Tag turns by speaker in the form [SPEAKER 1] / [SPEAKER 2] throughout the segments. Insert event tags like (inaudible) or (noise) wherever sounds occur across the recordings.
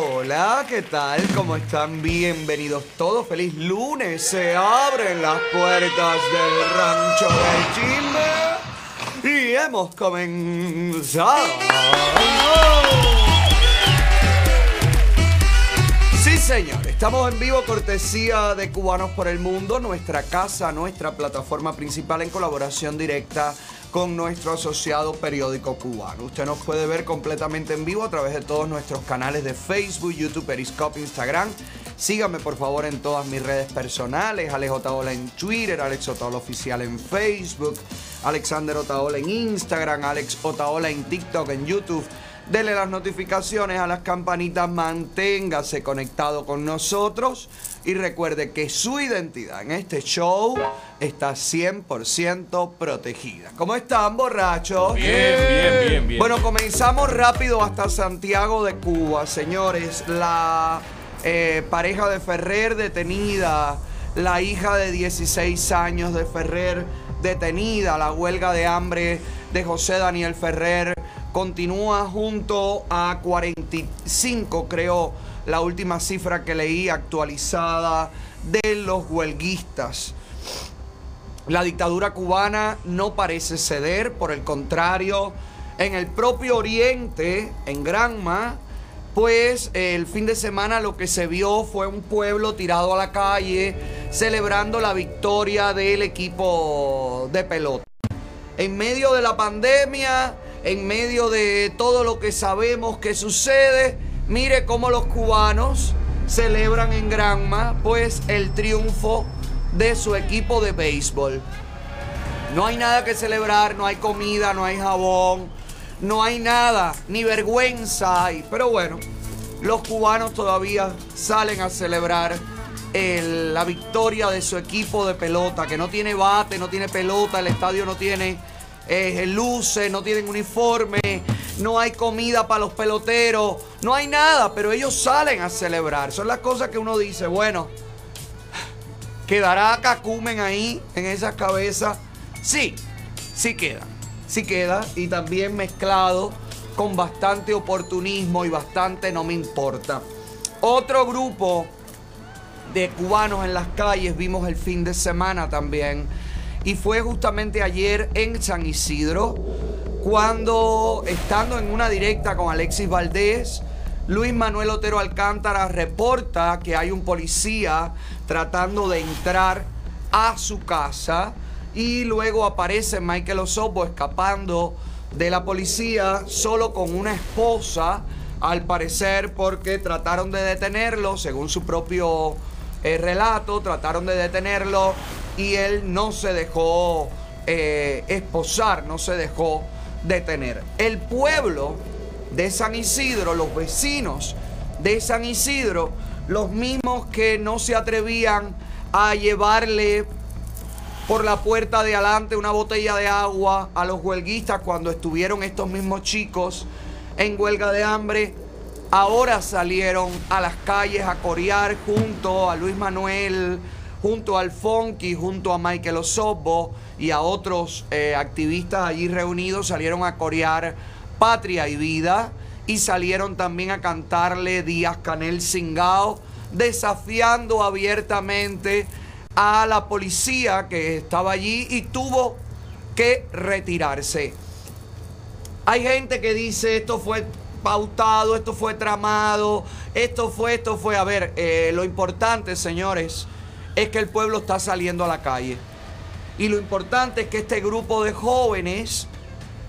[SPEAKER 1] hola, ¿qué tal? ¿Cómo están? Bienvenidos todos. Feliz lunes. Se abren las puertas del rancho de Chimbe y hemos comenzado. Sí, señor. Estamos en vivo, cortesía de Cubanos por el Mundo, nuestra casa, nuestra plataforma principal en colaboración directa con nuestro asociado periódico cubano. Usted nos puede ver completamente en vivo a través de todos nuestros canales de Facebook, YouTube, Periscope, Instagram. Síganme por favor en todas mis redes personales, Alex Otaola en Twitter, Alex Otaola Oficial en Facebook, Alexander Otaola en Instagram, Alex Otaola en TikTok, en YouTube. Dele las notificaciones a las campanitas, manténgase conectado con nosotros y recuerde que su identidad en este show está 100% protegida. ¿Cómo están, borrachos?
[SPEAKER 2] Bien, bien, bien, bien.
[SPEAKER 1] Bueno, comenzamos rápido hasta Santiago de Cuba, señores. La eh, pareja de Ferrer detenida, la hija de 16 años de Ferrer detenida, la huelga de hambre de José Daniel Ferrer continúa junto a 45, creo, la última cifra que leí actualizada de los huelguistas. La dictadura cubana no parece ceder, por el contrario, en el propio Oriente, en Granma, pues el fin de semana lo que se vio fue un pueblo tirado a la calle celebrando la victoria del equipo de pelota. En medio de la pandemia, en medio de todo lo que sabemos que sucede, mire cómo los cubanos celebran en Granma pues el triunfo de su equipo de béisbol. No hay nada que celebrar, no hay comida, no hay jabón, no hay nada, ni vergüenza hay. Pero bueno, los cubanos todavía salen a celebrar el- la victoria de su equipo de pelota, que no tiene bate, no tiene pelota, el estadio no tiene eh, luces, no tienen uniforme, no hay comida para los peloteros, no hay nada, pero ellos salen a celebrar. Son las cosas que uno dice, bueno, ¿quedará cacumen ahí en esas cabezas? Sí, sí queda, sí queda y también mezclado con bastante oportunismo y bastante no me importa. Otro grupo de cubanos en las calles vimos el fin de semana también. Y fue justamente ayer en San Isidro, cuando estando en una directa con Alexis Valdés, Luis Manuel Otero Alcántara reporta que hay un policía tratando de entrar a su casa y luego aparece Michael Osobo escapando de la policía solo con una esposa, al parecer porque trataron de detenerlo, según su propio eh, relato, trataron de detenerlo y él no se dejó eh, esposar, no se dejó detener. El pueblo de San Isidro, los vecinos de San Isidro, los mismos que no se atrevían a llevarle por la puerta de adelante una botella de agua a los huelguistas cuando estuvieron estos mismos chicos en huelga de hambre. Ahora salieron a las calles a corear junto a Luis Manuel, junto al Fonky, junto a Michael Osobbo y a otros eh, activistas allí reunidos. Salieron a corear Patria y Vida y salieron también a cantarle Díaz Canel Singao, desafiando abiertamente a la policía que estaba allí y tuvo que retirarse. Hay gente que dice esto fue pautado, esto fue tramado, esto fue, esto fue. A ver, eh, lo importante, señores, es que el pueblo está saliendo a la calle. Y lo importante es que este grupo de jóvenes,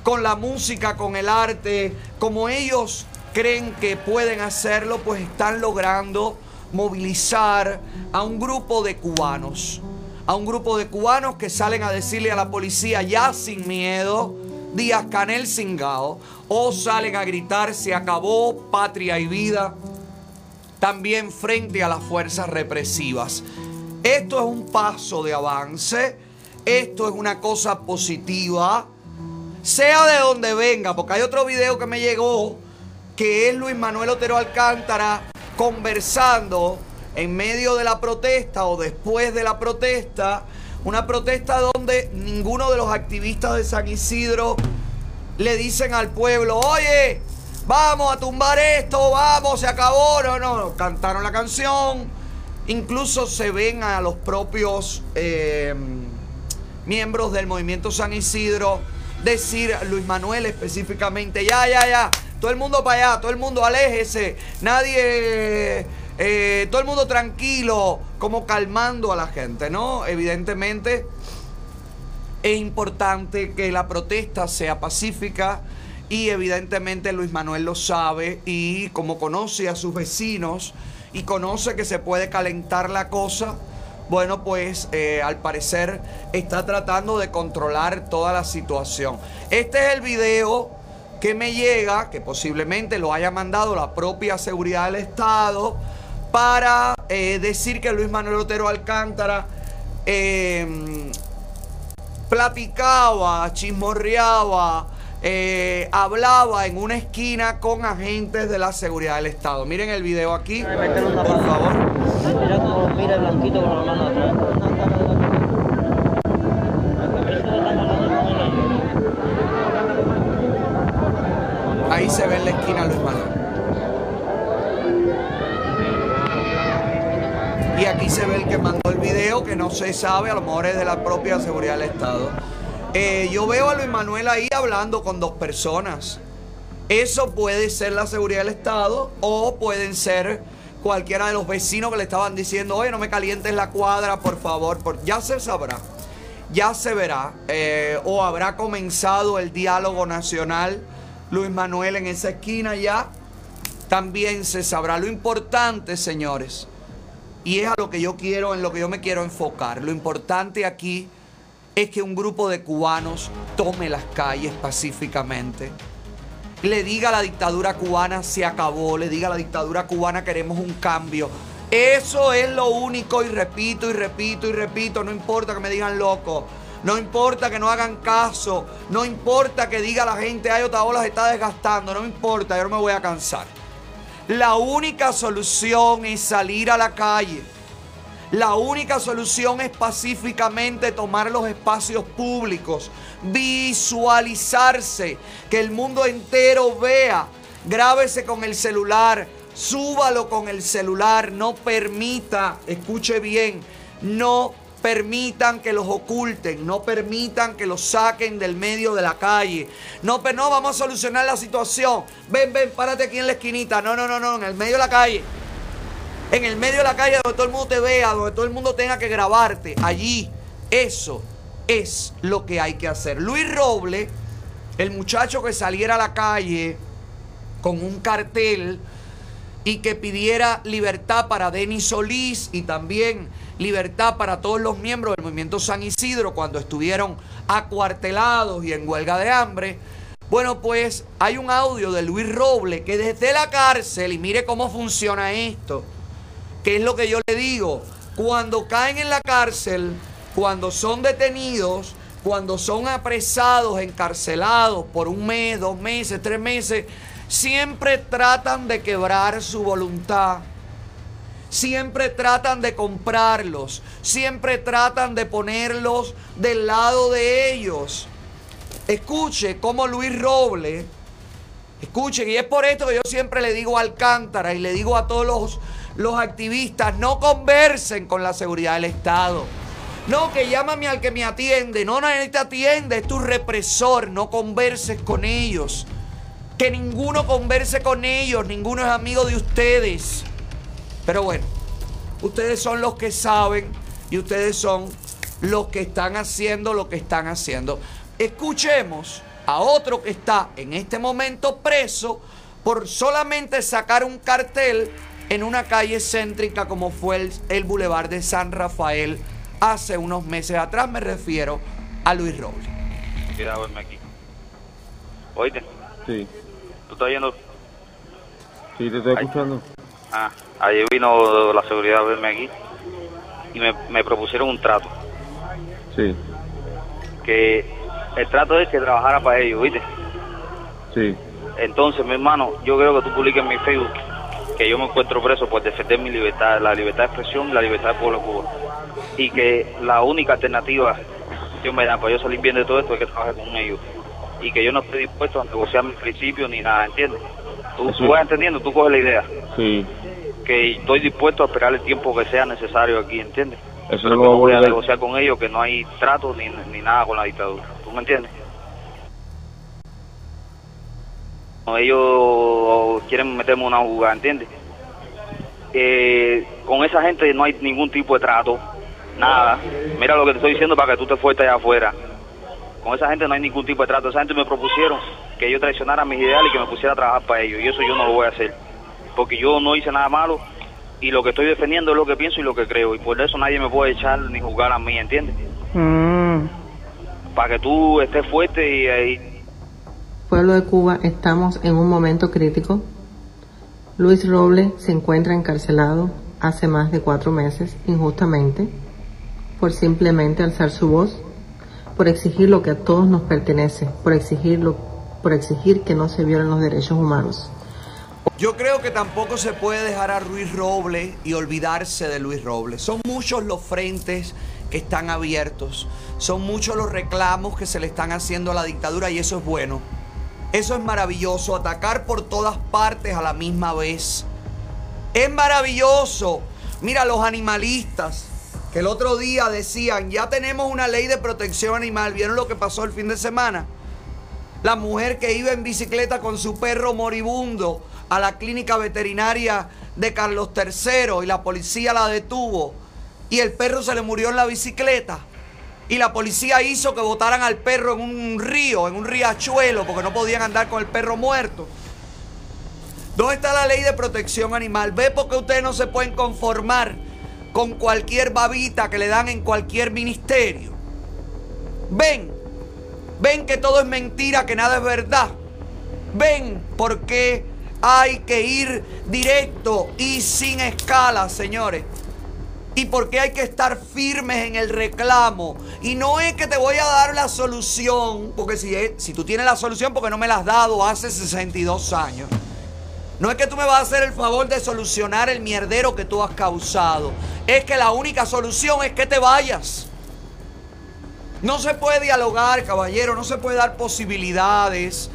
[SPEAKER 1] con la música, con el arte, como ellos creen que pueden hacerlo, pues están logrando movilizar a un grupo de cubanos. A un grupo de cubanos que salen a decirle a la policía ya sin miedo, Díaz Canel Singao, o salen a gritar se acabó patria y vida, también frente a las fuerzas represivas. Esto es un paso de avance, esto es una cosa positiva, sea de donde venga, porque hay otro video que me llegó que es Luis Manuel Otero Alcántara conversando en medio de la protesta o después de la protesta, una protesta donde ninguno de los activistas de San Isidro le dicen al pueblo, oye, vamos a tumbar esto, vamos, se acabó. No, no, cantaron la canción. Incluso se ven a los propios eh, miembros del movimiento San Isidro decir, Luis Manuel específicamente, ya, ya, ya, todo el mundo para allá, todo el mundo aléjese, nadie, eh, todo el mundo tranquilo, como calmando a la gente, ¿no? Evidentemente es importante que la protesta sea pacífica y evidentemente Luis Manuel lo sabe y como conoce a sus vecinos y conoce que se puede calentar la cosa, bueno, pues eh, al parecer está tratando de controlar toda la situación. Este es el video que me llega, que posiblemente lo haya mandado la propia seguridad del Estado, para eh, decir que Luis Manuel Otero Alcántara eh, platicaba, chismorreaba, eh, hablaba en una esquina con agentes de la seguridad del Estado. Miren el video aquí, por favor. Mira cómo mira el blanquito con la mano atrás. Ahí se ve en la esquina Luis Manuel. Y aquí se ve el que mandó el video, que no se sabe, a lo mejor es de la propia seguridad del Estado. Eh, yo veo a Luis Manuel ahí hablando con dos personas. Eso puede ser la seguridad del Estado o pueden ser cualquiera de los vecinos que le estaban diciendo, oye, no me calientes la cuadra, por favor. Ya se sabrá, ya se verá. Eh, o habrá comenzado el diálogo nacional. Luis Manuel en esa esquina ya. También se sabrá. Lo importante, señores, y es a lo que yo quiero, en lo que yo me quiero enfocar. Lo importante aquí es que un grupo de cubanos tome las calles pacíficamente, le diga a la dictadura cubana se acabó, le diga a la dictadura cubana queremos un cambio. Eso es lo único y repito y repito y repito, no importa que me digan loco. No importa que no hagan caso, no importa que diga la gente, ay, Otaola se está desgastando, no importa, yo no me voy a cansar. La única solución es salir a la calle. La única solución es pacíficamente tomar los espacios públicos, visualizarse, que el mundo entero vea, grábese con el celular, súbalo con el celular, no permita, escuche bien, no permitan que los oculten, no permitan que los saquen del medio de la calle. No, pero no, vamos a solucionar la situación. Ven, ven, párate aquí en la esquinita. No, no, no, no, en el medio de la calle en el medio de la calle donde todo el mundo te vea, donde todo el mundo tenga que grabarte. Allí, eso es lo que hay que hacer. Luis Roble, el muchacho que saliera a la calle con un cartel y que pidiera libertad para Denis Solís y también libertad para todos los miembros del movimiento San Isidro cuando estuvieron acuartelados y en huelga de hambre. Bueno, pues hay un audio de Luis Roble que desde la cárcel, y mire cómo funciona esto, ¿Qué es lo que yo le digo? Cuando caen en la cárcel, cuando son detenidos, cuando son apresados, encarcelados por un mes, dos meses, tres meses, siempre tratan de quebrar su voluntad. Siempre tratan de comprarlos. Siempre tratan de ponerlos del lado de ellos. Escuche cómo Luis Roble, escuche, y es por esto que yo siempre le digo a Alcántara y le digo a todos los los activistas no conversen con la seguridad del Estado. No, que llámame al que me atiende. No, nadie te atiende, es tu represor. No converses con ellos. Que ninguno converse con ellos. Ninguno es amigo de ustedes. Pero bueno, ustedes son los que saben y ustedes son los que están haciendo lo que están haciendo. Escuchemos a otro que está en este momento preso por solamente sacar un cartel en una calle céntrica como fue el, el Boulevard de San Rafael hace unos meses atrás. Me refiero a Luis Robles.
[SPEAKER 2] Mira, verme aquí. Oíste.
[SPEAKER 3] Sí.
[SPEAKER 2] ¿Tú estás yendo?
[SPEAKER 3] Sí, te estoy escuchando.
[SPEAKER 2] Ah, ayer vino la seguridad a verme aquí y me, me propusieron un trato.
[SPEAKER 3] Sí.
[SPEAKER 2] Que el trato es que trabajara para ellos, ¿viste?
[SPEAKER 3] Sí.
[SPEAKER 2] Entonces, mi hermano, yo creo que tú publiques en mi Facebook que yo me encuentro preso por defender mi libertad, la libertad de expresión y la libertad del pueblo de Cuba. Y que la única alternativa que me dan para yo salir bien de todo esto es que trabaje con ellos. Y que yo no estoy dispuesto a negociar mis principios ni nada, ¿entiendes? Tú, vas entendiendo, tú coges la idea.
[SPEAKER 3] Sí.
[SPEAKER 2] Que estoy dispuesto a esperar el tiempo que sea necesario aquí, ¿entiendes?
[SPEAKER 3] Eso
[SPEAKER 2] Pero que
[SPEAKER 3] lo
[SPEAKER 2] no voy a negociar con ellos, que no hay trato ni, ni nada con la dictadura. ¿Tú me entiendes? No, ellos quieren meterme una jugada, ¿entiendes? Eh, con esa gente no hay ningún tipo de trato, nada. Mira lo que te estoy diciendo para que tú te fuertes allá afuera. Con esa gente no hay ningún tipo de trato. Esa gente me propusieron que yo traicionara mis ideales y que me pusiera a trabajar para ellos. Y eso yo no lo voy a hacer. Porque yo no hice nada malo y lo que estoy defendiendo es lo que pienso y lo que creo. Y por eso nadie me puede echar ni juzgar a mí, ¿entiendes?
[SPEAKER 4] Mm.
[SPEAKER 2] Para que tú estés fuerte y, y
[SPEAKER 4] Pueblo de Cuba, estamos en un momento crítico. Luis Robles se encuentra encarcelado hace más de cuatro meses injustamente por simplemente alzar su voz, por exigir lo que a todos nos pertenece, por exigir, lo- por exigir que no se violen los derechos humanos.
[SPEAKER 1] Yo creo que tampoco se puede dejar a Luis Robles y olvidarse de Luis Robles. Son muchos los frentes que están abiertos. Son muchos los reclamos que se le están haciendo a la dictadura y eso es bueno. Eso es maravilloso, atacar por todas partes a la misma vez. Es maravilloso. Mira, los animalistas que el otro día decían, ya tenemos una ley de protección animal. ¿Vieron lo que pasó el fin de semana? La mujer que iba en bicicleta con su perro moribundo a la clínica veterinaria de Carlos III y la policía la detuvo y el perro se le murió en la bicicleta y la policía hizo que botaran al perro en un río, en un riachuelo, porque no podían andar con el perro muerto. ¿Dónde está la ley de protección animal? Ve porque ustedes no se pueden conformar con cualquier babita que le dan en cualquier ministerio. Ven, ven que todo es mentira, que nada es verdad. Ven porque hay que ir directo y sin escala, señores. Y porque hay que estar firmes en el reclamo. Y no es que te voy a dar la solución, porque si, si tú tienes la solución, porque no me la has dado hace 62 años. No es que tú me vas a hacer el favor de solucionar el mierdero que tú has causado. Es que la única solución es que te vayas. No se puede dialogar, caballero, no se puede dar posibilidades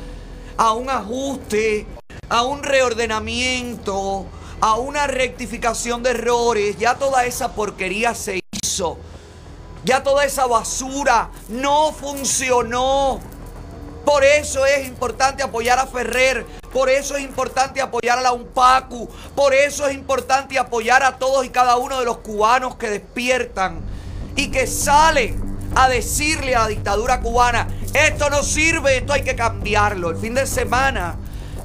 [SPEAKER 1] a un ajuste, a un reordenamiento, a una rectificación de errores. Ya toda esa porquería se hizo. Ya toda esa basura no funcionó. Por eso es importante apoyar a Ferrer, por eso es importante apoyar a la UNPACU, por eso es importante apoyar a todos y cada uno de los cubanos que despiertan y que salen a decirle a la dictadura cubana, esto no sirve, esto hay que cambiarlo. El fin de semana,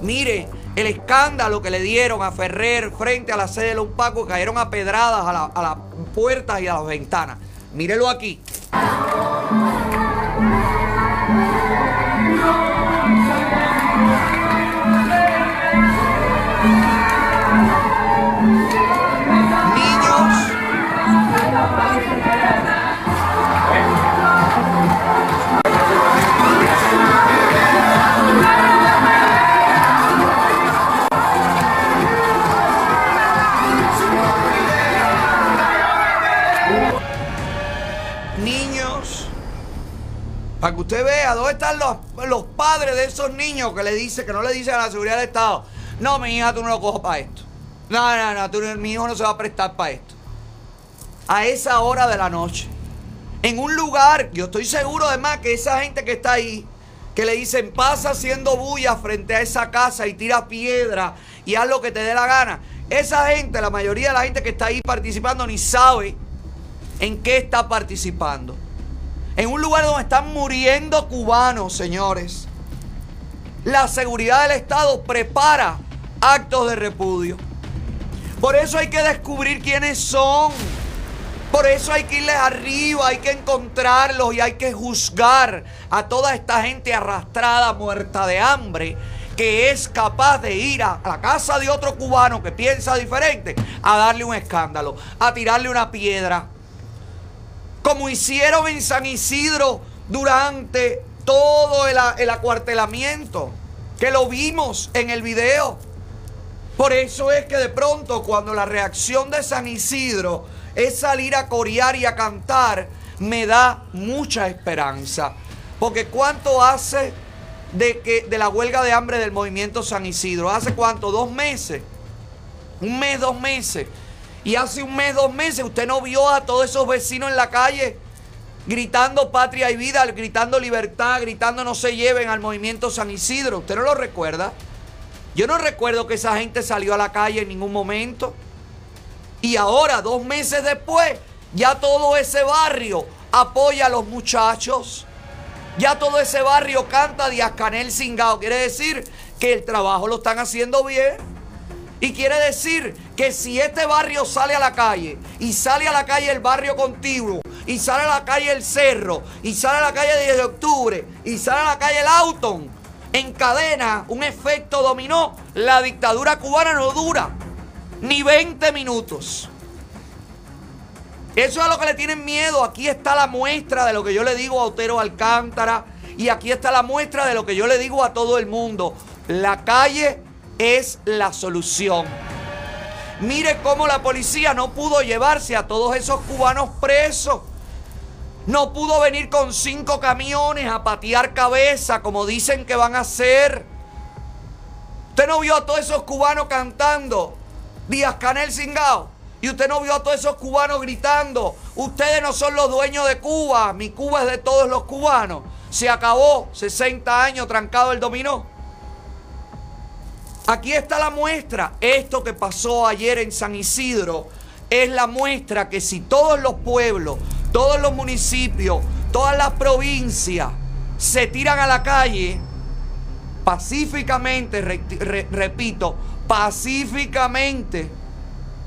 [SPEAKER 1] mire, el escándalo que le dieron a Ferrer frente a la sede de la UNPACU, cayeron a pedradas a, a las puertas y a las ventanas. Mírelo aquí. Para que usted vea dónde están los, los padres de esos niños que le dicen, que no le dicen a la seguridad del Estado, no, mi hija, tú no lo cojo para esto. No, no, no, tú- mi hijo no se va a prestar para esto. A esa hora de la noche. En un lugar, yo estoy seguro además que esa gente que está ahí, que le dicen pasa haciendo bulla frente a esa casa y tira piedra y haz lo que te dé la gana. Esa gente, la mayoría de la gente que está ahí participando ni sabe en qué está participando. En un lugar donde están muriendo cubanos, señores. La seguridad del Estado prepara actos de repudio. Por eso hay que descubrir quiénes son. Por eso hay que irles arriba, hay que encontrarlos y hay que juzgar a toda esta gente arrastrada, muerta de hambre, que es capaz de ir a la casa de otro cubano que piensa diferente, a darle un escándalo, a tirarle una piedra, como hicieron en San Isidro durante todo el, el acuartelamiento, que lo vimos en el video. Por eso es que de pronto cuando la reacción de San Isidro es salir a corear y a cantar, me da mucha esperanza. Porque cuánto hace de, que, de la huelga de hambre del movimiento San Isidro. ¿Hace cuánto? ¿Dos meses? Un mes, dos meses. Y hace un mes, dos meses, usted no vio a todos esos vecinos en la calle gritando patria y vida, gritando libertad, gritando no se lleven al movimiento San Isidro. ¿Usted no lo recuerda? Yo no recuerdo que esa gente salió a la calle en ningún momento. Y ahora, dos meses después, ya todo ese barrio apoya a los muchachos. Ya todo ese barrio canta Díaz Canel Singao. Quiere decir que el trabajo lo están haciendo bien. Y quiere decir que si este barrio sale a la calle y sale a la calle el barrio contiguo y sale a la calle el Cerro y sale a la calle 10 de octubre y sale a la calle el Auton, encadena un efecto dominó, la dictadura cubana no dura ni 20 minutos. Eso es a lo que le tienen miedo. Aquí está la muestra de lo que yo le digo a Otero Alcántara. Y aquí está la muestra de lo que yo le digo a todo el mundo. La calle es la solución. Mire cómo la policía no pudo llevarse a todos esos cubanos presos. No pudo venir con cinco camiones a patear cabeza como dicen que van a hacer. Usted no vio a todos esos cubanos cantando Díaz Canel Singao. Y usted no vio a todos esos cubanos gritando, ustedes no son los dueños de Cuba, mi Cuba es de todos los cubanos. Se acabó 60 años trancado el dominó. Aquí está la muestra. Esto que pasó ayer en San Isidro es la muestra que si todos los pueblos, todos los municipios, todas las provincias se tiran a la calle pacíficamente, repito, pacíficamente,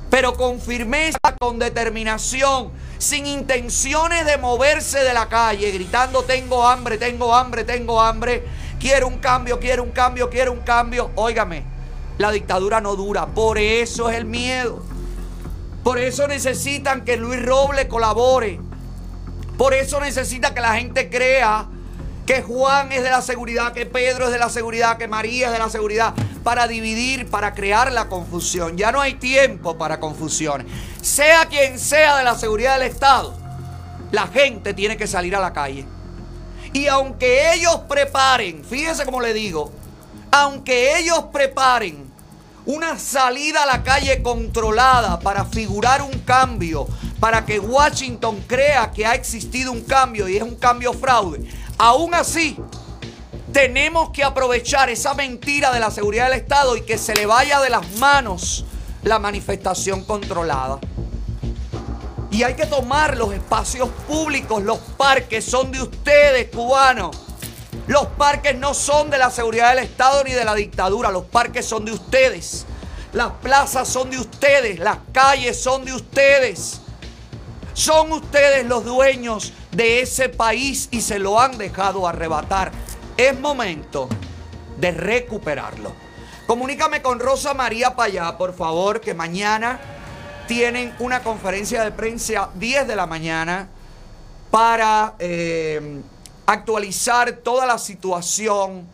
[SPEAKER 1] pero con firmeza, con determinación, sin intenciones de moverse de la calle, gritando tengo hambre, tengo hambre, tengo hambre, quiero un cambio, quiero un cambio, quiero un cambio. Óigame, la dictadura no dura, por eso es el miedo. Por eso necesitan que Luis Roble colabore. Por eso necesita que la gente crea que Juan es de la seguridad, que Pedro es de la seguridad, que María es de la seguridad, para dividir, para crear la confusión. Ya no hay tiempo para confusiones. Sea quien sea de la seguridad del Estado, la gente tiene que salir a la calle. Y aunque ellos preparen, fíjese como le digo, aunque ellos preparen una salida a la calle controlada para figurar un cambio, para que Washington crea que ha existido un cambio y es un cambio fraude, Aún así, tenemos que aprovechar esa mentira de la seguridad del Estado y que se le vaya de las manos la manifestación controlada. Y hay que tomar los espacios públicos, los parques son de ustedes, cubanos. Los parques no son de la seguridad del Estado ni de la dictadura, los parques son de ustedes. Las plazas son de ustedes, las calles son de ustedes. Son ustedes los dueños de ese país y se lo han dejado arrebatar. Es momento de recuperarlo. Comunícame con Rosa María Payá, por favor, que mañana tienen una conferencia de prensa 10 de la mañana para eh, actualizar toda la situación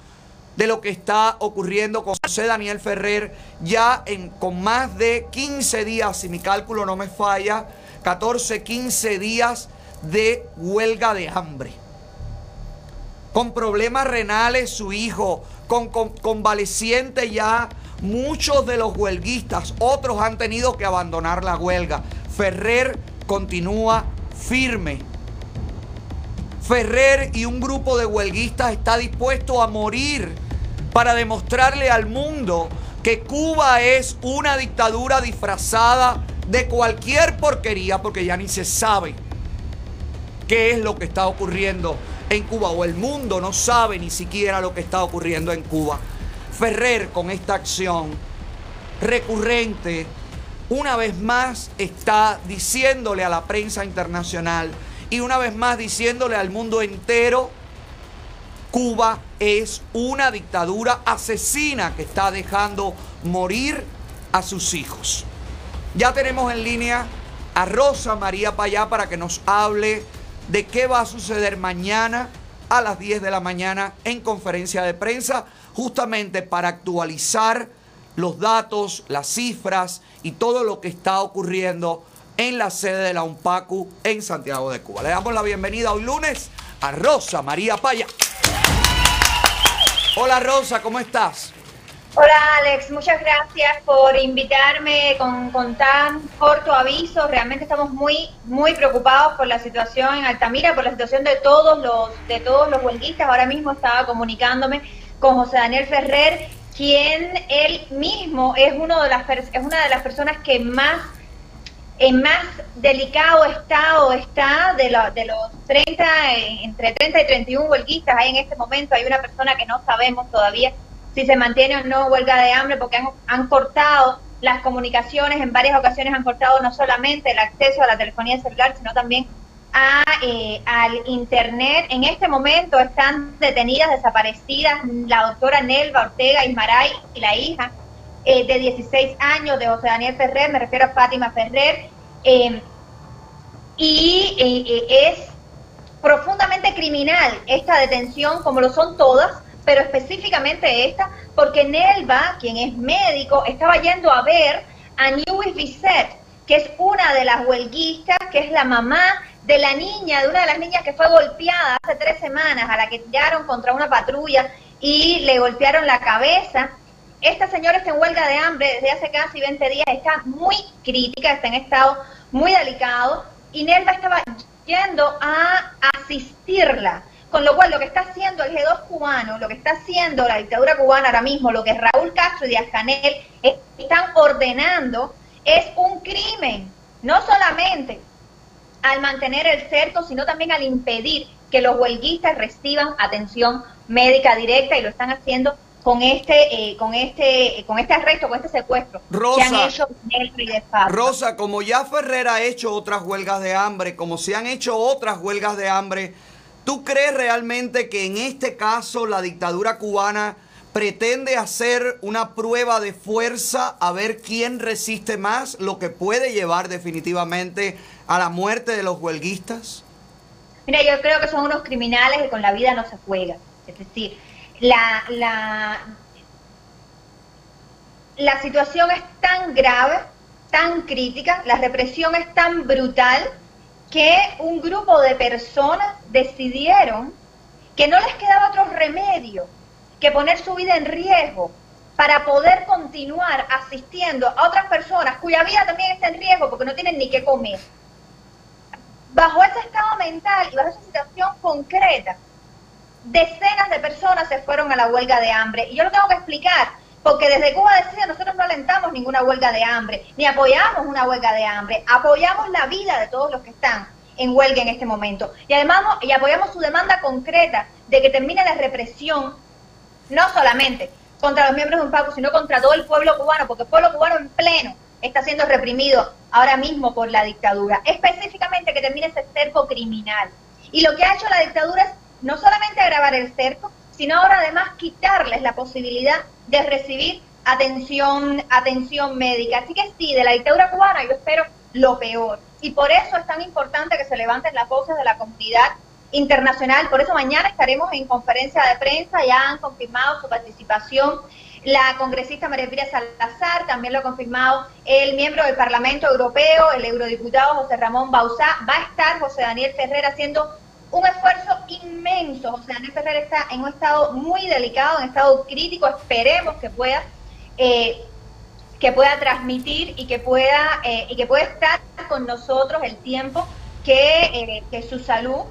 [SPEAKER 1] de lo que está ocurriendo con José Daniel Ferrer ya con más de 15 días, si mi cálculo no me falla, 14, 15 días de huelga de hambre. Con problemas renales su hijo, con, convaleciente ya muchos de los huelguistas, otros han tenido que abandonar la huelga. Ferrer continúa firme. Ferrer y un grupo de huelguistas está dispuesto a morir para demostrarle al mundo que Cuba es una dictadura disfrazada de cualquier porquería porque ya ni se sabe qué es lo que está ocurriendo en Cuba o el mundo no sabe ni siquiera lo que está ocurriendo en Cuba. Ferrer con esta acción recurrente una vez más está diciéndole a la prensa internacional y una vez más diciéndole al mundo entero, Cuba es una dictadura asesina que está dejando morir a sus hijos. Ya tenemos en línea a Rosa María Payá para que nos hable de qué va a suceder mañana a las 10 de la mañana en conferencia de prensa, justamente para actualizar los datos, las cifras y todo lo que está ocurriendo en la sede de la UNPACU en Santiago de Cuba. Le damos la bienvenida hoy lunes a Rosa María Paya. Hola Rosa, ¿cómo estás?
[SPEAKER 5] Hola Alex, muchas gracias por invitarme con, tan corto aviso. Realmente estamos muy muy preocupados por la situación en Altamira, por la situación de todos los de todos los huelguistas. Ahora mismo estaba comunicándome con José Daniel Ferrer, quien él mismo es uno de las es una de las personas que más en más delicado estado está de, de los 30, entre 30 y 31 huelguistas hay en este momento. Hay una persona que no sabemos todavía si se mantiene o no huelga de hambre, porque han, han cortado las comunicaciones, en varias ocasiones han cortado no solamente el acceso a la telefonía celular, sino también a, eh, al Internet. En este momento están detenidas, desaparecidas la doctora Nelva Ortega Ismaray y la hija eh, de 16 años de José Daniel Ferrer, me refiero a Fátima Ferrer, eh, y es profundamente criminal esta detención, como lo son todas, pero específicamente esta, porque Nelva, quien es médico, estaba yendo a ver a Newis Bisset, que es una de las huelguistas, que es la mamá de la niña, de una de las niñas que fue golpeada hace tres semanas, a la que tiraron contra una patrulla y le golpearon la cabeza. Esta señora está en huelga de hambre desde hace casi 20 días, está muy crítica, está en estado muy delicado y Nelva estaba yendo a asistirla con lo cual, lo que está haciendo el G2 cubano, lo que está haciendo la dictadura cubana ahora mismo, lo que Raúl Castro y Díaz Canel están ordenando, es un crimen. No solamente al mantener el cerco, sino también al impedir que los huelguistas reciban atención médica directa y lo están haciendo con este eh, con este con este arresto, con este secuestro
[SPEAKER 1] Rosa,
[SPEAKER 5] que han hecho
[SPEAKER 1] Rosa, como ya Ferrer ha hecho otras huelgas de hambre, como se han hecho otras huelgas de hambre, ¿Tú crees realmente que en este caso la dictadura cubana pretende hacer una prueba de fuerza a ver quién resiste más, lo que puede llevar definitivamente a la muerte de los huelguistas?
[SPEAKER 5] Mira, yo creo que son unos criminales que con la vida no se juega. Es decir, la, la, la situación es tan grave, tan crítica, la represión es tan brutal que un grupo de personas decidieron que no les quedaba otro remedio que poner su vida en riesgo para poder continuar asistiendo a otras personas cuya vida también está en riesgo porque no tienen ni qué comer. Bajo ese estado mental y bajo esa situación concreta, decenas de personas se fueron a la huelga de hambre. Y yo lo tengo que explicar, porque desde Cuba decía, nosotros no alentamos ninguna huelga de hambre, ni apoyamos una huelga de hambre, apoyamos la vida de todos los que están en huelga en este momento. Y además y apoyamos su demanda concreta de que termine la represión, no solamente contra los miembros de un PACO, sino contra todo el pueblo cubano, porque el pueblo cubano en pleno está siendo reprimido ahora mismo por la dictadura. Específicamente que termine ese cerco criminal. Y lo que ha hecho la dictadura es no solamente agravar el cerco, sino ahora además quitarles la posibilidad de recibir atención, atención médica. Así que sí, de la dictadura cubana yo espero lo peor. Y por eso es tan importante que se levanten las voces de la comunidad internacional. Por eso mañana estaremos en conferencia de prensa, ya han confirmado su participación la congresista María Pira Salazar, también lo ha confirmado el miembro del Parlamento Europeo, el eurodiputado José Ramón Bauzá, va a estar José Daniel Ferrer haciendo un esfuerzo inmenso. José Daniel Ferrer está en un estado muy delicado, en un estado crítico, esperemos que pueda eh, que pueda transmitir y que pueda eh, y que pueda estar con nosotros el tiempo que, eh, que su salud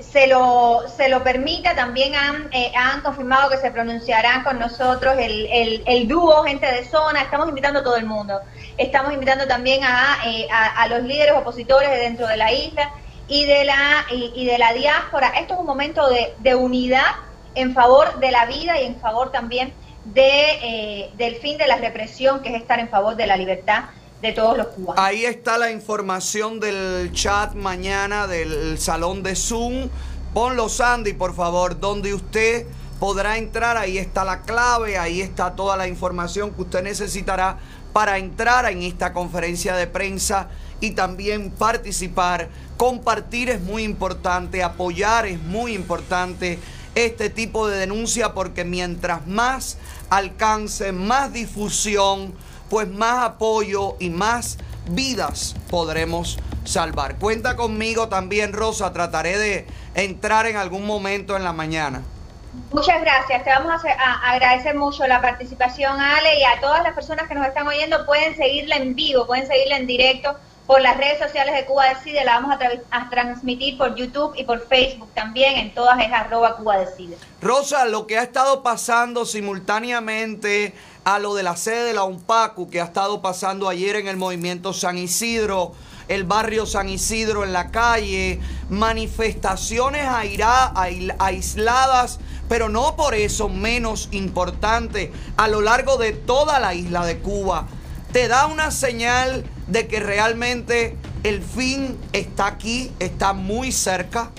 [SPEAKER 5] se lo, se lo permita. También han, eh, han confirmado que se pronunciarán con nosotros el, el, dúo Gente de Zona. Estamos invitando a todo el mundo. Estamos invitando también a, a los líderes opositores de dentro de la isla y de la, y, de la diáspora. Esto es un momento de, de unidad en favor de la vida y en favor también de, eh, del fin de la represión, que es estar en favor de la libertad de todos los cubanos.
[SPEAKER 1] Ahí está la información del chat mañana del salón de Zoom. Ponlo, Sandy, por favor, donde usted podrá entrar. Ahí está la clave, ahí está toda la información que usted necesitará para entrar en esta conferencia de prensa y también participar. Compartir es muy importante, apoyar es muy importante este tipo de denuncia porque mientras más alcance, más difusión, pues más apoyo y más vidas podremos salvar. Cuenta conmigo también, Rosa, trataré de entrar en algún momento en la mañana.
[SPEAKER 5] Muchas gracias. Te vamos a, a- agradecer mucho la participación, Ale, y a todas las personas que nos están oyendo. Pueden seguirla en vivo, pueden seguirla en directo por las redes sociales de Cuba Decide. La vamos a, tra- a transmitir por YouTube y por Facebook también. En todas es arroba Cuba Decide.
[SPEAKER 1] Rosa, lo que ha estado pasando simultáneamente a lo de la sede de la UNPACU, que ha estado pasando ayer en el movimiento San Isidro, el barrio San Isidro en la calle, manifestaciones aisladas, pero no por eso menos importante, a lo largo de toda la isla de Cuba, te da una señal de que realmente el fin está aquí, está muy cerca.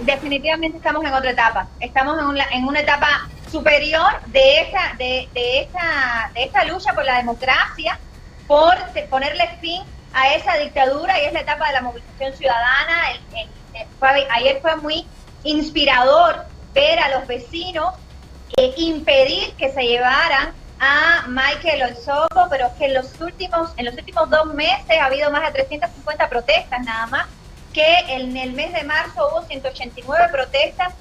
[SPEAKER 5] definitivamente estamos en otra etapa. Estamos en una, en una etapa superior de esta, de, de esta, de esta lucha por la democracia, por ponerle fin a esa dictadura y es la etapa de la movilización ciudadana. Ayer fue muy inspirador ver a los vecinos eh, impedir que se llevaran a Michael Olsoco, pero que en los últimos en los últimos dos meses ha habido más de 350 protestas nada más, que en el mes de marzo hubo 189 protestas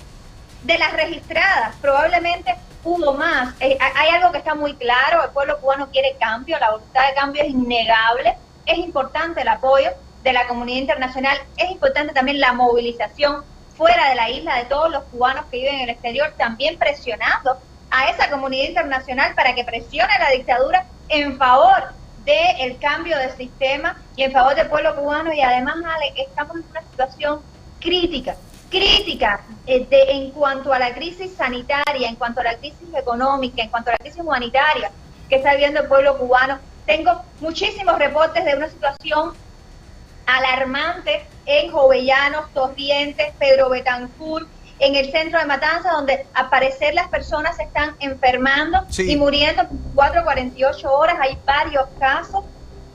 [SPEAKER 5] de las registradas, probablemente hubo más. Eh, hay algo que está muy claro, el pueblo cubano quiere cambio, la voluntad de cambio es innegable, es importante el apoyo de la comunidad internacional, es importante también la movilización fuera de la isla de todos los cubanos que viven en el exterior, también presionando a esa comunidad internacional para que presione a la dictadura en favor del cambio de sistema y en favor del pueblo cubano y además Ale, estamos en una situación crítica, crítica eh, de- en cuanto a la crisis sanitaria, en cuanto a la crisis económica, en cuanto a la crisis humanitaria que está viviendo el pueblo cubano. Tengo muchísimos reportes de una situación alarmante en Jovellanos, Torrientes, Pedro Betancourt, en el centro de Matanza, donde al parecer las personas se están enfermando
[SPEAKER 1] Sí.
[SPEAKER 5] y muriendo por 4 48 horas. Hay varios casos.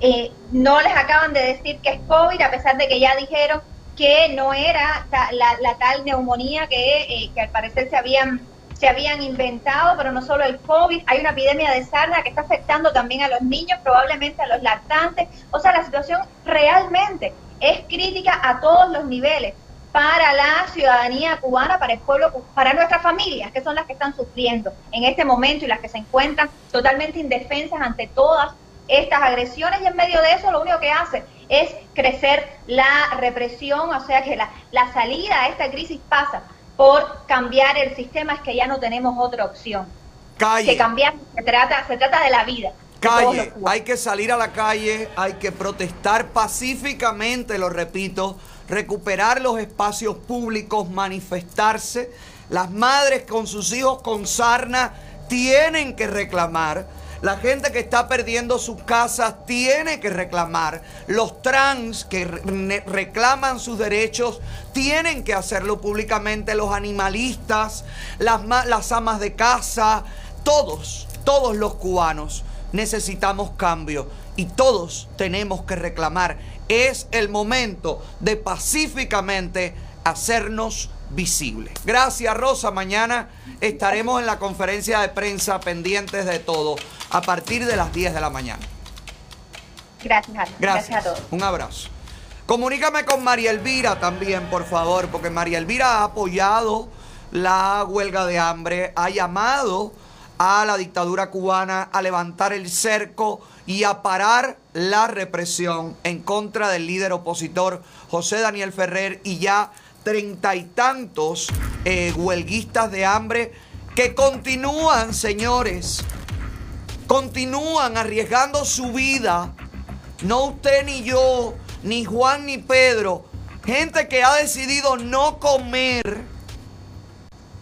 [SPEAKER 5] Eh, no les acaban de decir que es COVID, a pesar de que ya dijeron que no era ta- la, la tal neumonía que, eh, que al parecer se habían se habían inventado, pero no solo el COVID, hay una epidemia de sarna que está afectando también a los niños, probablemente a los lactantes. O sea, la situación realmente es crítica a todos los niveles para la ciudadanía cubana, para el pueblo, para nuestras familias, que son las que están sufriendo en este momento y las que se encuentran totalmente indefensas ante todas estas agresiones y en medio de eso lo único que hace es crecer la represión, o sea que la, la salida a esta crisis pasa por cambiar el sistema, es que ya no tenemos otra opción.
[SPEAKER 1] Calle.
[SPEAKER 5] Que cambiar se trata, se trata de la vida.
[SPEAKER 1] Calle, hay que salir a la calle, hay que protestar pacíficamente, lo repito, recuperar los espacios públicos, manifestarse. Las madres con sus hijos con sarna tienen que reclamar. La gente que está perdiendo sus casas tiene que reclamar. Los trans que re- reclaman sus derechos tienen que hacerlo públicamente. Los animalistas, las, las amas de casa, todos, todos los cubanos necesitamos cambio y todos tenemos que reclamar. Es el momento de pacíficamente hacernos visibles. Gracias Rosa, mañana estaremos en la conferencia de prensa pendientes de todo a partir de las 10 de la mañana.
[SPEAKER 5] Gracias.
[SPEAKER 1] Gracias.
[SPEAKER 5] Gracias a todos.
[SPEAKER 1] Un abrazo. Comunícame con María Elvira también, por favor, porque María Elvira ha apoyado la huelga de hambre, ha llamado a la dictadura cubana a levantar el cerco y a parar la represión en contra del líder opositor José Daniel Ferrer y ya treinta y tantos eh, huelguistas de hambre que continúan, señores, continúan arriesgando su vida no usted ni yo, ni Juan ni Pedro. Gente que ha decidido no comer,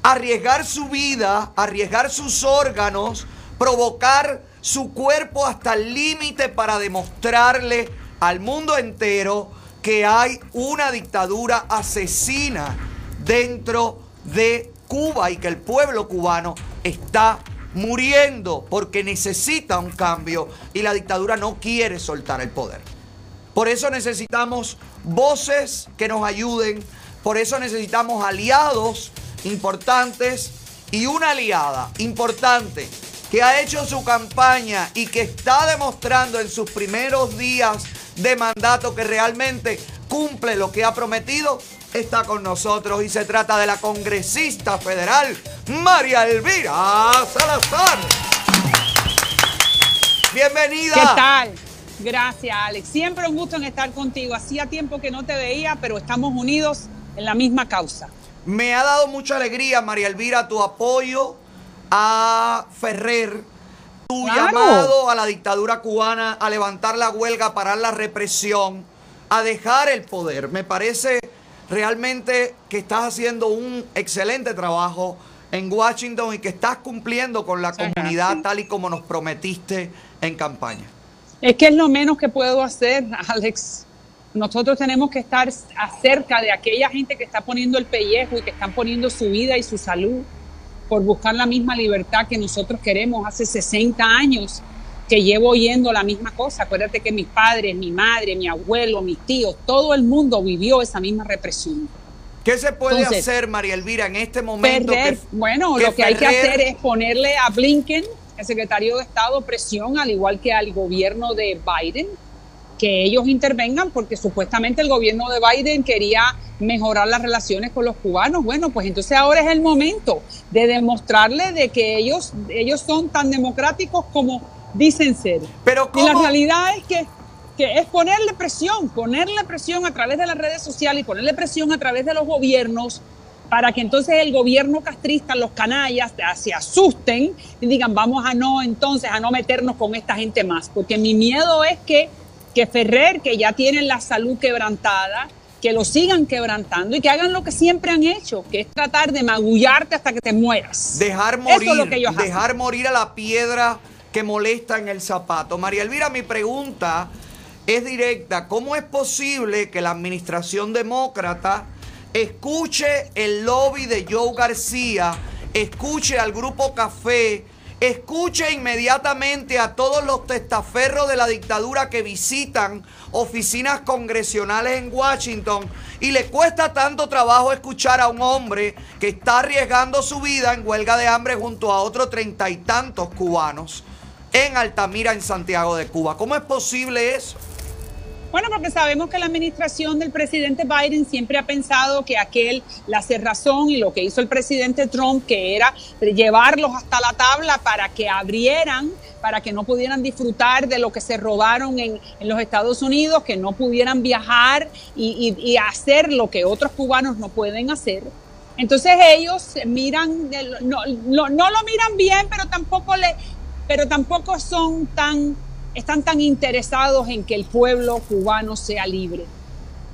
[SPEAKER 1] arriesgar su vida, arriesgar sus órganos, provocar su cuerpo hasta el límite para demostrarle al mundo entero que hay una dictadura asesina dentro de Cuba y que el pueblo cubano está muriendo porque necesita un cambio y la dictadura no quiere soltar el poder. Por eso necesitamos voces que nos ayuden, por eso necesitamos aliados importantes y una aliada importante que ha hecho su campaña y que está demostrando en sus primeros días de mandato que realmente cumple lo que ha prometido, está con nosotros y se trata de la congresista federal María Elvira Salazar. Bienvenida.
[SPEAKER 6] ¿Qué tal? Gracias, Alex. Siempre un gusto en estar contigo. Hacía tiempo que no te veía, pero estamos unidos en la misma causa.
[SPEAKER 1] Me ha dado mucha alegría, María Elvira, tu apoyo a Ferrer, tu
[SPEAKER 6] Claro.
[SPEAKER 1] llamado a la dictadura cubana, a levantar la huelga, a parar la represión, a dejar el poder. Me parece realmente que estás haciendo un excelente trabajo en Washington y que estás cumpliendo con la comunidad tal y como nos prometiste en campaña.
[SPEAKER 6] Es que es lo menos que puedo hacer, (laughs) Alex. Nosotros tenemos que estar acerca de aquella gente que está poniendo el pellejo y que están poniendo su vida y su salud por buscar la misma libertad que nosotros queremos hace 60 años que llevo oyendo la misma cosa. Acuérdate que mis padres, mi madre, mi abuelo, mis tíos, todo el mundo vivió esa misma represión.
[SPEAKER 1] ¿Qué se puede
[SPEAKER 6] Entonces,
[SPEAKER 1] hacer, María Elvira, en este momento?
[SPEAKER 6] Perder,
[SPEAKER 1] que-
[SPEAKER 6] bueno,
[SPEAKER 1] que
[SPEAKER 6] lo que hay que hacer es ponerle a Blinken, el secretario de Estado, presión, al igual que al gobierno de Biden, que ellos intervengan, porque supuestamente el gobierno de Biden quería mejorar las relaciones con los cubanos. Bueno, pues entonces ahora es el momento de demostrarle de que ellos, ellos son tan democráticos como dicen ser.
[SPEAKER 1] Pero
[SPEAKER 6] Y la realidad es que, que es ponerle presión, ponerle presión a través de las redes sociales y ponerle presión a través de los gobiernos para que entonces el gobierno castrista, los canallas, se asusten y digan, vamos a no entonces, a no meternos con esta gente más. Porque mi miedo es que, que Ferrer, que ya tienen la salud quebrantada, que lo sigan quebrantando y que hagan lo que siempre han hecho, que es tratar de magullarte hasta que te mueras.
[SPEAKER 1] Dejar
[SPEAKER 6] Eso
[SPEAKER 1] morir,
[SPEAKER 6] es lo que ellos hacen.
[SPEAKER 1] dejar morir a la piedra que molesta en el zapato. María Elvira, mi pregunta es directa. ¿Cómo es posible que la administración demócrata escuche el lobby de Joe García, escuche al grupo Café, escuche inmediatamente a todos los testaferros de la dictadura que visitan oficinas congresionales en Washington y le cuesta tanto trabajo escuchar a un hombre que está arriesgando su vida en huelga de hambre junto a otros treinta y tantos cubanos en Altamira, en Santiago de Cuba. ¿Cómo es posible eso?
[SPEAKER 6] Bueno, porque sabemos que la administración del presidente Biden siempre ha pensado que aquel, la cerrazón y lo que hizo el presidente Trump, que era llevarlos hasta la tabla para que abrieran, para que no pudieran disfrutar de lo que se robaron en, en los Estados Unidos, que no pudieran viajar y, y- y hacer lo que otros cubanos no pueden hacer. Entonces ellos miran, no, no- no lo miran bien, pero tampoco le, pero tampoco son tan, están tan interesados en que el pueblo cubano sea libre.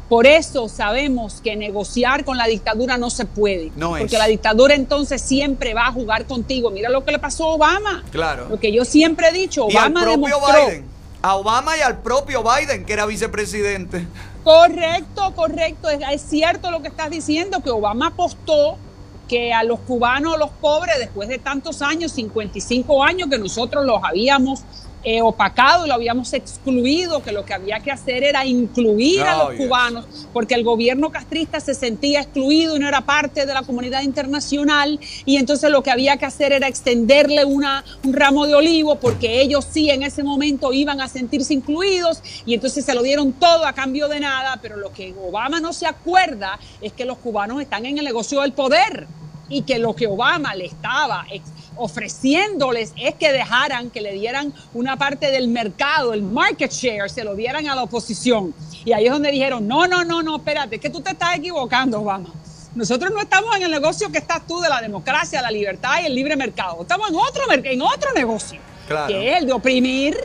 [SPEAKER 6] Por eso sabemos que negociar con la dictadura no se puede.
[SPEAKER 1] No es.
[SPEAKER 6] porque la dictadura entonces siempre va a jugar contigo. Mira lo que le pasó a Obama.
[SPEAKER 1] Claro.
[SPEAKER 6] Lo que yo siempre he dicho,
[SPEAKER 1] y al
[SPEAKER 6] Obama
[SPEAKER 1] propio
[SPEAKER 6] demostró.
[SPEAKER 1] Biden. A Obama y al propio Biden, que era vicepresidente.
[SPEAKER 6] Correcto, correcto. Es, es cierto lo que estás diciendo, que Obama apostó que a los cubanos, los pobres, después de tantos años, 55 años, que nosotros los habíamos eh, opacado y lo habíamos excluido, que lo que había que hacer era incluir a los
[SPEAKER 1] yes.
[SPEAKER 6] cubanos, porque el gobierno castrista se sentía excluido y no era parte de la comunidad internacional, y entonces lo que había que hacer era extenderle una, un ramo de olivo, porque ellos sí en ese momento iban a sentirse incluidos, y entonces se lo dieron todo a cambio de nada, pero lo que Obama no se acuerda es que los cubanos están en el negocio del poder y que lo que Obama le estaba ex- ofreciéndoles es que dejaran, que le dieran una parte del mercado, el market share, se lo dieran a la oposición. Y ahí es donde dijeron, no, no, no, no, espérate, que tú te estás equivocando, Obama. Nosotros no estamos en el negocio que estás tú de la democracia, la libertad y el libre mercado. Estamos en otro, en otro negocio,
[SPEAKER 1] Claro.
[SPEAKER 6] que es el de oprimir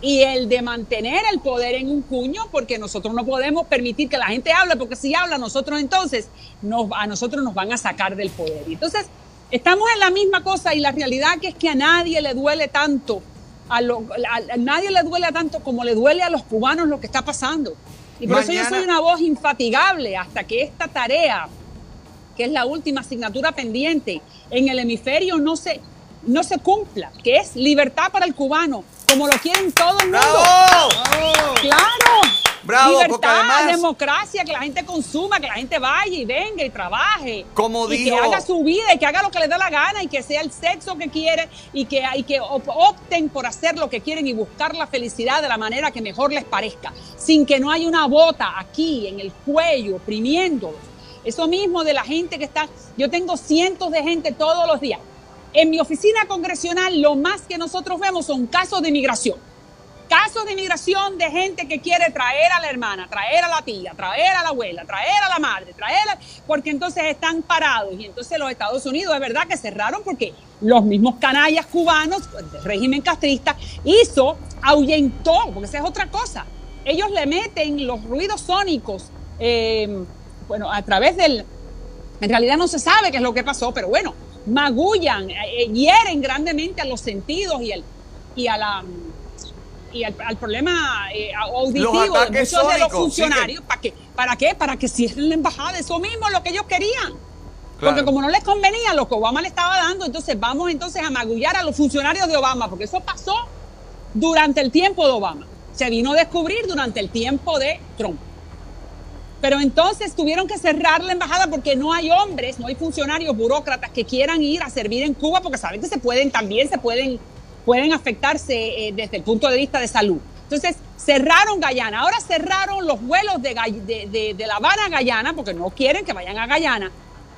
[SPEAKER 6] y el de mantener el poder en un cuño, porque nosotros no podemos permitir que la gente hable, porque si habla nosotros entonces, nos, a nosotros nos van a sacar del poder. Y Entonces, estamos en la misma cosa y la realidad que es que a nadie le duele tanto, a, lo- a- a nadie le duele tanto como le duele a los cubanos lo que está pasando. Y por eso yo soy una voz infatigable hasta que esta tarea que es la última asignatura pendiente en el hemisferio no se, no se cumpla, que es libertad para el cubano, como lo quieren todo el mundo.
[SPEAKER 1] ¡Bravo!
[SPEAKER 6] Claro.
[SPEAKER 1] Bravo,
[SPEAKER 6] Libertad,
[SPEAKER 1] además-
[SPEAKER 6] democracia, que la gente consuma, que la gente vaya y venga y trabaje.
[SPEAKER 1] Como
[SPEAKER 6] y
[SPEAKER 1] dijo-
[SPEAKER 6] que haga su vida y que haga lo que le dé la gana y que sea el sexo que quiere y que, y que op- opten por hacer lo que quieren y buscar la felicidad de la manera que mejor les parezca, sin que no haya una bota aquí en el cuello oprimiéndolos. Eso mismo de la gente que está, yo tengo cientos de gente todos los días. En mi oficina congresional lo más que nosotros vemos son casos de migración casos de inmigración de gente que quiere traer a la hermana, traer a la tía, traer a la abuela, traer a la madre, traer a... porque entonces están parados y entonces los Estados Unidos es verdad que cerraron porque los mismos canallas cubanos pues, del régimen castrista hizo, ahuyentó, porque esa es otra cosa. Ellos le meten los ruidos sónicos, eh, bueno, a través del... En realidad no se sabe qué es lo que pasó, pero bueno, magullan, eh, eh, hieren grandemente a los sentidos y, el, y a la y al, al problema eh, auditivo
[SPEAKER 1] Los
[SPEAKER 6] de muchos de los
[SPEAKER 1] sónicos, sí que-
[SPEAKER 6] funcionarios. ¿Para qué? ¿Para qué? Para que cierren la embajada. Eso mismo es lo que ellos querían.
[SPEAKER 1] Claro.
[SPEAKER 6] Porque como no les convenía lo que Obama le estaba dando, entonces vamos entonces a magullar a los funcionarios de Obama, porque eso pasó durante el tiempo de Obama. Se vino a descubrir durante el tiempo de Trump. Pero entonces tuvieron que cerrar la embajada porque no hay hombres, no hay funcionarios, burócratas que quieran ir a servir en Cuba porque saben que se pueden también se pueden pueden afectarse eh, desde el punto de vista de salud. Entonces cerraron Guyana, ahora cerraron los vuelos de, Gay- de, de- de La Habana a Guyana porque no quieren que vayan a Guyana.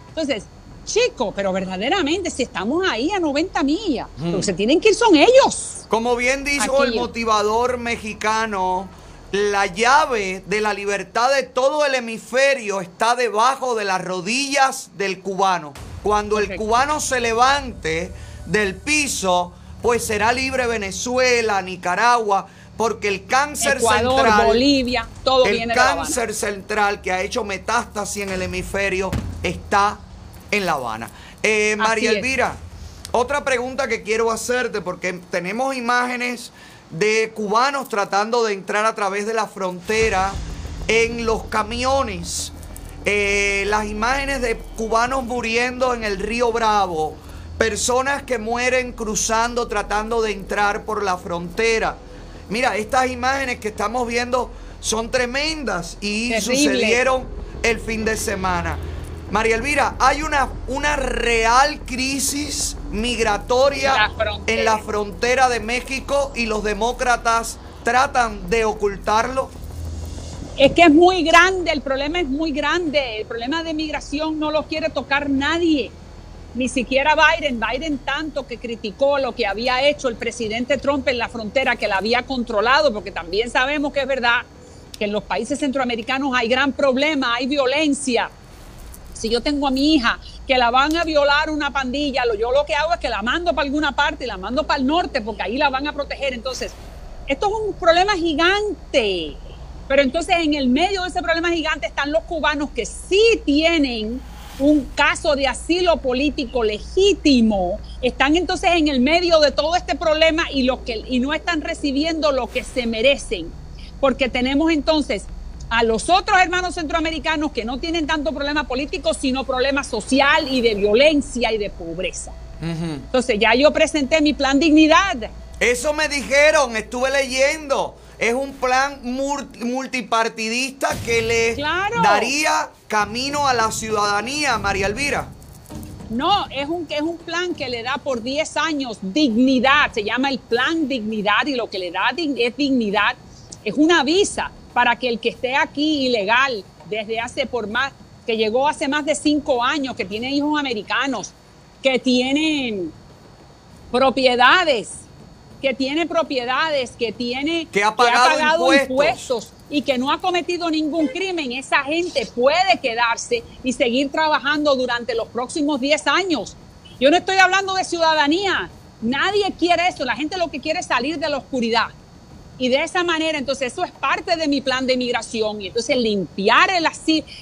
[SPEAKER 6] Entonces, chicos, pero verdaderamente si estamos ahí a 90 millas, los que se tienen que ir son ellos.
[SPEAKER 1] Como bien dijo
[SPEAKER 6] Aquí
[SPEAKER 1] el motivador mexicano, la llave de la libertad de todo el hemisferio está debajo de las rodillas del cubano. Cuando el cubano se levante del piso, pues será libre Venezuela, Nicaragua, porque el cáncer
[SPEAKER 6] Ecuador,
[SPEAKER 1] central,
[SPEAKER 6] Bolivia, todo
[SPEAKER 1] el
[SPEAKER 6] viene de La
[SPEAKER 1] cáncer central que ha hecho metástasis en el hemisferio está en La Habana. Eh, María. Elvira, otra pregunta que quiero hacerte, porque tenemos imágenes de cubanos tratando de entrar a través de la frontera en los camiones. Eh, las imágenes de cubanos muriendo en el río Bravo. Personas que mueren cruzando, tratando de entrar por la frontera. Mira, estas imágenes que estamos viendo son tremendas y
[SPEAKER 6] Terrible.
[SPEAKER 1] sucedieron el fin de semana. María Elvira, hay una, una real crisis migratoria
[SPEAKER 6] La
[SPEAKER 1] en la frontera de México y los demócratas tratan de ocultarlo.
[SPEAKER 6] Es que es muy grande, el problema es muy grande. El problema de migración no lo quiere tocar nadie. Ni siquiera Biden. Biden tanto que criticó lo que había hecho el presidente Trump en la frontera, que la había controlado, porque también sabemos que es verdad que en los países centroamericanos hay gran problema, hay violencia. Si yo tengo a mi hija que la van a violar una pandilla, yo lo que hago es que la mando para alguna parte y la mando para el norte porque ahí la van a proteger. Entonces, esto es un problema gigante. Pero entonces en el medio de ese problema gigante están los cubanos que sí tienen un caso de asilo político legítimo, están entonces en el medio de todo este problema y, y no están recibiendo lo que se merecen. Porque tenemos entonces a los otros hermanos centroamericanos que no tienen tanto problema político, sino problema social y de violencia y de pobreza. Entonces ya yo presenté mi plan dignidad.
[SPEAKER 1] Eso me dijeron, estuve leyendo. Es un plan multipartidista que le
[SPEAKER 6] Claro.
[SPEAKER 1] daría camino a la ciudadanía, María Elvira.
[SPEAKER 6] No, es un, es un plan que le da por 10 años dignidad, se llama el plan dignidad y lo que le da es dignidad, es una visa para que el que esté aquí ilegal desde hace por más, que llegó hace más de 5 años, que tiene hijos americanos, que tienen propiedades, que tiene propiedades, que tiene
[SPEAKER 1] Que ha pagado impuestos.
[SPEAKER 6] y que no ha cometido ningún crimen, esa gente puede quedarse y seguir trabajando durante los próximos 10 años. Yo no estoy hablando de ciudadanía. Nadie quiere eso. La gente lo que quiere es salir de la oscuridad. Y de esa manera, entonces, eso es parte de mi plan de migración. Y entonces limpiar el,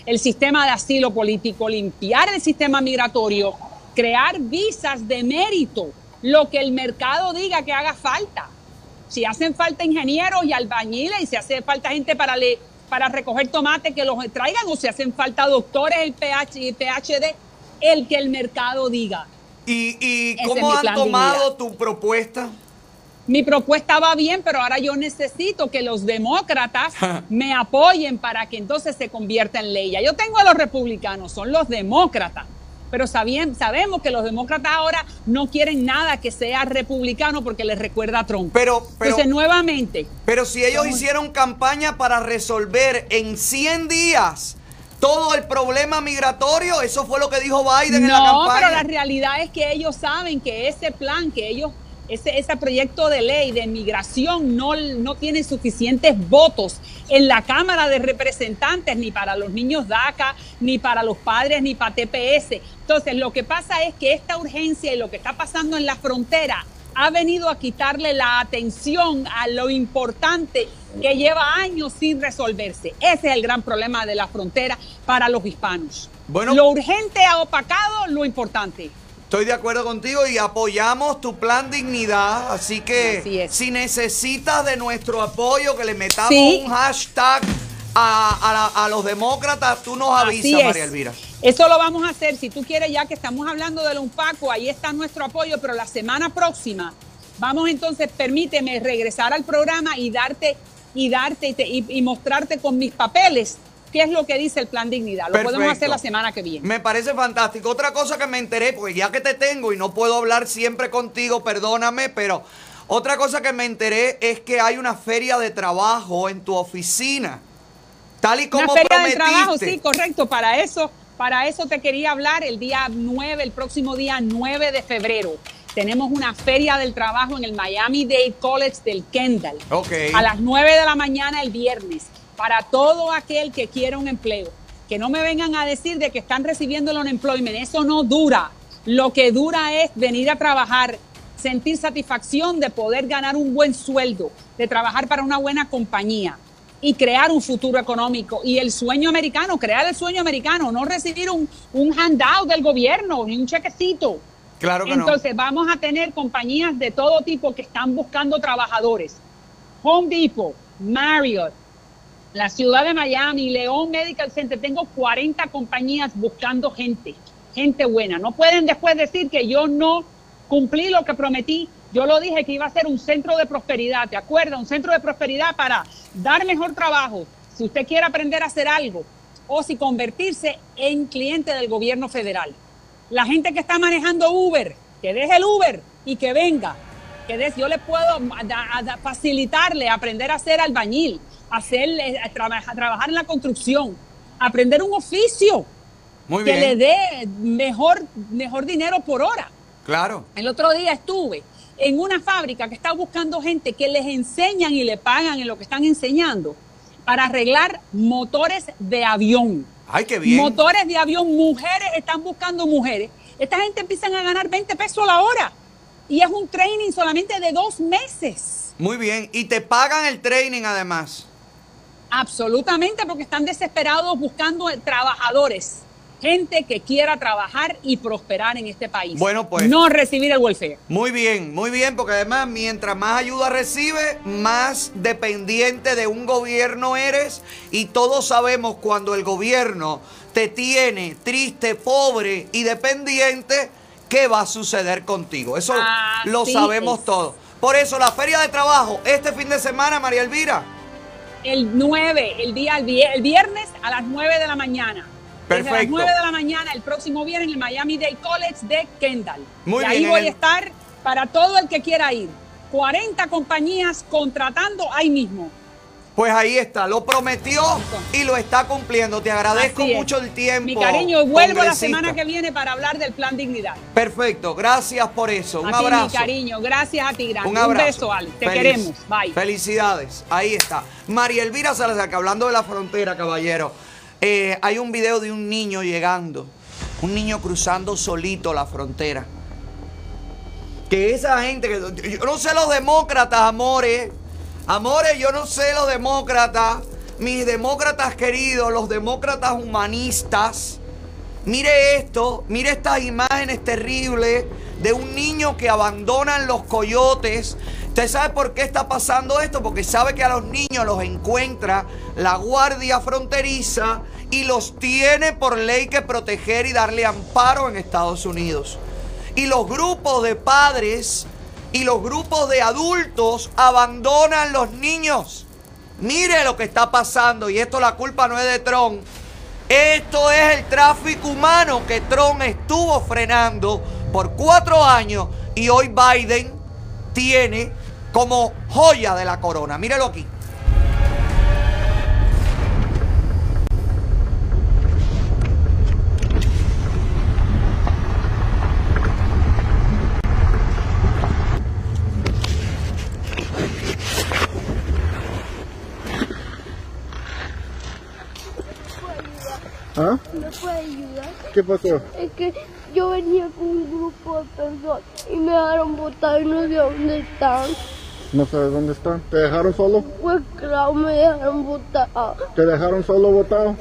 [SPEAKER 6] el sistema de asilo político, limpiar el sistema migratorio, crear visas de mérito, lo que el mercado diga que haga falta. Si hacen falta ingenieros y albañiles y si hace falta gente para, le, para recoger tomate que los traigan o si hacen falta doctores y PH, y PhD, el que el mercado diga.
[SPEAKER 1] ¿Y, y cómo han tomado tu propuesta?
[SPEAKER 6] Mi propuesta va bien, pero ahora yo necesito que los demócratas me apoyen para que entonces se convierta en ley. Ya yo tengo a los republicanos, son los demócratas. Pero sabien- sabemos que los demócratas ahora no quieren nada que sea republicano porque les recuerda a Trump.
[SPEAKER 1] Pero, pero,
[SPEAKER 6] Entonces, nuevamente,
[SPEAKER 1] pero si ellos hicieron campaña para resolver en 100 días todo el problema migratorio, eso fue lo que dijo Biden en la
[SPEAKER 6] No,
[SPEAKER 1] campaña.
[SPEAKER 6] pero la realidad es que ellos saben que ese plan, que ellos, ese, ese proyecto de ley de migración no, no tiene suficientes votos en la Cámara de Representantes, ni para los niños DACA, ni para los padres, ni para TPS. Entonces, lo que pasa es que esta urgencia y lo que está pasando en la frontera ha venido a quitarle la atención a lo importante que lleva años sin resolverse. Ese es el gran problema de la frontera para los hispanos.
[SPEAKER 1] Bueno.
[SPEAKER 6] lo urgente ha opacado lo importante.
[SPEAKER 1] Estoy de acuerdo contigo y apoyamos tu plan dignidad, así que
[SPEAKER 6] Así
[SPEAKER 1] si necesitas de nuestro apoyo, que le metamos
[SPEAKER 6] Sí.
[SPEAKER 1] un hashtag a, a los demócratas, tú nos avisas. María Elvira.
[SPEAKER 6] Eso lo vamos a hacer. Si tú quieres, ya que estamos hablando del UNPACO, ahí está nuestro apoyo, pero la semana próxima vamos entonces, permíteme regresar al programa y darte y darte y, te- y- y mostrarte con mis papeles qué es lo que dice el plan dignidad. Lo podemos hacer la semana que viene.
[SPEAKER 1] Me parece fantástico. Otra cosa que me enteré, porque ya que te tengo y no puedo hablar siempre contigo, perdóname, pero otra cosa que me enteré es que hay una feria de trabajo en tu oficina. Tal y como
[SPEAKER 6] Una feria
[SPEAKER 1] prometiste.
[SPEAKER 6] de trabajo, sí, correcto. Para eso, para eso te quería hablar el día 9, el próximo día 9 de febrero. Tenemos una feria del trabajo en el Miami Dade College del Kendall.
[SPEAKER 1] Ok.
[SPEAKER 6] A las 9 de la mañana el viernes. Para todo aquel que quiera un empleo. Que no me vengan a decir de que están recibiendo el unemployment. Eso no dura. Lo que dura es venir a trabajar, sentir satisfacción de poder ganar un buen sueldo, de trabajar para una buena compañía y crear un futuro económico. Y el sueño americano, crear el sueño americano, no recibir un, un handout del gobierno, ni un chequecito.
[SPEAKER 1] Claro que
[SPEAKER 6] Entonces vamos a tener compañías de todo tipo que están buscando trabajadores. Home Depot, Marriott, la ciudad de Miami, León Medical Center, tengo 40 compañías buscando gente, gente buena. No pueden después decir que yo no cumplí lo que prometí. Yo lo dije que iba a ser un centro de prosperidad, ¿te acuerdas? Un centro de prosperidad para dar mejor trabajo. Si usted quiere aprender a hacer algo o si convertirse en cliente del gobierno federal. La gente que está manejando Uber, que deje el Uber y que venga. Que des- yo le puedo facilitarle aprender a ser albañil, hacerle, a, traba- a trabajar en la construcción, aprender un oficio
[SPEAKER 1] Muy
[SPEAKER 6] que
[SPEAKER 1] bien.
[SPEAKER 6] le dé mejor, mejor dinero por hora.
[SPEAKER 1] Claro.
[SPEAKER 6] El otro día estuve en una fábrica que está buscando gente que les enseñan y le pagan en lo que están enseñando para arreglar motores de avión.
[SPEAKER 1] Ay, qué bien.
[SPEAKER 6] Motores de avión, mujeres están buscando mujeres. Esta gente empiezan a ganar 20 pesos la hora. Y es un training solamente de dos meses.
[SPEAKER 1] Muy bien. Y te pagan el training además.
[SPEAKER 6] Absolutamente, porque están desesperados buscando trabajadores. Gente que quiera trabajar y prosperar en este país.
[SPEAKER 1] Bueno, pues.
[SPEAKER 6] No recibir el welfare.
[SPEAKER 1] Muy bien, muy bien, porque además mientras más ayuda recibe, más dependiente de un gobierno eres y todos sabemos cuando el gobierno te tiene triste, pobre y dependiente, ¿qué va a suceder contigo? Eso lo sabemos
[SPEAKER 6] es.
[SPEAKER 1] todos. Por eso la feria de trabajo este fin de semana, María Elvira.
[SPEAKER 6] El 9, el día el vie- el viernes a las 9 de la mañana. Desde las
[SPEAKER 1] Perfecto.
[SPEAKER 6] 9 de la mañana, el próximo viernes, en el Miami Dade College de Kendall.
[SPEAKER 1] Muy
[SPEAKER 6] y
[SPEAKER 1] bien,
[SPEAKER 6] ahí voy
[SPEAKER 1] el-
[SPEAKER 6] a estar para todo el que quiera ir. 40 compañías contratando ahí mismo.
[SPEAKER 1] Pues ahí está, lo prometió y lo está cumpliendo. Te agradezco mucho el tiempo.
[SPEAKER 6] Mi cariño, vuelvo la semana que viene para hablar del plan dignidad.
[SPEAKER 1] Perfecto, gracias por eso. Un
[SPEAKER 6] ti,
[SPEAKER 1] abrazo.
[SPEAKER 6] mi cariño. Gracias a ti, grande.
[SPEAKER 1] Un abrazo.
[SPEAKER 6] beso, Alex. Te
[SPEAKER 1] Feliz-
[SPEAKER 6] queremos. Bye.
[SPEAKER 1] Felicidades. Ahí está. María Elvira Salazar, que hablando de la frontera, caballero, eh, hay un video de un niño llegando, un niño cruzando solito la frontera. Que esa gente, que yo no sé los demócratas, amores, amores, yo no sé los demócratas, mis demócratas queridos, los demócratas humanistas. Mire esto, mire estas imágenes terribles de un niño que abandonan los coyotes. ¿Usted sabe por qué está pasando esto? Porque sabe que a los niños los encuentra la guardia fronteriza y los tiene por ley que proteger y darle amparo en Estados Unidos. Y los grupos de padres y los grupos de adultos abandonan los niños. Mire lo que está pasando y esto la culpa no es de Trump. Esto es el tráfico humano que Trump estuvo frenando por cuatro años y hoy Biden tiene como joya de la corona. Mírelo aquí.
[SPEAKER 7] ¿Ah?
[SPEAKER 8] ¿Me puede ayudar?
[SPEAKER 7] ¿Qué pasó?
[SPEAKER 8] Es que yo venía con un grupo de personas y me dejaron botar y no sé dónde están.
[SPEAKER 7] No sabes dónde están. ¿Te dejaron solo?
[SPEAKER 8] Pues claro, me dejaron botar.
[SPEAKER 7] ¿Te dejaron solo botado?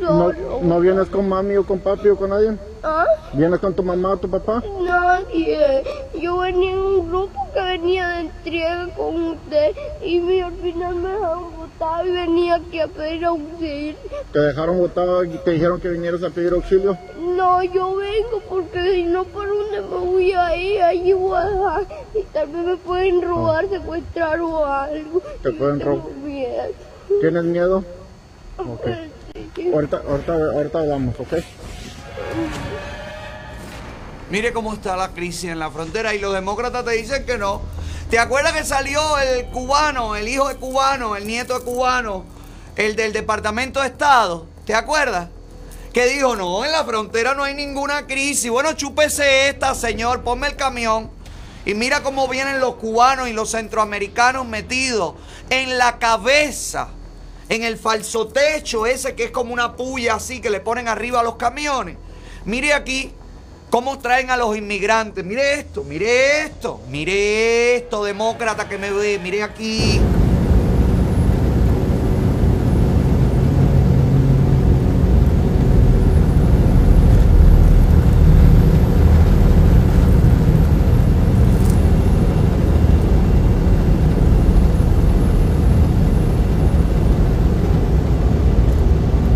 [SPEAKER 7] ¿No. ¿No vienes con mami o con papi o con nadie?
[SPEAKER 8] ¿Ah?
[SPEAKER 7] ¿Vienes con tu mamá o tu papá?
[SPEAKER 8] Nadie. Yo venía en un grupo que venía de entrega con usted y al final me dejaron botar y venía aquí a pedir auxilio.
[SPEAKER 7] ¿Te dejaron botado y te dijeron que vinieras a pedir auxilio?
[SPEAKER 8] No, yo vengo porque si no, ¿por dónde me voy a ir? Allí voy a dejar y tal vez me pueden robar, secuestrar o algo.
[SPEAKER 7] Te pueden robar. ¿Tienes miedo? Ok.
[SPEAKER 8] Sí.
[SPEAKER 7] Ahorita, ahorita, ahorita hablamos, ¿ok?
[SPEAKER 1] Mire cómo está la crisis en la frontera y los demócratas te dicen que no. ¿Te acuerdas que salió el cubano, el hijo de cubano, el nieto de cubano, el del Departamento de Estado? ¿Te acuerdas? Que dijo, no, en la frontera no hay ninguna crisis. Bueno, chúpese esta, señor, ponme el camión. Y mira cómo vienen los cubanos y los centroamericanos metidos en la cabeza, en el falso techo ese que es como una puya así que le ponen arriba a los camiones. Mire aquí cómo traen a los inmigrantes. Mire esto, mire esto, mire esto, demócrata que me ve, mire aquí.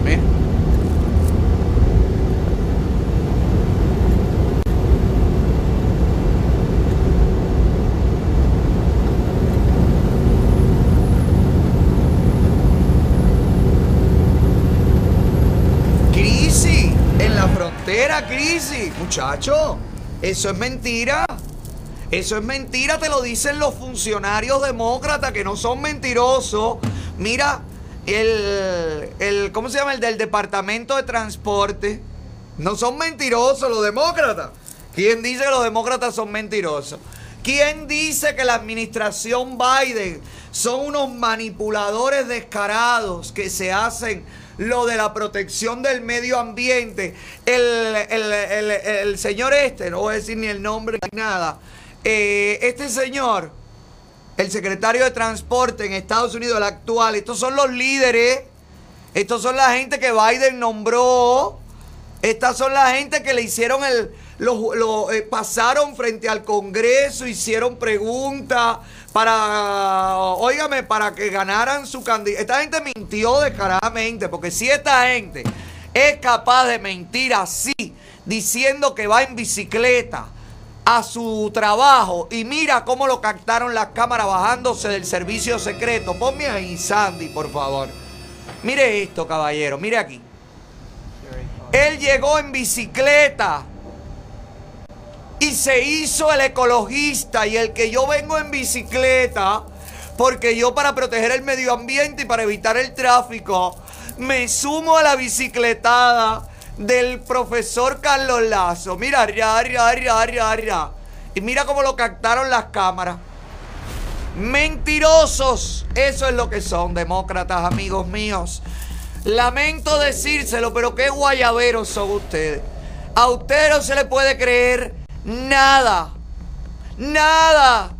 [SPEAKER 1] Mira. Crisis en la muchacho. Eso es mentira. Eso es mentira, te lo dicen los funcionarios demócratas que no son mentirosos. Mira, el, el ¿cómo se llama? El del Departamento de Transporte. No son mentirosos los demócratas. ¿Quién dice que los demócratas son mentirosos? ¿Quién dice que la administración Biden son unos manipuladores descarados que se hacen lo de la protección del medio ambiente? El, el- el- señor este, no voy a decir ni el nombre ni nada, eh, este señor, el secretario de Transporte en Estados Unidos, el actual, estos son los líderes, estos son la gente que Biden nombró. Estas son la gente que le hicieron el. Lo, lo, eh, pasaron frente al Congreso, hicieron preguntas para. Óigame, para que ganaran su candidato. Esta gente mintió descaradamente, porque si esta gente es capaz de mentir así, diciendo que va en bicicleta a su trabajo y mira cómo lo captaron las cámaras bajándose del servicio secreto. Ponme ahí, Sandy, por favor. Mire esto, caballero, mire aquí. Él llegó en bicicleta y se hizo el ecologista y el que yo vengo en bicicleta porque yo para proteger el medio ambiente y para evitar el tráfico me sumo a la bicicletada del profesor Carlos Lazo. Mira, ya, ya, ya, ya, ya. Y mira cómo lo captaron las cámaras. Mentirosos. Eso es lo que son, demócratas, amigos míos. Lamento decírselo, pero qué guayaberos son ustedes. A ustedes no se le puede creer nada. Nada.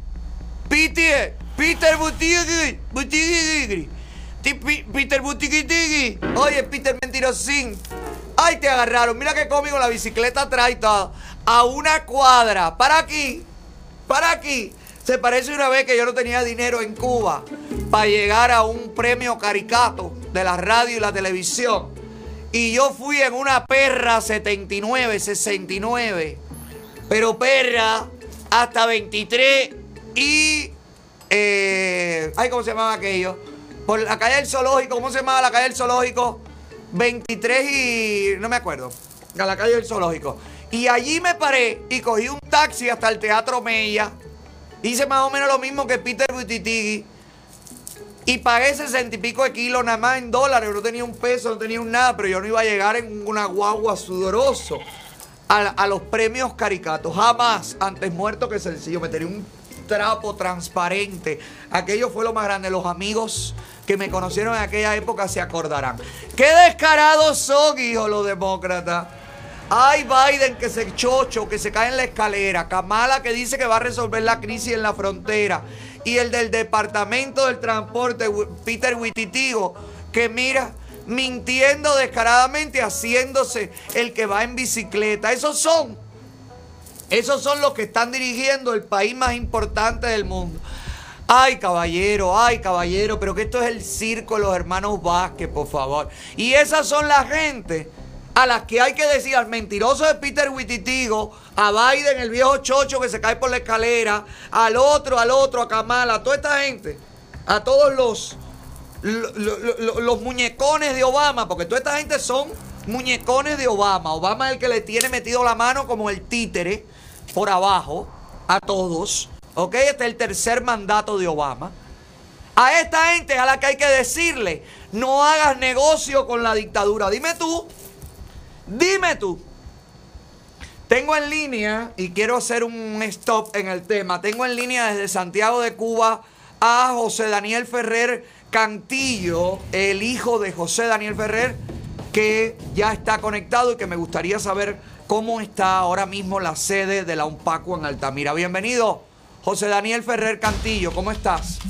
[SPEAKER 1] Peter, Peter Buttigieg, Buttigieg, Peter Buttigieg. Oye, Peter Mentirosín. Ay, te agarraron. Mira que cómico la bicicleta trae todo. A una cuadra. Para aquí. Para aquí. Se parece una vez que yo no tenía dinero en Cuba para llegar a un premio caricato de la radio y la televisión. Y yo fui en una perra 79, 69. Pero perra hasta 23 y... eh, ay, ¿cómo se llamaba aquello? Por la calle del zoológico, ¿cómo se llamaba la calle del zoológico? 23 y... no me acuerdo. A la calle del zoológico. Y allí me paré y cogí un taxi hasta el Teatro Mella. Hice más o menos lo mismo que Peter Buttigieg. Y pagué sesenta y pico de kilos nada más en dólares. No tenía un peso, no tenía un nada, pero yo no iba a llegar en una guagua sudoroso a, los premios caricatos. Jamás, antes muerto que sencillo. Me tenía un trapo transparente. Aquello fue lo más grande. Los amigos que me conocieron en aquella época se acordarán. ¡Qué descarados son, hijos, los demócratas! Ay, Biden que se chocho, que se cae en la escalera. Kamala que dice que va a resolver la crisis en la frontera. Y el del Departamento del Transporte, Peter Wititigo, que mira, mintiendo descaradamente, haciéndose el que va en bicicleta. Esos son, esos son los que están dirigiendo el país más importante del mundo. Ay, caballero, ay, caballero, pero que esto es el circo de los hermanos Vázquez, por favor. Y esas son la gente a las que hay que decir al mentiroso de Peter Wititigo, a Biden, el viejo chocho que se cae por la escalera, al otro, al otro, a Kamala, a toda esta gente, a todos los, lo- lo- lo- los muñecones de Obama, porque toda esta gente son muñecones de Obama. Obama es el que le tiene metido la mano como el títere por abajo a todos. ¿Ok? Este es el tercer mandato de Obama. A esta gente a la que hay que decirle, no hagas negocio con la dictadura. Dime tú, dime tú. Tengo en línea, y quiero hacer un stop en el tema, tengo en línea desde Santiago de Cuba a José Daniel Ferrer Cantillo, el hijo de José Daniel Ferrer, que ya está conectado y que me gustaría saber cómo está ahora mismo la sede de la UNPACO en Altamira. Bienvenido, José Daniel Ferrer Cantillo, ¿cómo estás?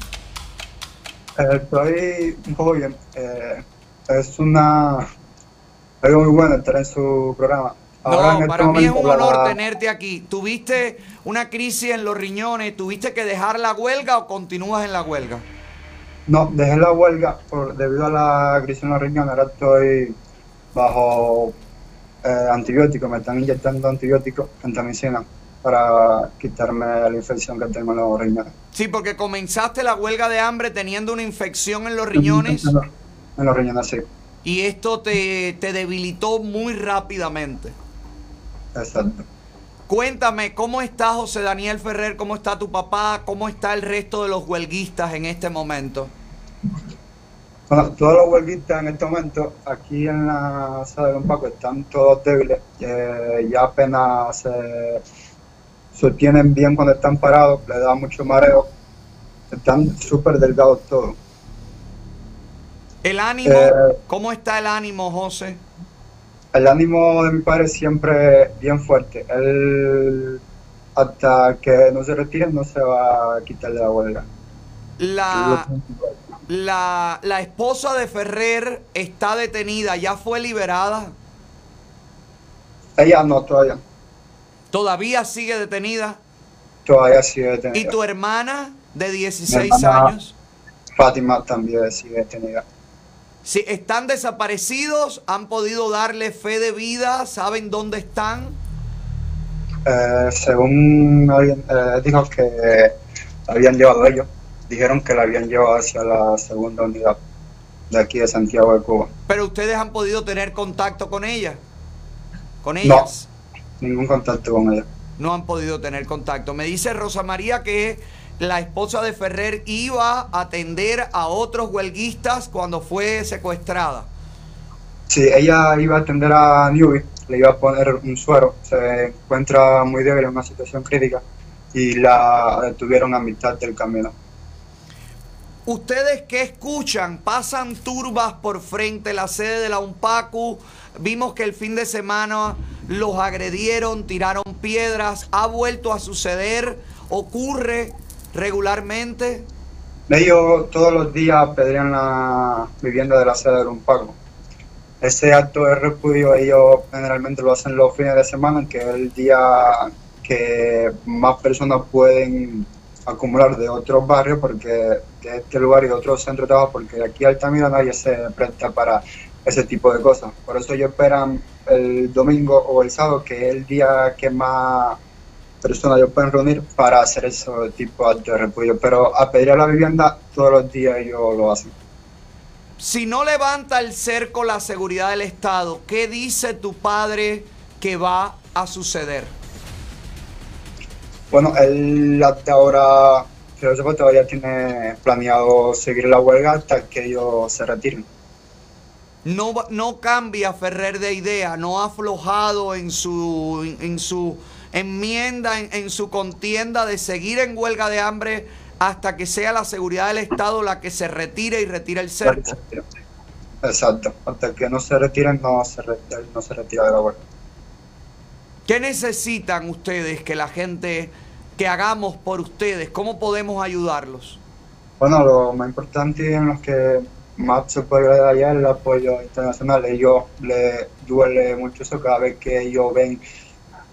[SPEAKER 9] Eh, estoy un poco bien. Eh, es una algo muy bueno estar en su programa. Ahora,
[SPEAKER 1] No,
[SPEAKER 9] este
[SPEAKER 1] para mí es un
[SPEAKER 9] la-
[SPEAKER 1] honor tenerte aquí. ¿Tuviste una crisis en los riñones? ¿Tuviste que dejar la huelga o continúas en la huelga?
[SPEAKER 9] No, dejé la huelga por, debido a la crisis en los riñones. Ahora estoy bajo eh, antibióticos. Me están inyectando antibióticos, gentamicina, para quitarme la infección que tengo en los riñones.
[SPEAKER 1] Sí, porque comenzaste la huelga de hambre teniendo una infección en los riñones
[SPEAKER 9] En los, en los riñones, sí.
[SPEAKER 1] y esto te, te debilitó muy rápidamente.
[SPEAKER 9] Exacto.
[SPEAKER 1] Cuéntame, ¿cómo está José Daniel Ferrer? ¿Cómo está tu papá? ¿Cómo está el resto de los huelguistas en este momento?
[SPEAKER 9] Bueno, todos los huelguistas en este momento aquí en la sala de Don Paco están todos débiles, eh, ya apenas se sostienen bien cuando están parados, les da mucho mareo, están súper delgados todos.
[SPEAKER 1] ¿El ánimo?
[SPEAKER 9] Eh.
[SPEAKER 1] ¿Cómo está el ánimo, José?
[SPEAKER 9] El ánimo de mi padre es siempre bien fuerte, él hasta que no se retire no se va a quitar de la huelga.
[SPEAKER 1] La, la, la esposa de Ferrer está detenida, ya fue liberada,
[SPEAKER 9] Ella no, todavía,
[SPEAKER 1] todavía sigue detenida.
[SPEAKER 9] todavía sigue
[SPEAKER 1] ¿Y
[SPEAKER 9] detenida.
[SPEAKER 1] tu hermana de
[SPEAKER 9] Mi
[SPEAKER 1] 16
[SPEAKER 9] hermana
[SPEAKER 1] años?
[SPEAKER 9] Fátima también sigue detenida.
[SPEAKER 1] Si están desaparecidos, han podido darle fe de vida, saben dónde están.
[SPEAKER 9] Eh, según alguien eh, dijo que la habían llevado ellos, dijeron que la habían llevado hacia la segunda unidad de aquí de Santiago de Cuba.
[SPEAKER 1] Pero ustedes han podido tener contacto con ella. Con
[SPEAKER 9] No.
[SPEAKER 1] ellas.
[SPEAKER 9] Ningún contacto con ella.
[SPEAKER 1] No han podido tener contacto. Me dice Rosa María que la esposa de Ferrer iba a atender a otros huelguistas cuando fue secuestrada.
[SPEAKER 9] Sí, ella iba a atender a Newbie, le iba a poner un suero, se encuentra muy débil en una situación crítica y la detuvieron a mitad del camino.
[SPEAKER 1] ¿Ustedes qué escuchan? ¿Pasan turbas por frente a la sede de la UNPACU? Vimos que el fin de semana los agredieron, tiraron piedras. ¿Ha vuelto a suceder? ¿Ocurre regularmente?
[SPEAKER 9] Ellos todos los días apedrean la vivienda de la sede de un pago. Ese acto de repudio ellos generalmente lo hacen los fines de semana, que es el día que más personas pueden acumular de otros barrios, porque de este lugar y de otros centros de trabajo, porque aquí en Altamira nadie se presta para ese tipo de cosas. Por eso ellos esperan el domingo o el sábado, que es el día que más personas ellos pueden reunir para hacer ese tipo de acto de repudio. Pero a pedir a la vivienda todos los días ellos lo hacen.
[SPEAKER 1] Si no levanta el cerco la seguridad del Estado, ¿qué dice tu padre que va a suceder?
[SPEAKER 9] Bueno, él hasta ahora, creo que todavía tiene planeado seguir la huelga hasta que ellos se retiren.
[SPEAKER 1] No, no cambia Ferrer de idea, no ha aflojado en su, en su enmienda, en, en su contienda de seguir en huelga de hambre hasta que sea la seguridad del Estado la que se retire y retire el cerco.
[SPEAKER 9] Exacto, hasta que no se retiren no se, re- él no se retira de la huelga.
[SPEAKER 1] ¿Qué necesitan ustedes que la gente, que hagamos por ustedes? ¿Cómo podemos ayudarlos?
[SPEAKER 9] Bueno, lo más importante en los que más se puede allá es el apoyo internacional. Ellos les duele mucho eso cada vez que ellos ven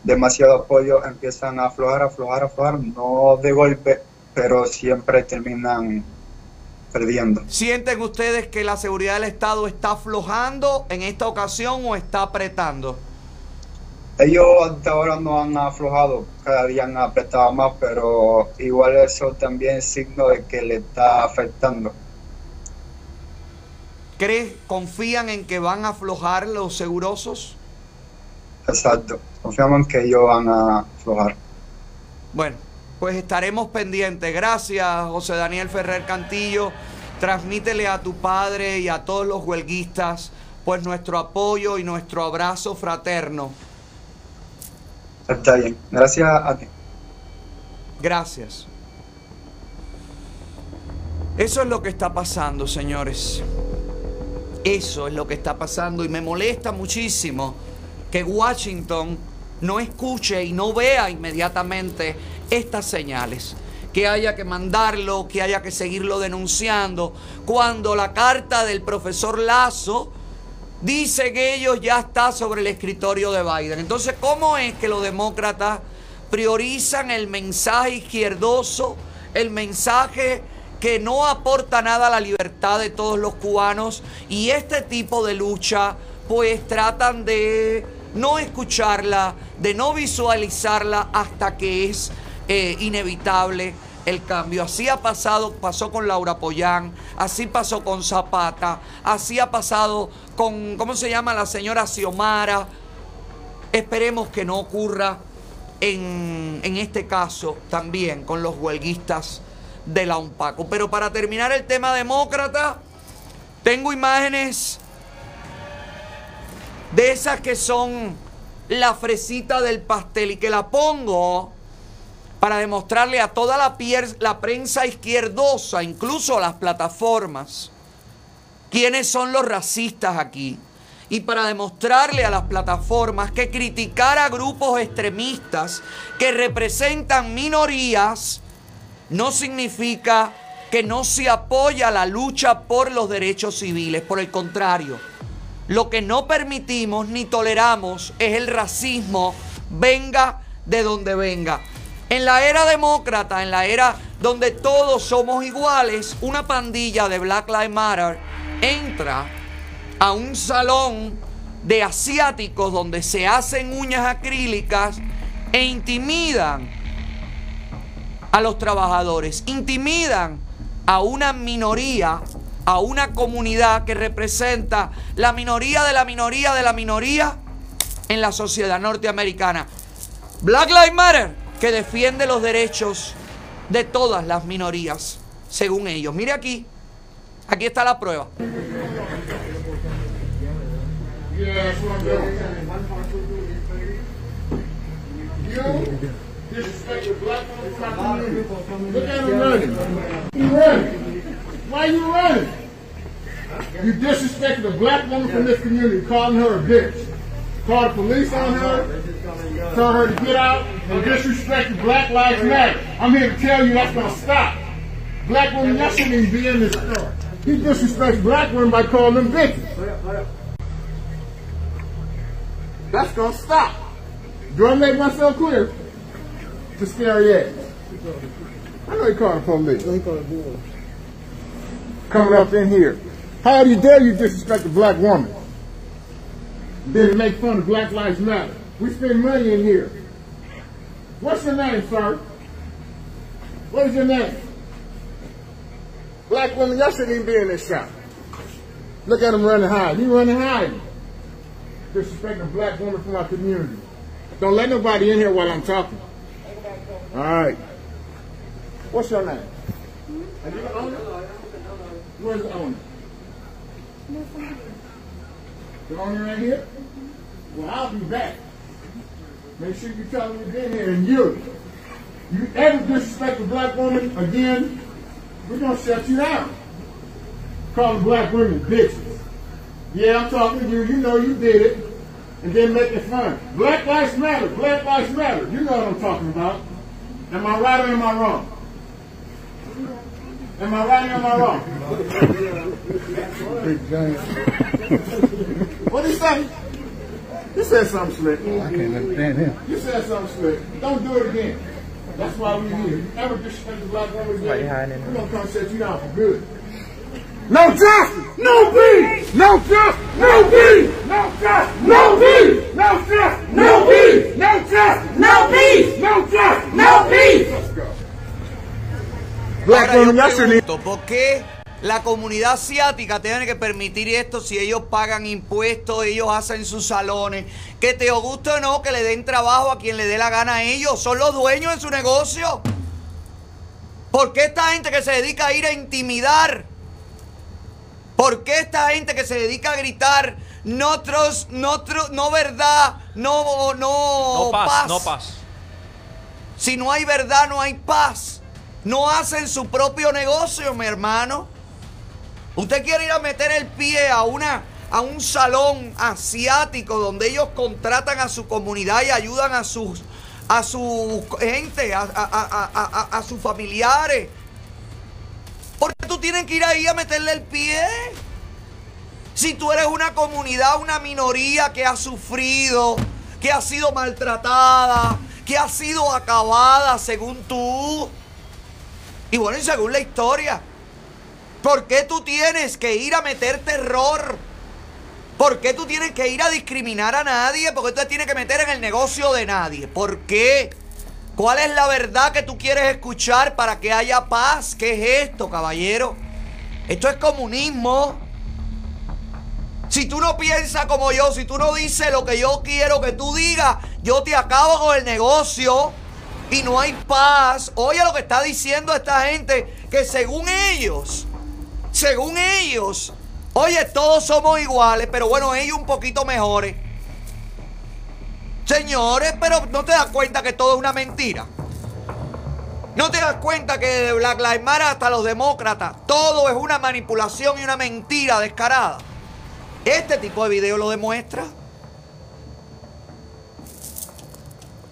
[SPEAKER 9] demasiado apoyo, empiezan a aflojar, aflojar, aflojar, no de golpe, pero siempre terminan perdiendo.
[SPEAKER 1] ¿Sienten ustedes que la seguridad del Estado está aflojando en esta ocasión o está apretando?
[SPEAKER 9] Ellos hasta ahora no han aflojado, cada día han apretado más, pero igual eso también es signo de que le está afectando.
[SPEAKER 1] ¿Crees, confían en que van a aflojar los segurosos?
[SPEAKER 9] Exacto, confiamos en que ellos van a aflojar.
[SPEAKER 1] Bueno, pues estaremos pendientes. Gracias, José Daniel Ferrer Cantillo. Transmítele a tu padre y a todos los huelguistas pues nuestro apoyo y nuestro abrazo fraterno.
[SPEAKER 9] Está bien, gracias a ti.
[SPEAKER 1] Gracias. Eso es lo que está pasando, señores. Eso es lo que está pasando y me molesta muchísimo que Washington no escuche y no vea inmediatamente estas señales. Que haya que mandarlo, que haya que seguirlo denunciando. Cuando la carta del profesor Lazo dice que ellos ya está sobre el escritorio de Biden. Entonces, ¿cómo es que los demócratas priorizan el mensaje izquierdoso, el mensaje que no aporta nada a la libertad de todos los cubanos y este tipo de lucha pues tratan de no escucharla, de no visualizarla hasta que es eh, inevitable el cambio. Así ha pasado, pasó con Laura Pollán, así pasó con Zapata, así ha pasado con, ¿cómo se llama? La señora Xiomara. Esperemos que no ocurra en, en este caso también con los huelguistas de la UNPACO. Pero para terminar el tema demócrata, tengo imágenes de esas que son la fresita del pastel y que la pongo para demostrarle a toda la, prensa izquierdosa, incluso a las plataformas, quiénes son los racistas aquí. Y para demostrarle a las plataformas que criticar a grupos extremistas que representan minorías no significa que no se apoya la lucha por los derechos civiles. Por el contrario, lo que no permitimos ni toleramos es el racismo, venga de donde venga. En la era demócrata, en la era donde todos somos iguales, una pandilla de Black Lives Matter entra a un salón de asiáticos donde se hacen uñas acrílicas e intimidan a los trabajadores, intimidan a una minoría, a una comunidad que representa la minoría de la minoría de la minoría en la sociedad norteamericana. Black Lives Matter, que defiende los derechos de todas las minorías, según ellos. Mire aquí, aquí está la prueba.
[SPEAKER 10] Why you running? You disrespected a black woman from this community, calling her a bitch. Called the police on her, told her to get out, and disrespected Black Lives Matter. I'm here to tell you that's gonna stop. Black women, that shouldn't even be in this store. He disrespects black women by calling them bitches. That's gonna stop. Do I make myself clear? To scary ass. I know he called the police. he called the. Coming up in here. How do you dare you disrespect a black woman? Then make fun of Black Lives Matter. We spend money in here. What's your name, sir? What is your name? Black woman, y'all shouldn't even be in this shop. Look at him running high. He running high. Disrespecting a black woman from our community. Don't let nobody in here while I'm talking. All right. What's your name? Are you the owner? Where's the owner? The owner right here? Well, I'll be back. Make sure you tell me you've been here and you. You ever disrespect a black woman again, we're gonna shut you down. Call Calling black women bitches. Yeah, I'm talking to you. You know you did it. And then making fun. Black lives matter. Black lives matter. You know what I'm talking about. Am I right or am I wrong? Am I right or am I wrong? Big giant. what did he say? You said something slick. I can't understand him. You said something slick. Don't do it again. That's why we're here. You ever disrespect a black woman again, we're going to come set you down for good. No justice! No peace! No justice! No peace! No justice! No peace! No justice! No peace! No justice! No peace! No justice! No peace! Let's go. Black
[SPEAKER 1] Ahora yo pregunto, ¿por qué la comunidad asiática tiene que permitir esto si ellos pagan impuestos, ellos hacen sus salones? Que te guste o no, que le den trabajo a quien le dé la gana a ellos. Son los dueños de su negocio. ¿Por qué esta gente que se dedica a ir a intimidar? ¿Por qué esta gente que se dedica a gritar no tros, no no verdad, no no,
[SPEAKER 11] No paz, no paz.
[SPEAKER 1] Si no hay verdad, no hay paz. No hacen su propio negocio, mi hermano. Usted quiere ir a meter el pie a una a un salón asiático donde ellos contratan a su comunidad y ayudan a sus a su gente, a, sus familiares. ¿Por qué tú tienes que ir ahí a meterle el pie? Si tú eres una comunidad, una minoría que ha sufrido, que ha sido maltratada, que ha sido acabada según tú. Y bueno, y según la historia. ¿Por qué tú tienes que ir a meter terror? ¿Por qué tú tienes que ir a discriminar a nadie? ¿Por qué tú te tienes que meter en el negocio de nadie? ¿Por qué? ¿Cuál es la verdad que tú quieres escuchar para que haya paz? ¿Qué es esto, caballero? Esto es comunismo. Si tú no piensas como yo, si tú no dices lo que yo quiero que tú digas, yo te acabo con el negocio y no hay paz. Oye lo que está diciendo esta gente, que según ellos, según ellos, oye, todos somos iguales, pero bueno, ellos un poquito mejores. Señores, pero no te das cuenta que todo es una mentira. No te das cuenta que de Black Lives Matter hasta los demócratas, todo es una manipulación y una mentira descarada. Este tipo de video lo demuestra.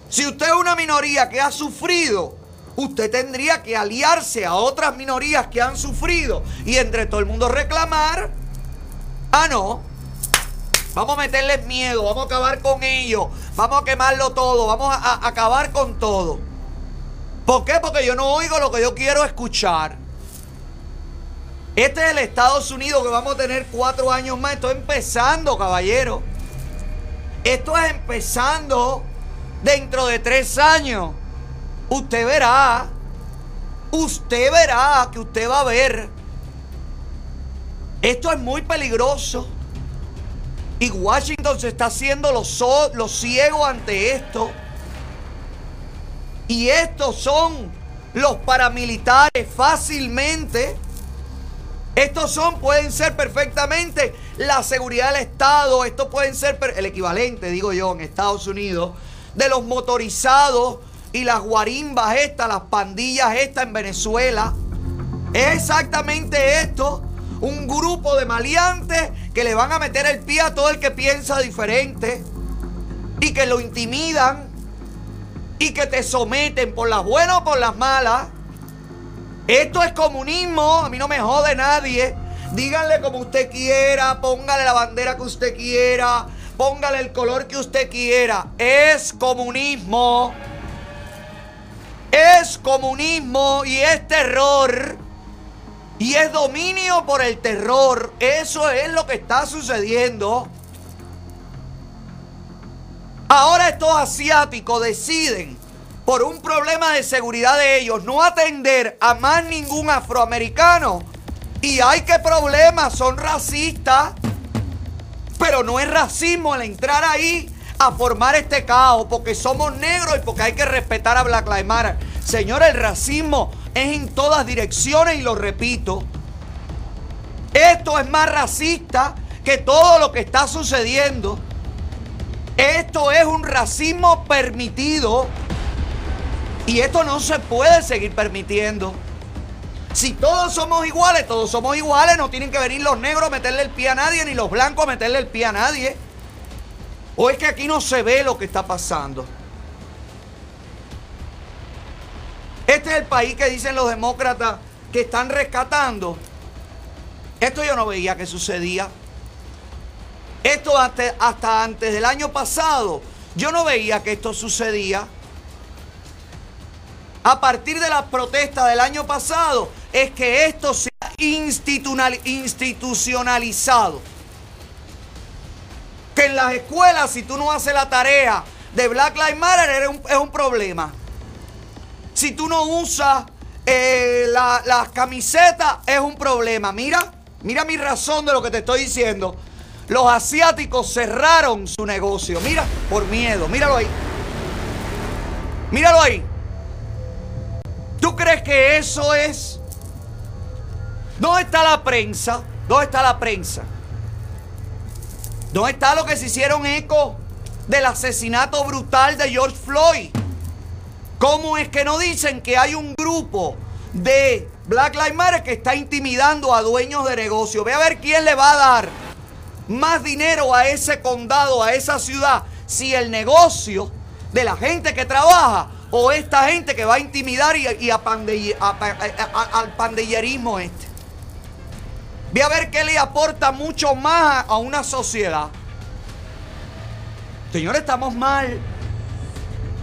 [SPEAKER 1] Si usted es una minoría que ha sufrido, usted tendría que aliarse a otras minorías que han sufrido y entre todo el mundo reclamar. Ah, no. Vamos a meterles miedo, vamos a acabar con ellos, vamos a quemarlo todo, vamos a, acabar con todo. ¿Por qué? Porque yo no oigo lo que yo quiero escuchar. Este es el Estados Unidos que vamos a tener cuatro años más. Esto es empezando, caballero. Esto es empezando dentro de tres años. Usted verá. Usted verá que usted va a ver. Esto es muy peligroso. Y Washington se está haciendo los, so- ciegos ante esto. Y estos son los paramilitares fácilmente. Estos son, pueden ser perfectamente la seguridad del Estado. Estos pueden ser el equivalente, digo yo, en Estados Unidos, de los motorizados y las guarimbas estas, las pandillas estas en Venezuela. Es exactamente esto. Un grupo de maleantes que le van a meter el pie a todo el que piensa diferente y que lo intimidan y que te someten por las buenas o por las malas. Esto es comunismo, a mí no me jode nadie. Díganle como usted quiera, póngale la bandera que usted quiera, póngale el color que usted quiera. Es comunismo. Es comunismo y es terror. Y es dominio por el terror. Eso es lo que está sucediendo. Ahora estos asiáticos deciden por un problema de seguridad de ellos, no atender a más ningún afroamericano. Y hay que problemas, son racistas. Pero no es racismo el entrar ahí a formar este caos porque somos negros y porque hay que respetar a Black Lives Matter. Señor, el racismo es en todas direcciones y lo repito. Esto es más racista que todo lo que está sucediendo. Esto es un racismo permitido y esto no se puede seguir permitiendo. Si todos somos iguales, todos somos iguales, no tienen que venir los negros a meterle el pie a nadie, ni los blancos a meterle el pie a nadie. ¿O es que aquí no se ve lo que está pasando? Este es el país que dicen los demócratas que están rescatando. Esto yo no veía que sucedía. Esto hasta, hasta antes del año pasado, yo no veía que esto sucedía. A partir de la protesta del año pasado, es que esto se ha institucional- institucionalizado. Que en las escuelas, si tú no haces la tarea de Black Lives Matter, es un problema. Si tú no usas eh, la- las camisetas, es un problema. Mira, mira mi razón de lo que te estoy diciendo. Los asiáticos cerraron su negocio. Mira, por miedo. Míralo ahí. Míralo ahí. ¿Tú crees que eso es? ¿Dónde está la prensa? ¿Dónde está la prensa? ¿Dónde está lo que se hicieron eco del asesinato brutal de George Floyd? ¿Cómo es que no dicen que hay un grupo de Black Lives Matter que está intimidando a dueños de negocio? Ve a ver quién le va a dar más dinero a ese condado, a esa ciudad, si el negocio de la gente que trabaja o esta gente que va a intimidar y, a- a- al pandillerismo este. Ve a ver qué le aporta mucho más a, una sociedad. Señores, estamos mal.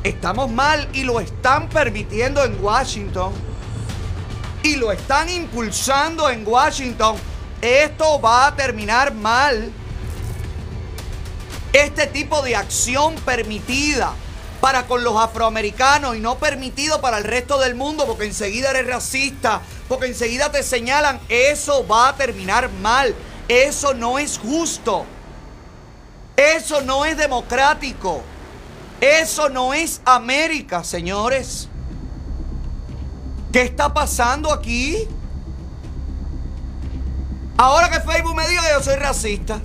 [SPEAKER 1] Estamos mal y lo están permitiendo en Washington. Y lo están impulsando en Washington. Esto va a terminar mal. Este tipo de acción permitida para con los afroamericanos y no permitido para el resto del mundo porque enseguida eres racista, porque enseguida te señalan, eso va a terminar mal. Eso no es justo. Eso no es democrático. Eso no es América, señores. ¿Qué está pasando aquí? Ahora que Facebook me diga que yo soy racista.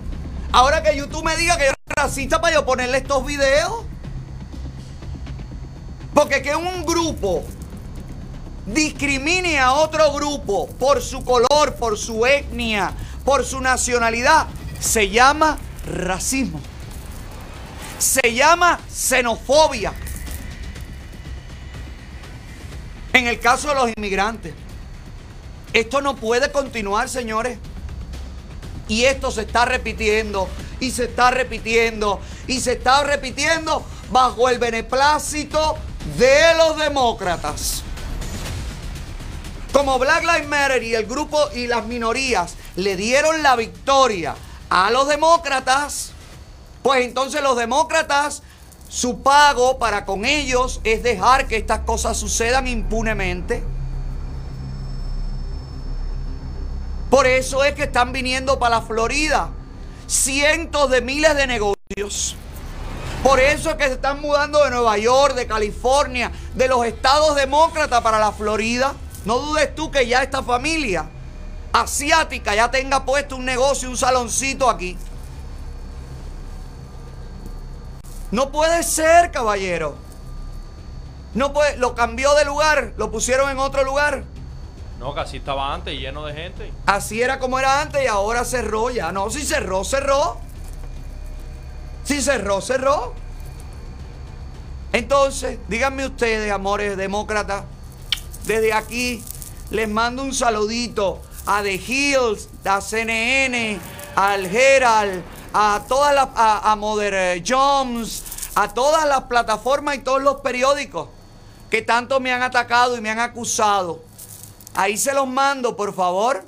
[SPEAKER 1] Ahora que YouTube me diga que yo soy racista para yo ponerle estos videos. Porque que un grupo discrimine a otro grupo por su color, por su etnia, por su nacionalidad, se llama racismo. Se llama xenofobia. En el caso de los inmigrantes. Esto no puede continuar, señores. Y esto se está repitiendo y se está repitiendo y se está repitiendo bajo el beneplácito de los demócratas. Como Black Lives Matter y el grupo y las minorías le dieron la victoria a los demócratas, pues entonces los demócratas, su pago para con ellos es dejar que estas cosas sucedan impunemente. Por eso es que están viniendo para la Florida cientos de miles de negocios. Por eso es que se están mudando de Nueva York, de California, de los estados demócratas para la Florida. No dudes tú que ya esta familia asiática ya tenga puesto un negocio, un saloncito aquí. No puede ser, caballero. No puede, lo cambió de lugar, lo pusieron en otro lugar.
[SPEAKER 11] No, que así estaba antes, lleno de gente.
[SPEAKER 1] Así era como era antes y ahora cerró ya. No, si cerró, cerró. Si cerró, cerró. Entonces, díganme ustedes, amores demócratas, desde aquí les mando un saludito a The Hills, a CNN, al Herald, a todas las, a, a Mother Jones, a todas las plataformas y todos los periódicos que tanto me han atacado y me han acusado. Ahí se los mando, por favor.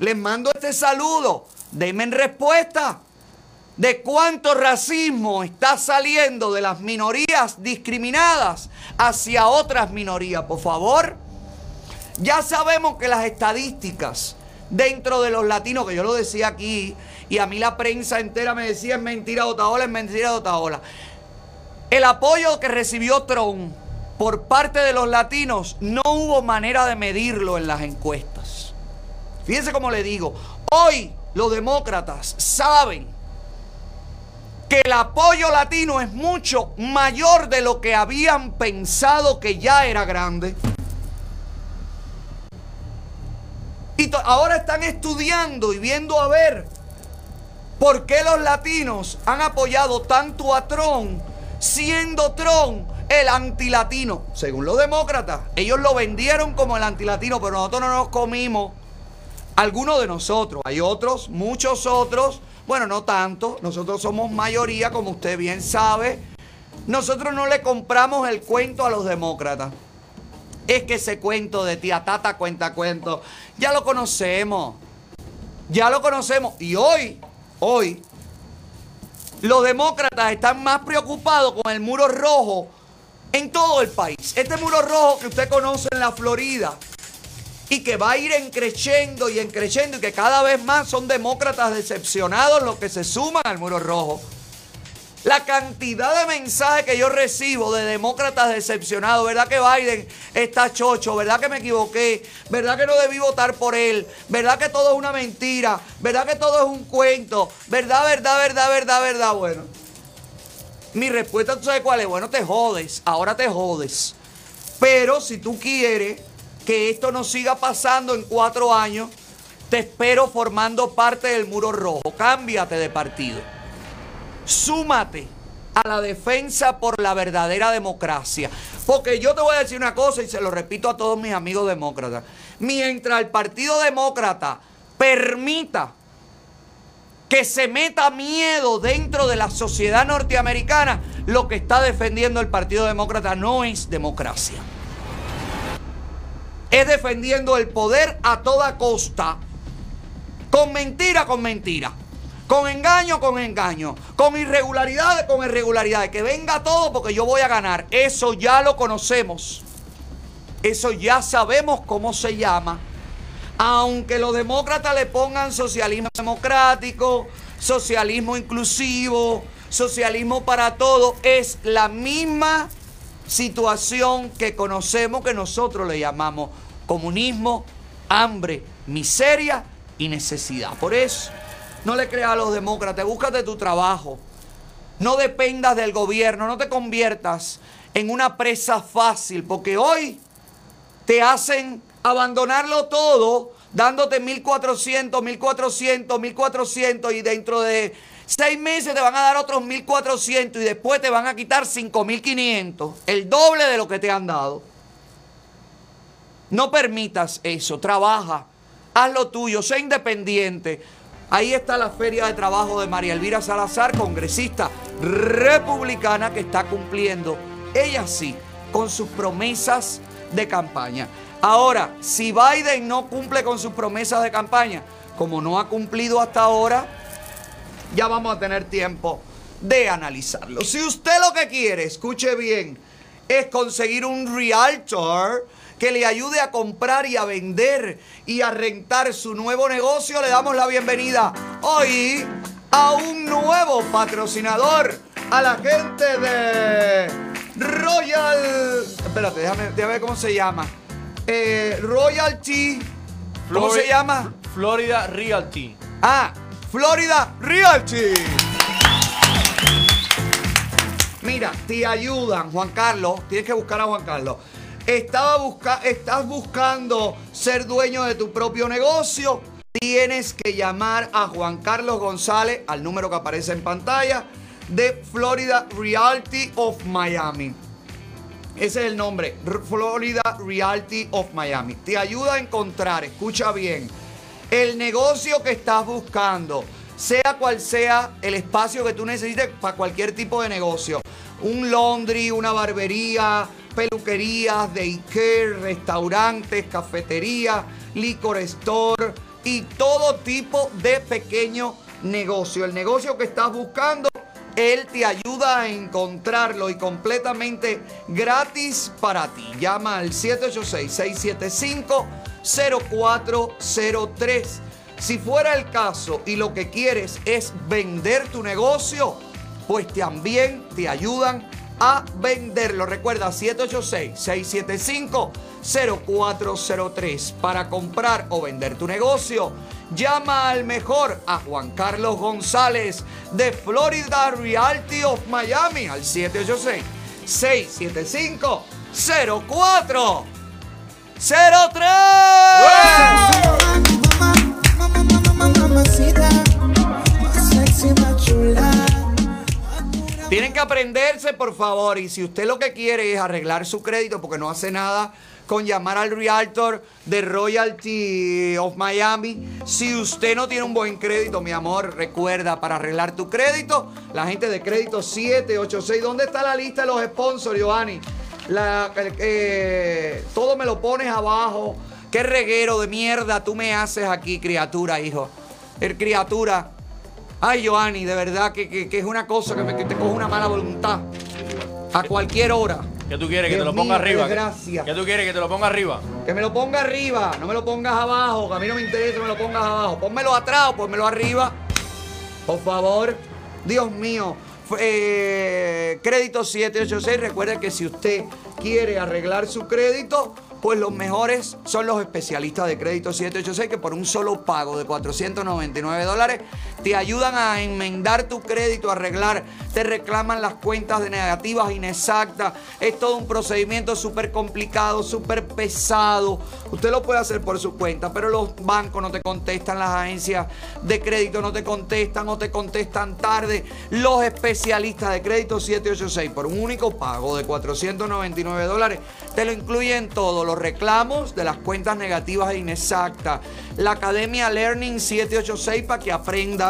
[SPEAKER 1] Les mando este saludo. Denme en respuesta. De cuánto racismo está saliendo de las minorías discriminadas hacia otras minorías. Por favor, ya sabemos que las estadísticas dentro de los latinos, que yo lo decía aquí, y a mí la prensa entera me decía es mentira de Otaola, es mentira de Otaola. El apoyo que recibió Trump por parte de los latinos no hubo manera de medirlo en las encuestas. Fíjense cómo le digo, hoy los demócratas saben que el apoyo latino es mucho mayor de lo que habían pensado que ya era grande. Y ahora están estudiando y viendo a ver por qué los latinos han apoyado tanto a Trump, siendo Trump el antilatino. Según los demócratas, ellos lo vendieron como el antilatino, pero nosotros no nos comimos. Algunos de nosotros, hay otros, muchos otros, bueno, no tanto, nosotros somos mayoría, como usted bien sabe. Nosotros no le compramos el cuento a los demócratas. Es que ese cuento de tía Tata cuenta cuento, ya lo conocemos. Ya lo conocemos. Y hoy, hoy, los demócratas están más preocupados con el muro rojo en todo el país. Este muro rojo que usted conoce en la Florida y que va a ir encreciendo y encreciendo y que cada vez más son demócratas decepcionados los que se suman al muro rojo. La cantidad de mensajes que yo recibo de demócratas decepcionados, ¿verdad que Biden está chocho? ¿Verdad que me equivoqué? ¿Verdad que no debí votar por él? ¿Verdad que todo es una mentira? ¿Verdad que todo es un cuento? ¿Verdad, verdad, verdad, verdad, verdad? Bueno, mi respuesta, ¿tú sabes cuál es? Bueno, te jodes, ahora te jodes. Pero si tú quieres que esto no siga pasando en cuatro años, te espero formando parte del muro rojo. Cámbiate de partido súmate a la defensa por la verdadera democracia. Porque yo te voy a decir una cosa y se lo repito a todos mis amigos demócratas. Mientras el Partido Demócrata permita que se meta miedo dentro de la sociedad norteamericana, lo que está defendiendo el Partido Demócrata no es democracia. Es defendiendo el poder a toda costa, con mentira, con mentira. Con engaño, con engaño. Con irregularidades, con irregularidades. Que venga todo porque yo voy a ganar. Eso ya lo conocemos. Eso ya sabemos cómo se llama. Aunque los demócratas le pongan socialismo democrático, socialismo inclusivo, socialismo para todo, es la misma situación que conocemos que nosotros le llamamos comunismo, hambre, miseria y necesidad. Por eso no le creas a los demócratas, búscate tu trabajo. No dependas del gobierno, no te conviertas en una presa fácil, porque hoy te hacen abandonarlo todo, dándote 1400, 1400, 1400 y dentro de seis meses te van a dar otros 1400 y después te van a quitar 5500, el doble de lo que te han dado. No permitas eso, trabaja, haz lo tuyo, sé independiente. Ahí está la feria de trabajo de María Elvira Salazar, congresista republicana que está cumpliendo, ella sí, con sus promesas de campaña. Ahora, si Biden no cumple con sus promesas de campaña, como no ha cumplido hasta ahora, ya vamos a tener tiempo de analizarlo. Si usted lo que quiere, escuche bien, es conseguir un realtor, que le ayude a comprar y a vender y a rentar su nuevo negocio, le damos la bienvenida hoy a un nuevo patrocinador, a la gente de Royal. Espérate, déjame, déjame ver cómo se llama. Eh, Royalty. ¿Cómo se llama?
[SPEAKER 11] Florida Realty.
[SPEAKER 1] Ah, Florida Realty. Mira, te ayudan, Juan Carlos. Tienes que buscar a Juan Carlos. Estaba busca estás buscando ser dueño de tu propio negocio. Tienes que llamar a Juan Carlos González al número que aparece en pantalla de Florida Realty of Miami. Ese es el nombre, Florida Realty of Miami. Te ayuda a encontrar, escucha bien, el negocio que estás buscando, sea cual sea el espacio que tú necesites para cualquier tipo de negocio. Un laundry, una barbería, peluquerías, daycare, restaurantes, cafeterías, licor store y todo tipo de pequeño negocio. El negocio que estás buscando, él te ayuda a encontrarlo y completamente gratis para ti. Llama al 786-675-0403. Si fuera el caso y lo que quieres es vender tu negocio, pues también te ayudan a venderlo. Recuerda 786-675-0403. Para comprar o vender tu negocio, llama al mejor a Juan Carlos González de Florida Realty of Miami al 786-675-0403. Tienen que aprenderse, por favor. Y si usted lo que quiere es arreglar su crédito, porque no hace nada con llamar al realtor de Royalty of Miami. Si usted no tiene un buen crédito, mi amor, recuerda, para arreglar tu crédito, la gente de crédito 786. ¿Dónde está la lista de los sponsors, Giovanni? La, eh, todo me lo pones abajo. Qué reguero de mierda tú me haces aquí, criatura, hijo. El criatura. Ay, Giovanni, de verdad que, que- que es una cosa que, me, que te coge una mala voluntad. A cualquier hora.
[SPEAKER 11] ¿Qué tú quieres? Que te lo ponga
[SPEAKER 1] mío,
[SPEAKER 11] arriba.
[SPEAKER 1] desgracia.
[SPEAKER 11] ¿Qué tú quieres? Que te lo ponga arriba.
[SPEAKER 1] Que me lo ponga arriba, no me lo pongas abajo, que a mí no me interesa que me lo pongas abajo. Pónmelo atrás o pónmelo arriba. Por favor. Dios mío. Eh, crédito 786. Recuerde que si usted quiere arreglar su crédito, pues los mejores son los especialistas de crédito 786 que por un solo pago de 499 dólares te ayudan a enmendar tu crédito, a arreglar, te reclaman las cuentas de negativas inexactas. Es todo un procedimiento súper complicado, súper pesado. Usted lo puede hacer por su cuenta, pero los bancos no te contestan, las agencias de crédito no te contestan o te contestan tarde. Los especialistas de crédito 786 por un único pago de 499 dólares te lo incluyen todo, los reclamos de las cuentas negativas e inexactas, la Academia Learning 786 para que aprendas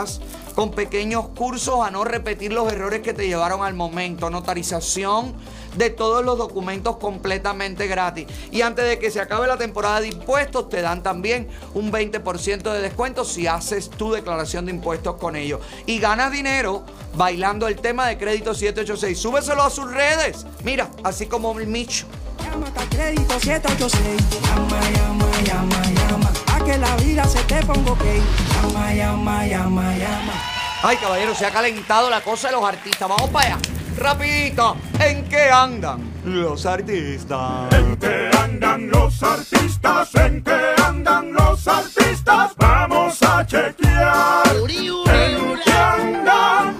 [SPEAKER 1] con pequeños cursos a no repetir los errores que te llevaron al momento, notarización de todos los documentos completamente gratis. Y antes de que se acabe la temporada de impuestos, te dan también un 20% de descuento si haces tu declaración de impuestos con ellos. Y ganas dinero bailando el tema de crédito 786. Súbeselo a sus redes. Mira, así como el Micho.
[SPEAKER 12] Crédito 786. Llama, llama, llama, llama. Que la vida se te ponga ok. Llama, llama, llama, llama.
[SPEAKER 1] Ay, caballero, se ha calentado la cosa de los artistas. Vamos para allá. Rapidito. ¿En qué andan los artistas? ¿En qué andan los artistas? ¿En qué andan los artistas? Vamos a chequear. ¿En qué andan?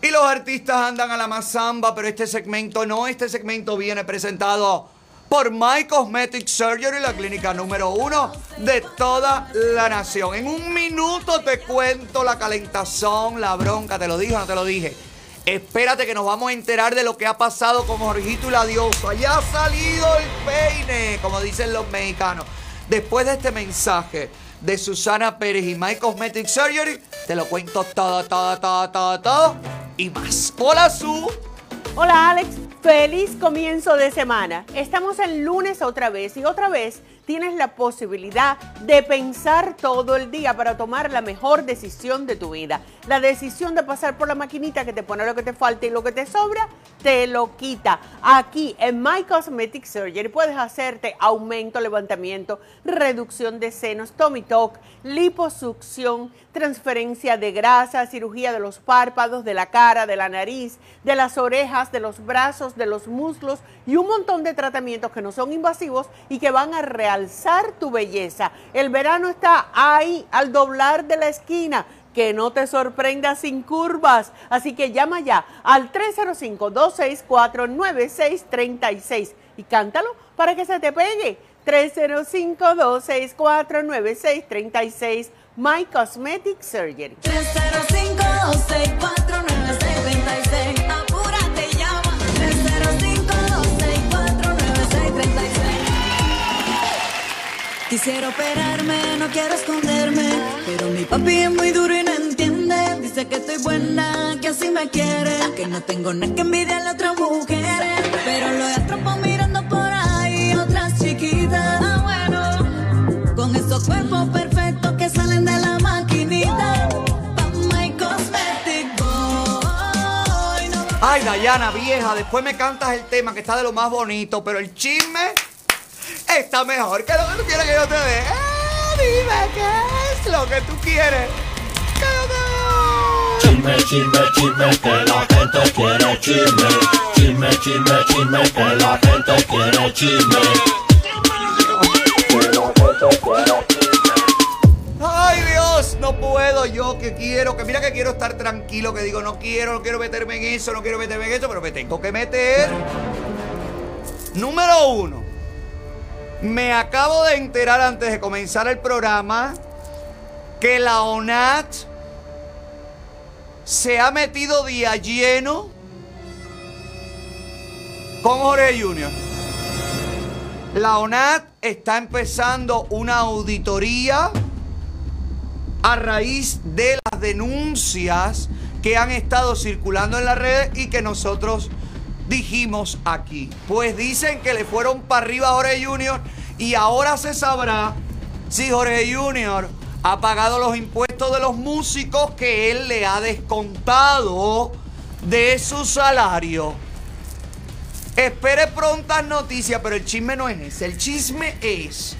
[SPEAKER 1] Y los artistas andan a la mazamba, pero este segmento no. Este segmento viene presentado por My Cosmetic Surgery, la clínica número uno de toda la nación. En un minuto te cuento la calentazón, la bronca, te lo dije o no te lo dije. Espérate que nos vamos a enterar de lo que ha pasado con Jorgito y la diosa. Ya ha salido el peine, como dicen los mexicanos. Después de este mensaje de Susana Pérez y My Cosmetic Surgery, te lo cuento todo, todo, todo, todo, todo y más. Hola, Su.
[SPEAKER 13] Hola Alex, feliz comienzo de semana. Estamos el lunes otra vez y otra vez tienes la posibilidad de pensar todo el día para tomar la mejor decisión de tu vida. La decisión de pasar por la maquinita que te pone lo que te falta y lo que te sobra, te lo quita. Aquí en My Cosmetic Surgery puedes hacerte aumento, levantamiento, reducción de senos, tummy talk, liposucción, transferencia de grasa, cirugía de los párpados, de la cara, de la nariz, de las orejas, de los brazos, de los muslos y un montón de tratamientos que no son invasivos y que van a realzar tu belleza. El verano está ahí al doblar de la esquina. Que no te sorprenda sin curvas. Así que llama ya al 305-264-9636 y cántalo para que se te pegue. 305-264-9636 My Cosmetic Surgery.
[SPEAKER 14] 305-264-9636. Apúrate, llama. 305-264-9636. Quisiera operarme, no quiero esconderme. Pero mi papi es muy duro y no entiende. Dice que estoy buena, que así me quiere. Que no tengo nada que envidiarle a otras mujeres. Pero lo atrapo mirando por
[SPEAKER 1] Ay, Dayana, vieja, después me cantas el tema que está de lo más bonito, pero el chisme está mejor que lo que tú quieres que yo te dé. Eh, dime qué es lo que tú quieres. Que yo te dé.
[SPEAKER 15] Chisme, chisme, chisme, que la gente quiere chisme. Chisme, chisme, chisme, que la gente quiere chisme.
[SPEAKER 1] Ay Puedo yo que quiero, que mira que quiero estar tranquilo, que digo no quiero, no quiero meterme en eso, no quiero meterme en eso, pero me tengo que meter. Número uno, me acabo de enterar antes de comenzar el programa que la ONAT se ha metido día lleno con Jorge Junior. La ONAT está empezando una auditoría a raíz de las denuncias que han estado circulando en las redes y que nosotros dijimos aquí. Pues dicen que le fueron para arriba a Jorge Junior y ahora se sabrá si Jorge Junior ha pagado los impuestos de los músicos que él le ha descontado de su salario. Espere prontas noticias, pero el chisme no es ese. El chisme es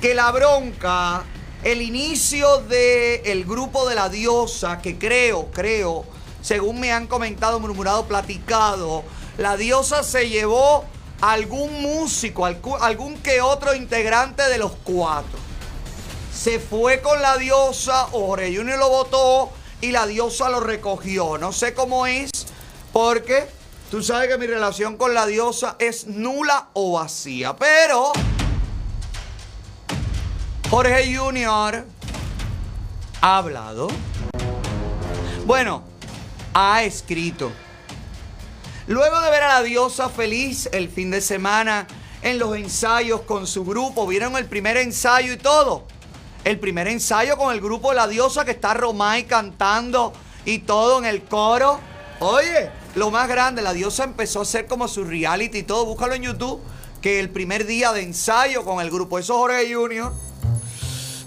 [SPEAKER 1] que la bronca, el inicio del el grupo de la diosa, que creo, creo, según me han comentado, murmurado, platicado, la diosa se llevó a algún músico, algún, que otro integrante de los cuatro. Se fue con la diosa, Jorge Junior lo votó y la diosa lo recogió. No sé cómo es, porque tú sabes que mi relación con la diosa es nula o vacía. Pero Jorge Junior ha hablado. Bueno, ha escrito. Luego de ver a la diosa feliz el fin de semana en los ensayos con su grupo, vieron el primer ensayo y todo. El primer ensayo con el grupo de la diosa que está Romay cantando y todo en el coro. Oye, lo más grande, la diosa empezó a hacer como su reality y todo. Búscalo en YouTube. Que el primer día de ensayo con el grupo, eso es Jorge Junior.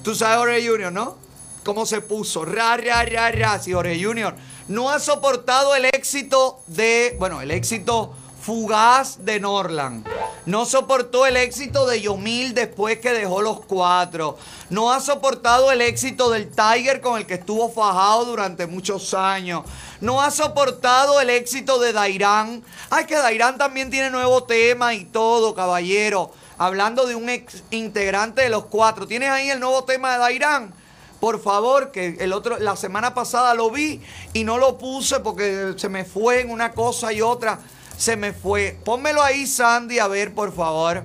[SPEAKER 1] Tú sabes Jorge Junior, ¿no? Cómo se puso. Ra, ra, ra, ra. Si Jorge Junior no ha soportado el éxito de, bueno, el éxito fugaz de Norland. No soportó el éxito de Yomil después que dejó los cuatro. No ha soportado el éxito del Tiger con el que estuvo fajado durante muchos años. No ha soportado el éxito de Dairán. Ay, que Dairán también tiene nuevo tema y todo, caballero. Hablando de un ex integrante de los cuatro. ¿Tienes ahí el nuevo tema de Dairán? Por favor, que el otro, la semana pasada lo vi y no lo puse porque se me fue en una cosa y otra. Se me fue. Pónmelo ahí, Sandy, a ver, por favor.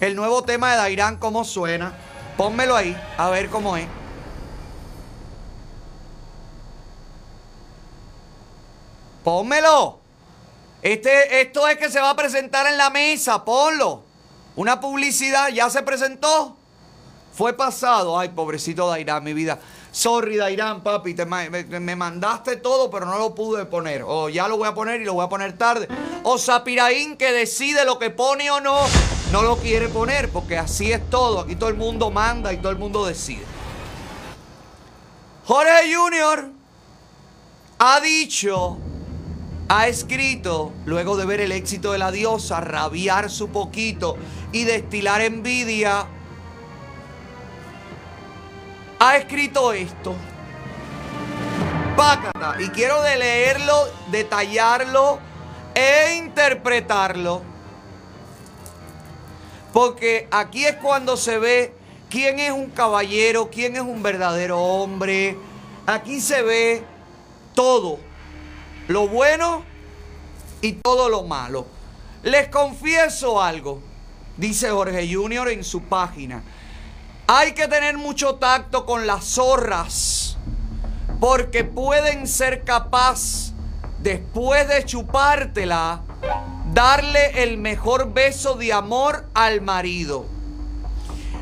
[SPEAKER 1] El nuevo tema de Dairán, cómo suena. Pónmelo ahí, a ver cómo es. Pónmelo. Este, esto es que se va a presentar en la mesa, ponlo. Una publicidad, ya se presentó. Fue pasado. Ay, pobrecito Dairán, mi vida. Sorry, Dairán, papi, te me, me mandaste todo, pero no lo pude poner. O ya lo voy a poner y lo voy a poner tarde. O Sapiraín que decide lo que pone o no, no lo quiere poner, porque así es todo. Aquí todo el mundo manda y todo el mundo decide. Jorge Junior ha dicho, ha escrito, luego de ver el éxito de la diosa, rabiar su poquito y destilar envidia, ha escrito esto. Pácata. Y quiero de leerlo, detallarlo e interpretarlo. Porque aquí es cuando se ve quién es un caballero, quién es un verdadero hombre. Aquí se ve todo. Lo bueno y todo lo malo. Les confieso algo, dice Jorge Junior en su página. Hay que tener mucho tacto con las zorras, porque pueden ser capaz, después de chupártela, darle el mejor beso de amor al marido.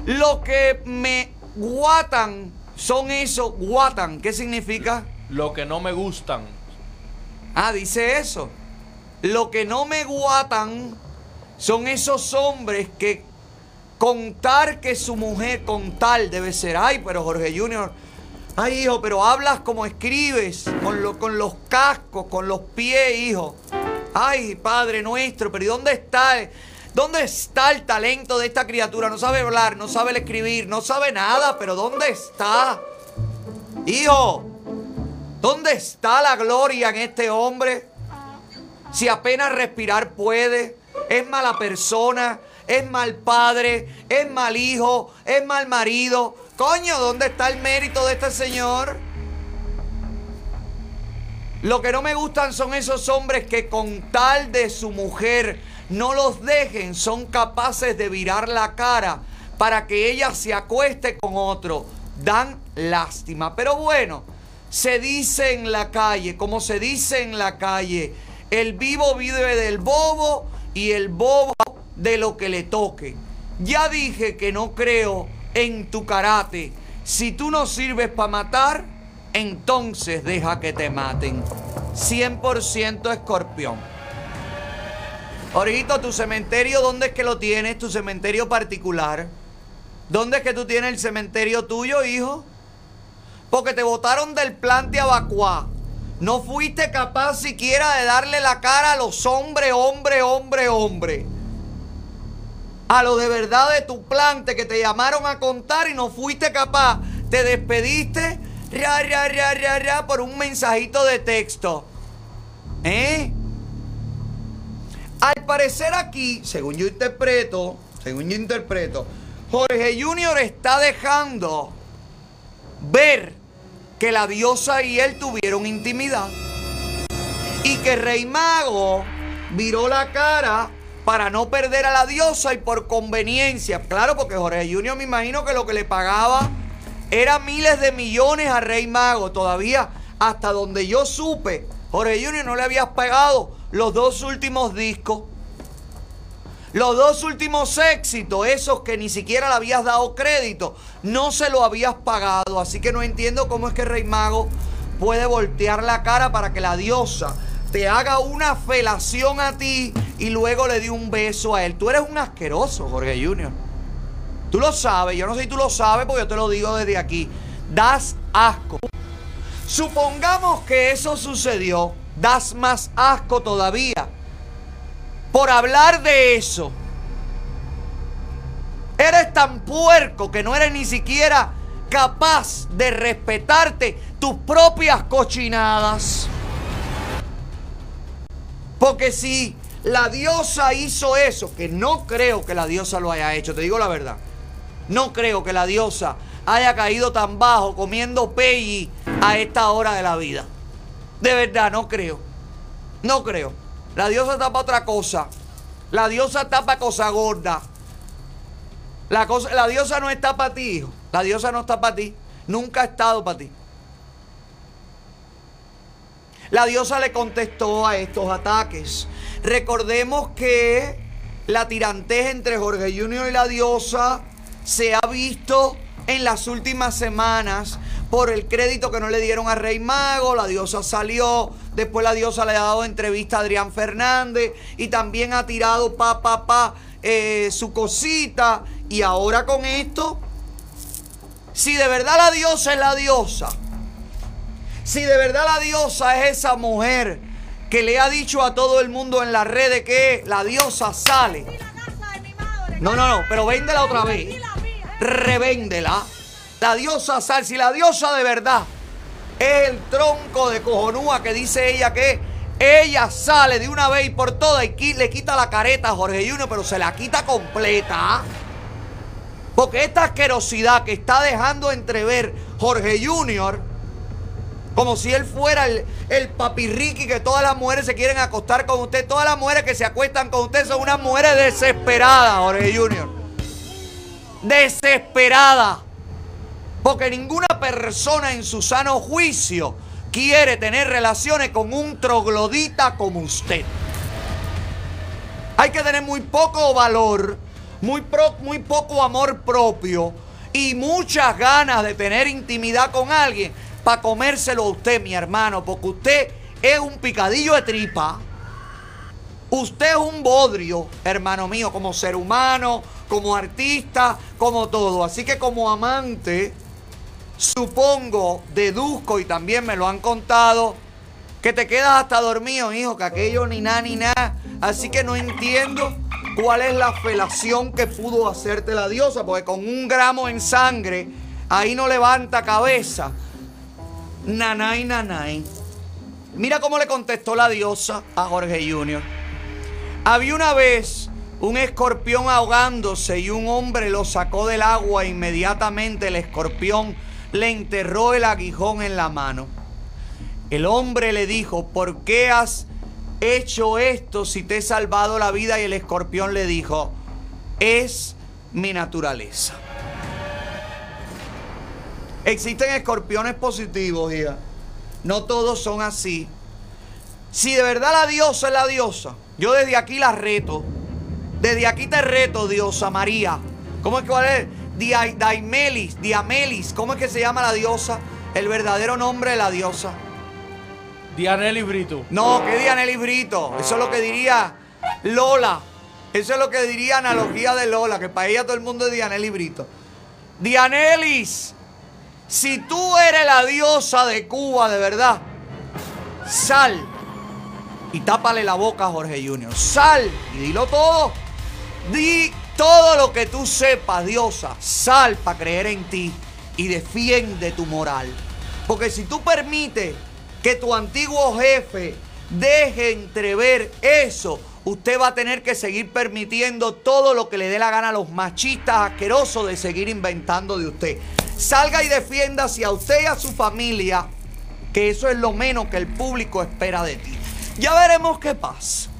[SPEAKER 1] Lo que me guatan son esos, guatan, ¿qué significa?
[SPEAKER 11] Lo que no me gustan.
[SPEAKER 1] Ah, dice eso. Lo que no me guatan son esos hombres que contar que su mujer con tal debe ser, ay, pero Jorge Junior, Ay, hijo, pero hablas como escribes, con, lo- con los cascos, con los pies, hijo. Ay, Padre nuestro, pero ¿y dónde está? el- ¿Dónde está el talento de esta criatura? No sabe hablar, no sabe escribir, no sabe nada, pero ¿dónde está? Hijo, ¿dónde está la gloria en este hombre? Si apenas respirar puede, es mala persona, es mal padre, es mal hijo, es mal marido. Coño, ¿dónde está el mérito de este señor? Lo que no me gustan son esos hombres que con tal de su mujer no los dejen, son capaces de virar la cara para que ella se acueste con otro. Dan lástima. Pero bueno, se dice en la calle, como se dice en la calle, el vivo vive del bobo y el bobo de lo que le toque. Ya dije que no creo en tu karate. Si tú no sirves para matar, entonces deja que te maten. 100% escorpión. Orejito, tu cementerio, ¿dónde es que lo tienes? Tu cementerio particular. ¿Dónde es que tú tienes el cementerio tuyo, hijo? Porque te botaron del plan de Abacuá. No fuiste capaz siquiera de darle la cara a los hombres, hombre, hombre, hombre. A lo de verdad de tu plante que te llamaron a contar y no fuiste capaz. Te despediste ra, ra, ra, ra, ra, por un mensajito de texto. ¿Eh? Al parecer aquí, según yo interpreto, según yo interpreto, Jorge Junior está dejando ver que la diosa y él tuvieron intimidad y que Rey Mago viró la cara para no perder a la diosa y por conveniencia. Claro, porque Jorge Junior me imagino que lo que le pagaba era miles de millones a Rey Mago. Todavía, hasta donde yo supe, Jorge Junior no le habías pagado los dos últimos discos. Los dos últimos éxitos, esos que ni siquiera le habías dado crédito, no se lo habías pagado. Así que no entiendo cómo es que Rey Mago puede voltear la cara para que la diosa te haga una felación a ti y luego le dé un beso a él. Tú eres un asqueroso, Jorge Junior. Tú lo sabes, yo no sé si tú lo sabes porque yo te lo digo desde aquí. Das asco. Supongamos que eso sucedió, das más asco todavía. Por hablar de eso. Eres tan puerco que no eres ni siquiera capaz de respetarte tus propias cochinadas. Porque si la diosa hizo eso, que no creo que la diosa lo haya hecho, te digo la verdad. No creo que la diosa haya caído tan bajo comiendo pei a esta hora de la vida. De verdad, no creo. No creo. La diosa está para otra cosa. La diosa está para cosa gorda. La, cosa, la diosa no está para ti, hijo. La diosa no está para ti. Nunca ha estado para ti. La diosa le contestó a estos ataques. Recordemos que la tirantez entre Jorge Junior y la diosa se ha visto en las últimas semanas por el crédito que no le dieron a Rey Mago. La diosa salió, después la diosa le ha dado entrevista a Adrián Fernández y también ha tirado pa, pa, pa eh, su cosita. Y ahora con esto, si de verdad la diosa es la diosa, si de verdad la diosa es esa mujer que le ha dicho a todo el mundo en las redes que la diosa sale. No, no, no, pero véndela otra vez. Revéndela. La diosa sale. Si la diosa de verdad es el tronco de cojonúa que dice ella que ella sale de una vez y por todas y le quita la careta a Jorge Junior, pero se la quita completa. Porque esta asquerosidad que está dejando entrever Jorge Junior, como si él fuera el, el papirriqui que todas las mujeres se quieren acostar con usted. Todas las mujeres que se acuestan con usted son unas mujeres desesperadas, Jorge Junior. Desesperadas. Porque ninguna persona en su sano juicio quiere tener relaciones con un troglodita como usted. Hay que tener muy poco valor, muy, poco amor propio y muchas ganas de tener intimidad con alguien para comérselo a usted, mi hermano, porque usted es un picadillo de tripa. Usted es un bodrio, hermano mío, como ser humano, como artista, como todo. Así que como amante, supongo, deduzco y también me lo han contado, que te quedas hasta dormido, hijo, que aquello ni nada ni nada. Así que no entiendo cuál es la felación que pudo hacerte la diosa, porque con un gramo en sangre, ahí no levanta cabeza. Nanay, nanay. Mira cómo le contestó la diosa a Jorge Junior. Había una vez un escorpión ahogándose y un hombre lo sacó del agua. Inmediatamente el escorpión le enterró el aguijón en la mano. El hombre le dijo, ¿por qué has hecho esto si te he salvado la vida? Y el escorpión le dijo, es mi naturaleza. Existen escorpiones positivos, hija. No todos son así. Si de verdad la diosa es la diosa, yo desde aquí la reto. Desde aquí te reto, diosa María. ¿Cómo es que cuál es? Dia- Daimelis, Diamelis. ¿Cómo es que se llama la diosa? El verdadero nombre de la diosa.
[SPEAKER 11] Dianelli Brito.
[SPEAKER 1] No, ¿qué Dianelli Brito? Eso es lo que diría Lola. Eso es lo que diría analogía de Lola, que para ella todo el mundo es Dianelli Brito. Dianelis, si tú eres la diosa de Cuba de verdad, sal y tápale la boca a Jorge Junior. Sal y dilo todo. Di todo lo que tú sepas, diosa. Sal para creer en ti y defiende tu moral. Porque si tú permites que tu antiguo jefe deje entrever eso, usted va a tener que seguir permitiendo todo lo que le dé la gana a los machistas asquerosos de seguir inventando de usted. Salga y defienda hacia usted y a su familia, que eso es lo menos que el público espera de ti. Ya veremos qué pasa.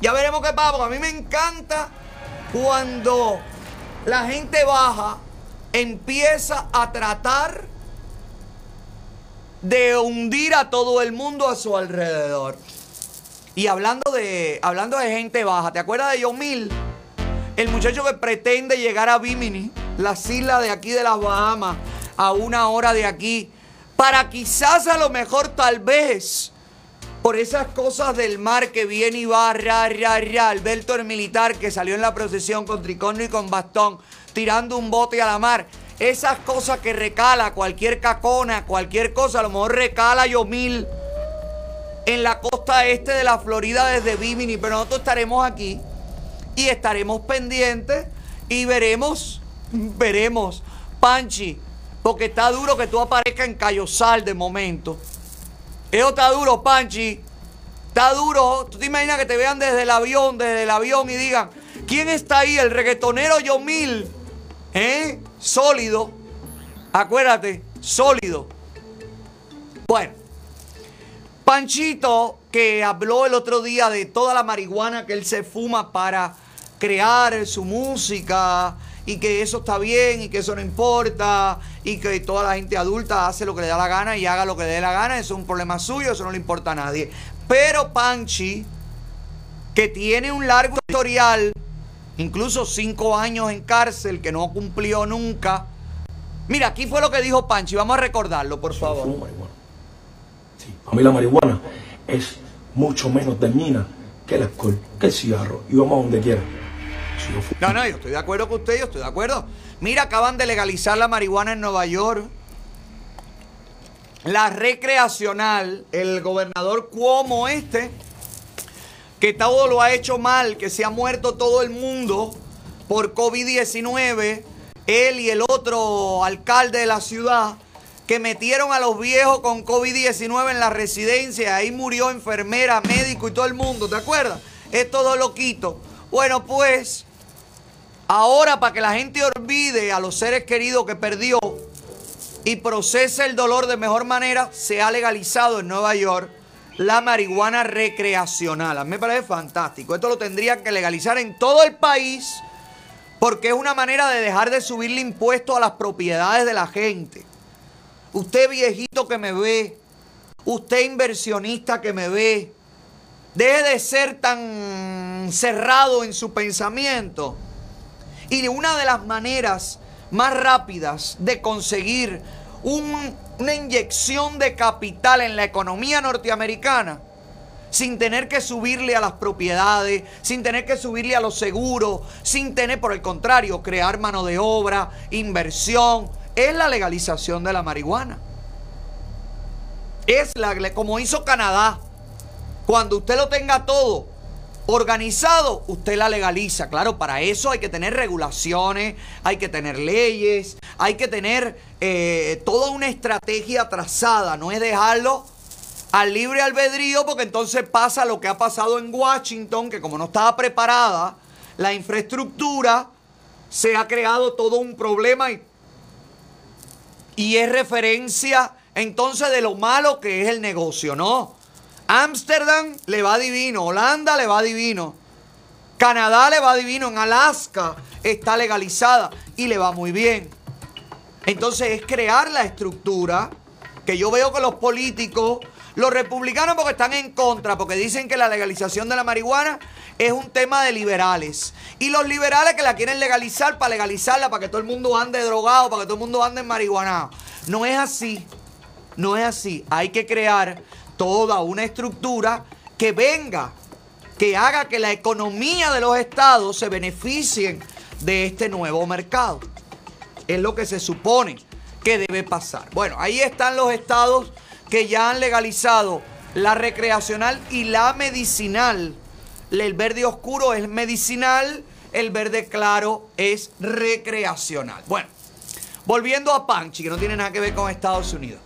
[SPEAKER 1] Ya veremos qué pasa, porque a mí me encanta cuando la gente baja, empieza a tratar de hundir a todo el mundo a su alrededor. Y hablando de, hablando de gente baja, ¿te acuerdas de Yomil? El muchacho que pretende llegar a Bimini, las islas de aquí de las Bahamas, a una hora de aquí, para quizás a lo mejor tal vez por esas cosas del mar que viene y va, ra, ra, ra, Alberto el militar que salió en la procesión con tricornio y con bastón, tirando un bote a la mar. Esas cosas que recala cualquier cacona, cualquier cosa, a lo mejor recala Yomil en la costa este de la Florida desde Bimini, pero nosotros estaremos aquí y estaremos pendientes y veremos, (laughs) veremos, Panchi, porque está duro que tú aparezcas en Cayosal de momento. Eso está duro, Panchi. Está duro. ¿Tú te imaginas que te vean desde el avión, desde el avión y digan, ¿quién está ahí? El reggaetonero Yomil. ¿Eh? Sólido. Acuérdate, sólido. Bueno. Panchito, que habló el otro día de toda la marihuana que él se fuma para crear su música y que eso está bien y que eso no importa y que toda la gente adulta hace lo que le da la gana y haga lo que le dé la gana, eso es un problema suyo, eso no le importa a nadie. Pero Panchi, que tiene un largo historial, incluso cinco años en cárcel, que no cumplió nunca. Mira, aquí fue lo que dijo Panchi, vamos a recordarlo, por favor.
[SPEAKER 16] A mí la marihuana es mucho menos dañina que el alcohol, que el cigarro. Y vamos a donde quiera.
[SPEAKER 1] No, no, yo estoy de acuerdo con usted, yo estoy de acuerdo. Mira, acaban de legalizar la marihuana en Nueva York. La recreacional, el gobernador Cuomo este, que todo lo ha hecho mal, que se ha muerto todo el mundo por COVID-19, él y el otro alcalde de la ciudad, que metieron a los viejos con COVID-19 en la residencia, ahí murió enfermera, médico y todo el mundo, ¿te acuerdas? Es todo loquito. Bueno, pues, ahora para que la gente olvide a los seres queridos que perdió y procese el dolor de mejor manera, se ha legalizado en Nueva York la marihuana recreacional. A mí me parece fantástico. Esto lo tendrían que legalizar en todo el país porque es una manera de dejar de subirle impuestos a las propiedades de la gente. Usted viejito que me ve, usted inversionista que me ve, deje de ser tan cerrado en su pensamiento. Y una de las maneras más rápidas de conseguir un- una inyección de capital en la economía norteamericana, sin tener que subirle a las propiedades, sin tener que subirle a los seguros, sin tener, por el contrario, crear mano de obra, inversión, es la legalización de la marihuana. Es la, como hizo Canadá. Cuando usted lo tenga todo organizado, usted la legaliza. Claro, para eso hay que tener regulaciones, hay que tener leyes, hay que tener eh, toda una estrategia trazada. No es dejarlo al libre albedrío, porque entonces pasa lo que ha pasado en Washington, que como no estaba preparada la infraestructura, se ha creado todo un problema y, y es referencia entonces de lo malo que es el negocio, ¿no? Ámsterdam le va divino, Holanda le va divino, Canadá le va divino, en Alaska está legalizada y le va muy bien. Entonces es crear la estructura que yo veo que los políticos, los republicanos porque están en contra, porque dicen que la legalización de la marihuana es un tema de liberales. Y los liberales que la quieren legalizar para legalizarla, para que todo el mundo ande drogado, para que todo el mundo ande en marihuana. No es así. No es así. Hay que crear toda una estructura que venga, que haga que la economía de los estados se beneficien de este nuevo mercado. Es lo que se supone que debe pasar. Bueno, ahí están los estados que ya han legalizado la recreacional y la medicinal. El verde oscuro es medicinal, el verde claro es recreacional. Bueno, volviendo a Panchi, que no tiene nada que ver con Estados Unidos.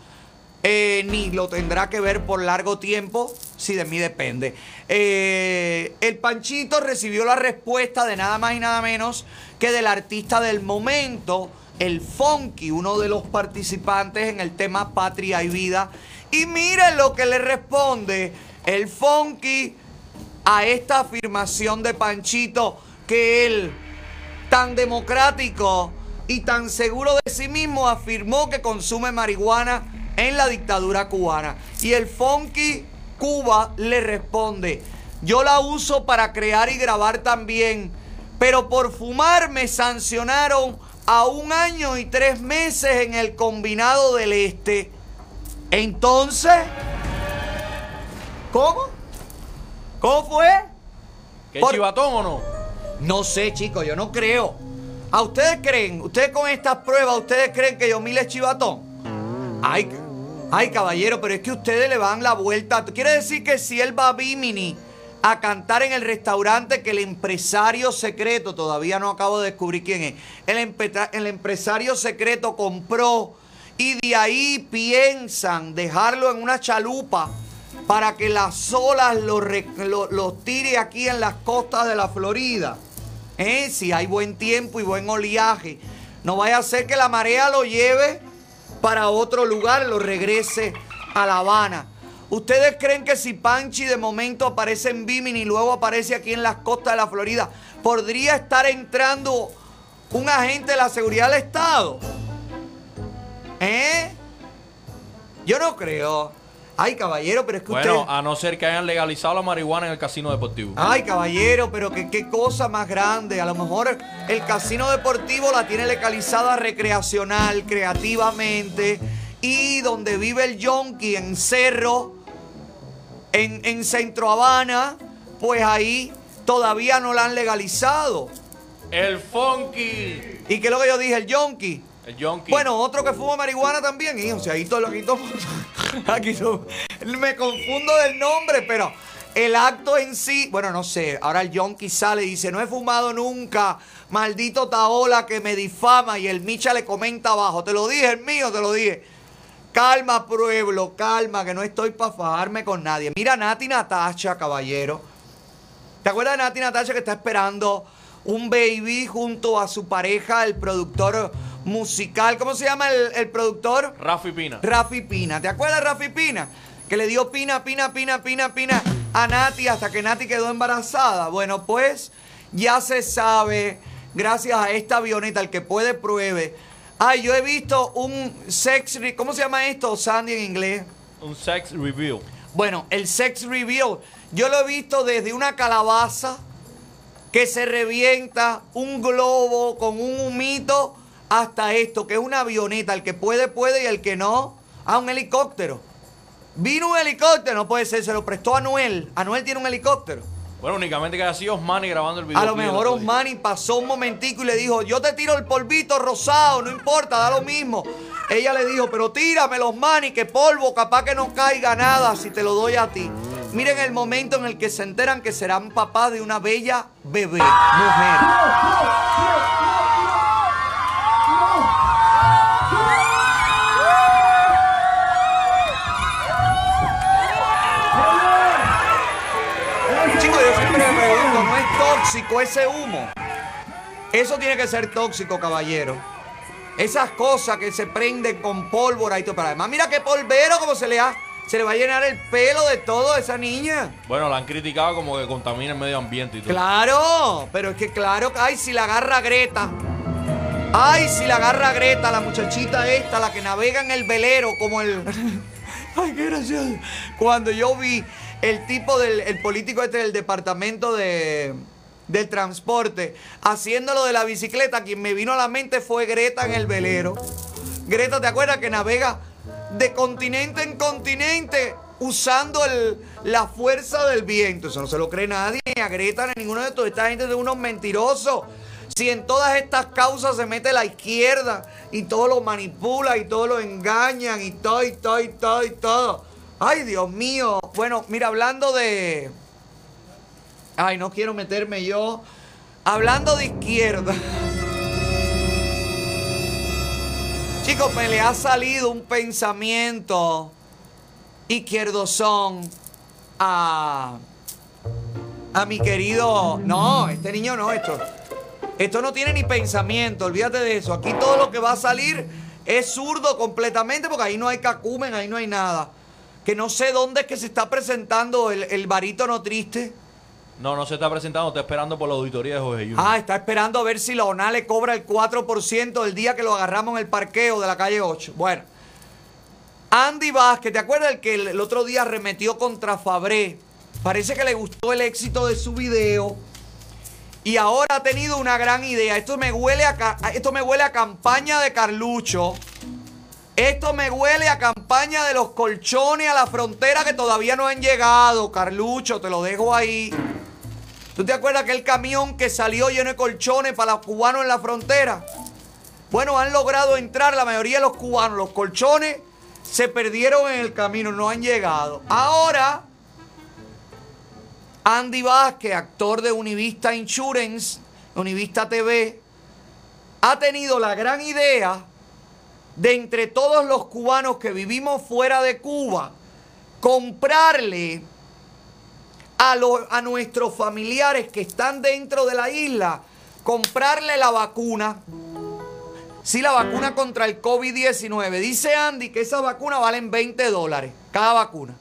[SPEAKER 1] Eh, ni lo tendrá que ver por largo tiempo, si de mí depende. Eh, el Panchito recibió la respuesta de nada más y nada menos que del artista del momento, el Funky, uno de los participantes en el tema Patria y Vida. Y miren lo que le responde el Funky a esta afirmación de Panchito que él, tan democrático y tan seguro de sí mismo, afirmó que consume marihuana en la dictadura cubana. Y el Funky Cuba le responde, yo la uso para crear y grabar también, pero por fumar me sancionaron a un año y tres meses en el combinado del este. Entonces, ¿cómo? ¿Cómo fue?
[SPEAKER 11] ¿Qué chivatón o no?
[SPEAKER 1] No sé, chicos, yo no creo. ¿A ustedes creen? ¿Ustedes con estas pruebas, ustedes creen que yo mil es chivatón? Ay, Ay, caballero, pero es que ustedes le van la vuelta. Quiere decir que si él va a Bimini a cantar en el restaurante que el empresario secreto, todavía no acabo de descubrir quién es, el, empresario secreto compró y de ahí piensan dejarlo en una chalupa para que las olas los lo, tire aquí en las costas de la Florida. ¿Eh? Si hay buen tiempo y buen oleaje. No vaya a ser que la marea lo lleve para otro lugar, lo regrese a La Habana. ¿Ustedes creen que si Panchi de momento aparece en Bimini y luego aparece aquí en las costas de la Florida, podría estar entrando un agente de la seguridad del Estado? ¿Eh? Yo no creo. Ay, caballero, pero es que
[SPEAKER 11] bueno, a no ser que hayan legalizado la marihuana en el casino deportivo.
[SPEAKER 1] Ay, caballero, pero que, qué cosa más grande. A lo mejor el casino deportivo la tiene legalizada recreacional, creativamente. Y donde vive el yonki en Cerro, en, en Centro Habana, pues ahí todavía no la han legalizado.
[SPEAKER 11] El funky.
[SPEAKER 1] ¿Y qué es lo que yo dije? El yonki. Bueno, otro que fuma marihuana también, hijo. O sea, ahí todo, aquí todo, aquí me confundo del nombre, pero el acto en sí, bueno, no sé. Ahora el yonki sale y dice, no he fumado nunca, maldito Taola que me difama. Y el Micha le comenta abajo, te lo dije, el mío, te lo dije. Calma, pueblo, calma, que no estoy para fajarme con nadie. Mira, Nati Natacha, caballero. ¿Te acuerdas de Nati Natacha que está esperando un baby junto a su pareja, el productor musical. ¿Cómo se llama el, productor?
[SPEAKER 11] Rafi Pina.
[SPEAKER 1] Rafi Pina. ¿Te acuerdas Rafi Pina? Que le dio pina, pina, pina, pina, pina a Nati hasta que Nati quedó embarazada. Bueno, pues ya se sabe, gracias a esta avioneta, el que puede pruebe. Ay, yo he visto un sex... ¿Cómo se llama esto, Sandy, en inglés?
[SPEAKER 11] Un sex review.
[SPEAKER 1] Bueno, el sex review. Yo lo he visto desde una calabaza que se revienta, un globo con un humito hasta esto, que es una avioneta. El que puede, puede y el que no, a un helicóptero. Vino un helicóptero, no puede ser, se lo prestó Anuel. Anuel tiene un helicóptero.
[SPEAKER 11] Bueno, únicamente que haya sido Osmani grabando el video.
[SPEAKER 1] A lo mejor Osmani pasó un momentico y le dijo, yo te tiro el polvito rosado, no importa, da lo mismo. Ella le dijo, pero tíramelo, Osmani, que polvo, capaz que no caiga nada si te lo doy a ti. Miren el momento en el que se enteran que serán papás de una bella bebé, mujer. Tóxico ese humo? Eso tiene que ser tóxico, caballero. Esas cosas que se prenden con pólvora y todo. Pero además, mira qué polvero como se le ha. Se le va a llenar el pelo de todo a esa niña.
[SPEAKER 11] Bueno, la han criticado como que contamina el medio ambiente y todo.
[SPEAKER 1] Claro, pero es que claro, ay, si la agarra Greta. Ay, si la agarra Greta, la muchachita esta, la que navega en el velero como el... (laughs) Ay, qué gracioso. Cuando yo vi el tipo del el político este del departamento de, del transporte haciéndolo de la bicicleta, quien me vino a la mente fue Greta en el velero. Greta, ¿te acuerdas que navega de continente en continente usando la fuerza del viento? Eso no se lo cree nadie, ni a Greta, ni a ninguno de estos. Esta gente es de unos mentirosos. Si en todas estas causas se mete la izquierda y todo lo manipula y todo lo engañan y todo y todo y todo y todo. Ay, Dios mío. Bueno, mira, hablando de... Ay, no quiero meterme yo. Hablando de izquierda. Chicos, me le ha salido un pensamiento izquierdosón a, a mi querido... No, este niño no, esto... Esto no tiene ni pensamiento, olvídate de eso. Aquí todo lo que va a salir es zurdo completamente porque ahí no hay cacumen, ahí no hay nada. Que no sé dónde es que se está presentando el, el barítono triste.
[SPEAKER 11] No, no se está presentando, está esperando por la auditoría de Jorge Junior.
[SPEAKER 1] Ah, está esperando a ver si la ONA le cobra el 4% el día que lo agarramos en el parqueo de la calle 8. Bueno, Andy Vázquez, ¿te acuerdas el que el, otro día arremetió contra Fabré? Parece que le gustó el éxito de su video. Y ahora ha tenido una gran idea. Esto me huele a, esto me huele a campaña de Carlucho. Esto me huele a campaña de los colchones a la frontera que todavía no han llegado. Carlucho, te lo dejo ahí. ¿Tú te acuerdas aquel camión que salió lleno de colchones para los cubanos en la frontera? Bueno, han logrado entrar la mayoría de los cubanos. Los colchones se perdieron en el camino, no han llegado. Ahora, Andy Vázquez, actor de Univista Insurance, Univista TV, ha tenido la gran idea de entre todos los cubanos que vivimos fuera de Cuba, comprarle a, a nuestros familiares que están dentro de la isla, comprarle la vacuna. Sí, la vacuna contra el COVID-19. Dice Andy que esa vacuna valen 20 dólares, cada vacuna.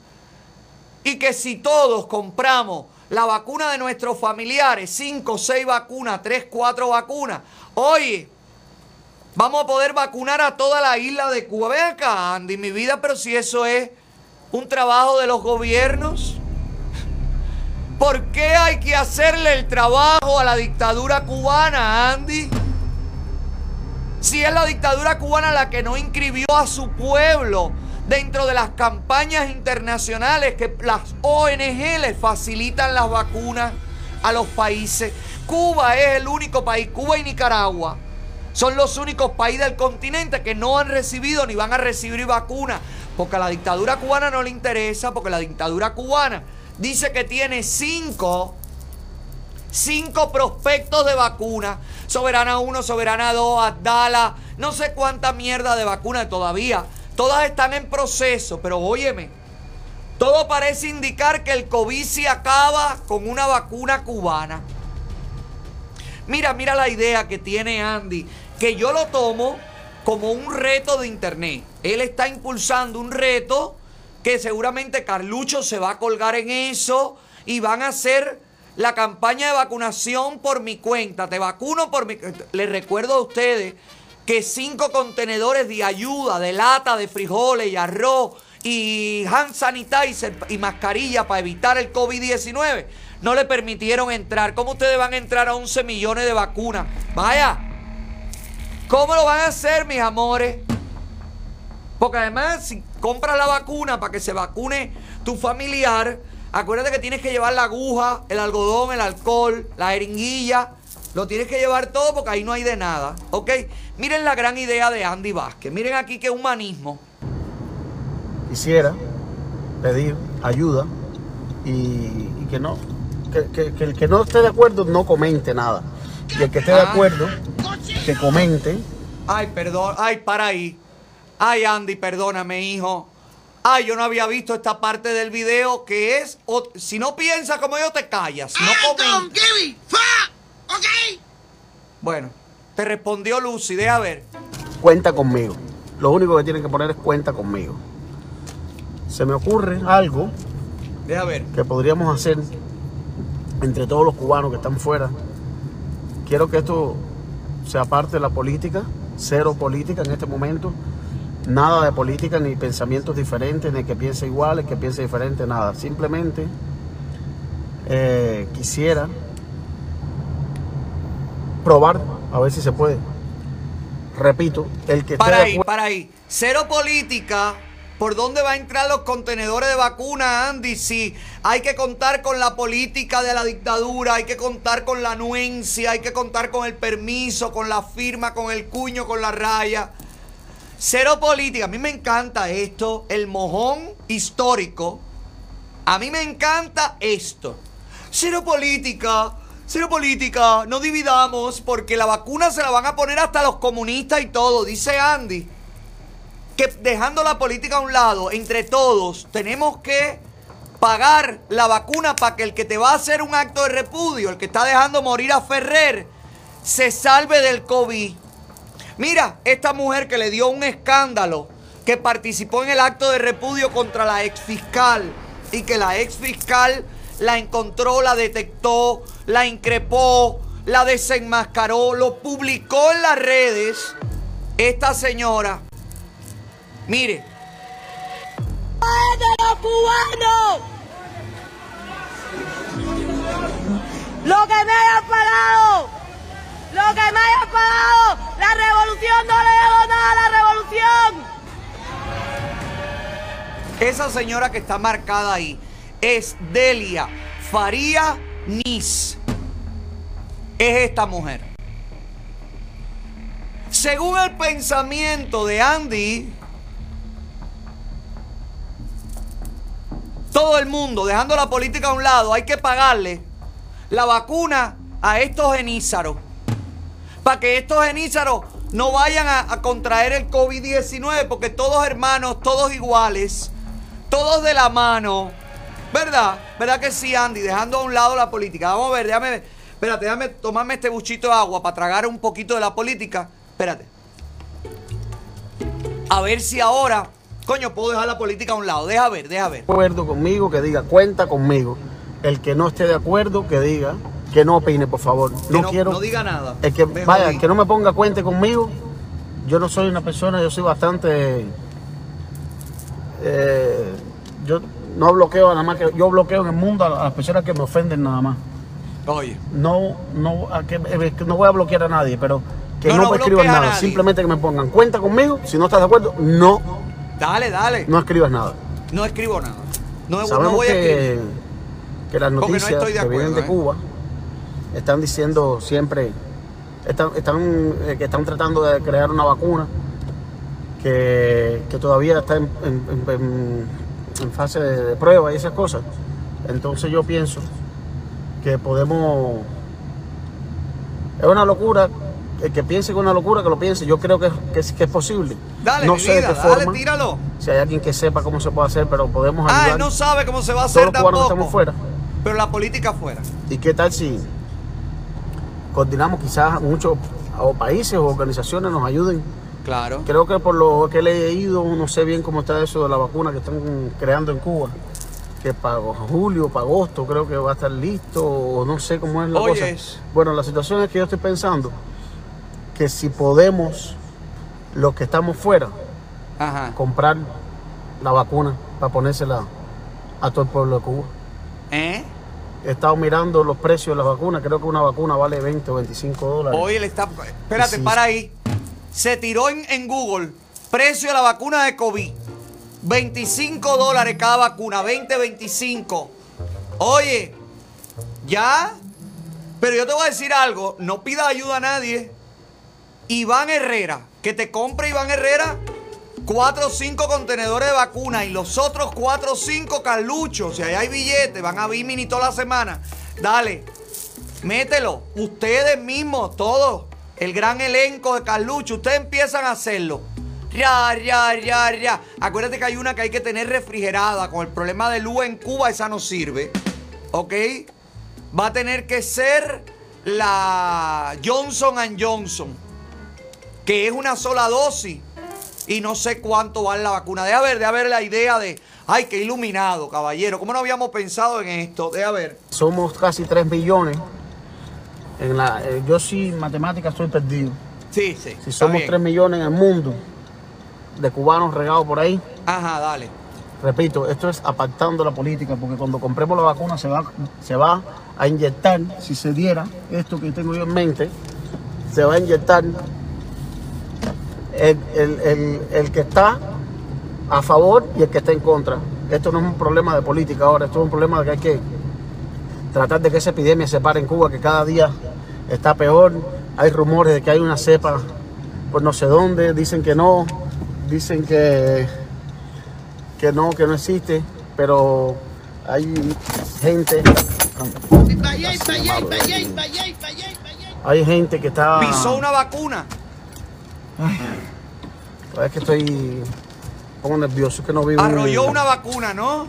[SPEAKER 1] Y que si todos compramos la vacuna de nuestros familiares, 5, 6 vacunas, 3, 4 vacunas, oye, vamos a poder vacunar a toda la isla de Cuba. Ven acá, Andy, mi vida, pero si eso es un trabajo de los gobiernos. ¿Por qué hay que hacerle el trabajo a la dictadura cubana, Andy? Si es la dictadura cubana la que no inscribió a su pueblo dentro de las campañas internacionales que las ONG les facilitan las vacunas a los países. Cuba es el único país, Cuba y Nicaragua son los únicos países del continente que no han recibido ni van a recibir vacunas. Porque a la dictadura cubana no le interesa, porque la dictadura cubana dice que tiene cinco cinco prospectos de vacuna. Soberana 1, Soberana 2, Abdala, no sé cuánta mierda de vacuna todavía. Todas están en proceso, pero óyeme, todo parece indicar que el COVID se acaba con una vacuna cubana. Mira, mira la idea que tiene Andy, que yo lo tomo como un reto de internet. Él está impulsando un reto que seguramente Carlucho se va a colgar en eso y van a hacer la campaña de vacunación por mi cuenta. Te vacuno por mi... Les recuerdo a ustedes que cinco contenedores de ayuda, de lata, de frijoles y arroz y hand sanitizer y mascarilla para evitar el COVID-19 no le permitieron entrar. ¿Cómo ustedes van a entrar a 11 millones de vacunas? Vaya. ¿Cómo lo van a hacer, mis amores? Porque además, si compras la vacuna para que se vacune tu familiar, Acuérdate que tienes que llevar la aguja, el algodón, el alcohol, la jeringuilla. Lo tienes que llevar todo porque ahí no hay de nada. ¿Ok? Miren la gran idea de Andy Vázquez. Miren aquí qué humanismo.
[SPEAKER 17] quisiera pedir ayuda y, y que no que, que- que el que no esté de acuerdo no comente nada y el que esté de
[SPEAKER 1] Ah.
[SPEAKER 17] acuerdo que comente
[SPEAKER 1] Ay, perdón. Ay, para ahí. Ay, Andy, perdóname, hijo. Ay, yo no había visto esta parte del video que es. o- si no piensas como yo, te callas. No comentas. Bueno, te respondió Lucy. Deja ver.
[SPEAKER 17] cuenta conmigo lo único que tienen que poner es cuenta conmigo se me ocurre algo
[SPEAKER 1] Deja ver.
[SPEAKER 17] que podríamos hacer entre todos los cubanos que están fuera quiero que esto sea parte de la política cero política en este momento nada de política ni pensamientos diferentes ni que piense igual el que piense diferente nada simplemente eh, quisiera probar a ver si se puede repito el que
[SPEAKER 1] Para ahí, para ahí. Cero política. ¿Por dónde va a entrar los contenedores de vacuna, Andy? Si hay que contar con la política de la dictadura, hay que contar con la anuencia, hay que contar con el permiso, con la firma, con el cuño, con la raya. Cero política. A mí me encanta esto, el mojón histórico. A mí me encanta esto. Cero política. Cero política. No dividamos porque la vacuna se la van a poner hasta los comunistas y todo. Dice Andy que dejando la política a un lado, entre todos, tenemos que pagar la vacuna para que el que te va a hacer un acto de repudio, el que está dejando morir a Ferrer, se salve del COVID. Mira, esta mujer que le dio un escándalo, que participó en el acto de repudio contra la ex fiscal y que la ex fiscal la encontró, la detectó, la increpó, la desenmascaró, lo publicó en las redes. Esta señora, mire,
[SPEAKER 18] de los cubanos! Lo que me hayan pagado, lo que me hayan pagado, la revolución no le debo nada a la revolución.
[SPEAKER 1] esa señora que está marcada ahí es Delia Faría Nis. Es esta mujer. Según el pensamiento de Andy, todo el mundo, dejando la política a un lado, hay que pagarle la vacuna a estos genízaros. Para que estos genízaros no vayan a, contraer el COVID-19, porque todos hermanos, todos iguales, todos de la mano. ¿Verdad? ¿Verdad que sí, Andy? Dejando a un lado la política. Vamos a ver, déjame. Espérate, déjame tomarme este buchito de agua para tragar un poquito de la política. Espérate. A ver si ahora, coño, puedo dejar la política a un lado. Deja ver, deja ver.
[SPEAKER 17] acuerdo conmigo, que diga cuenta conmigo. El que no esté de acuerdo, que diga que no opine, por favor. No,
[SPEAKER 1] no-
[SPEAKER 17] quiero.
[SPEAKER 1] no diga nada.
[SPEAKER 17] El que, vaya, el que no me ponga cuente conmigo. Yo no soy una persona, yo soy bastante. eh, yo no bloqueo nada más que. Yo bloqueo en el mundo a, las personas que me ofenden nada más.
[SPEAKER 1] Oye.
[SPEAKER 17] No, no, a que, eh, que no voy a bloquear a nadie, pero que
[SPEAKER 1] No,
[SPEAKER 17] no, me escriban nada. Simplemente que me pongan cuenta conmigo. Si no estás de acuerdo, no,
[SPEAKER 1] Dale, dale.
[SPEAKER 17] no escribas nada.
[SPEAKER 1] No escribo nada. No,
[SPEAKER 17] Sabemos
[SPEAKER 1] voy a escribir.
[SPEAKER 17] que, que las
[SPEAKER 1] Porque no
[SPEAKER 17] noticias
[SPEAKER 1] estoy de
[SPEAKER 17] que vienen de
[SPEAKER 1] ¿eh?
[SPEAKER 17] Cuba están diciendo siempre, están, están, eh, que están tratando de crear una vacuna que, que todavía está en, en- en- en- en fase de, de prueba y esas cosas. Entonces yo pienso que podemos... Es una locura, el que piense que es una locura, que lo piense. Yo creo que, que es, que es posible.
[SPEAKER 1] Dale,
[SPEAKER 17] no sé
[SPEAKER 1] vida,
[SPEAKER 17] de qué
[SPEAKER 1] dale,
[SPEAKER 17] forma.
[SPEAKER 1] tíralo.
[SPEAKER 17] Si hay alguien que sepa cómo se puede hacer, pero podemos
[SPEAKER 1] Ah,
[SPEAKER 17] ayudar.
[SPEAKER 1] él no sabe cómo se va a
[SPEAKER 17] Todos
[SPEAKER 1] hacer
[SPEAKER 17] cubanos que
[SPEAKER 1] tampoco.
[SPEAKER 17] estamos fuera.
[SPEAKER 1] Pero la política afuera.
[SPEAKER 17] ¿Y qué tal si coordinamos quizás muchos o países o organizaciones nos ayuden?
[SPEAKER 1] Claro.
[SPEAKER 17] Creo que por lo que he leído, no sé bien cómo está eso de la vacuna que están creando en Cuba, que para julio, para agosto creo que va a estar listo, o no sé cómo es la
[SPEAKER 1] Oyes.
[SPEAKER 17] cosa. Bueno, la situación es que yo estoy pensando que si podemos, los que estamos fuera,
[SPEAKER 1] Ajá.
[SPEAKER 17] comprar la vacuna para ponérsela a todo el pueblo de Cuba.
[SPEAKER 1] ¿Eh?
[SPEAKER 17] He estado mirando los precios de las vacunas. Creo que una vacuna vale 20 o 25 dólares.
[SPEAKER 1] Hoy le está. Espérate,
[SPEAKER 17] Sí.
[SPEAKER 1] para ahí. Se tiró en, en Google precio de la vacuna de COVID. 25 dólares cada vacuna, 20, 25. Oye, ¿ya? Pero yo te voy a decir algo, no pidas ayuda a nadie. Iván Herrera, que te compre Iván Herrera 4 o 5 contenedores de vacuna y los otros 4 o 5 carluchos. Si ahí hay billetes, van a Bimini toda la semana. Dale, mételo. Ustedes mismos, todos, el gran elenco de carlucho, ustedes empiezan a hacerlo. Ya, ya, ya, ya. Acuérdate que hay una que hay que tener refrigerada. Con el problema de luz en Cuba, esa no sirve. ¿Ok? Va a tener que ser la Johnson Johnson, que es una sola dosis y no sé cuánto vale la vacuna. Deja ver, deja ver la idea de, ay, qué iluminado, caballero. ¿Cómo no habíamos pensado en esto? Deja ver.
[SPEAKER 17] Somos casi 3 millones. En la, eh, yo sí, en matemáticas estoy perdido.
[SPEAKER 1] Sí, sí.
[SPEAKER 17] Si somos 3 millones en el mundo de cubanos regados por ahí.
[SPEAKER 1] Ajá, dale.
[SPEAKER 17] Repito, esto es apartando la política, porque cuando compremos la vacuna se va, se va a inyectar, si se diera esto que tengo yo en mente, se va a inyectar el, el- el- el que está a favor y el que está en contra. Esto no es un problema de política ahora, esto es un problema de que hay que tratar de que esa epidemia se pare en Cuba, que cada día está peor. Hay rumores de que hay una cepa por no sé dónde, dicen que no, dicen que, que no, que no existe, pero hay gente, hay gente que está...
[SPEAKER 1] Pisó una vacuna.
[SPEAKER 17] Es que estoy un poco nervioso, que no vivo...
[SPEAKER 1] Arrolló una vacuna, ¿no?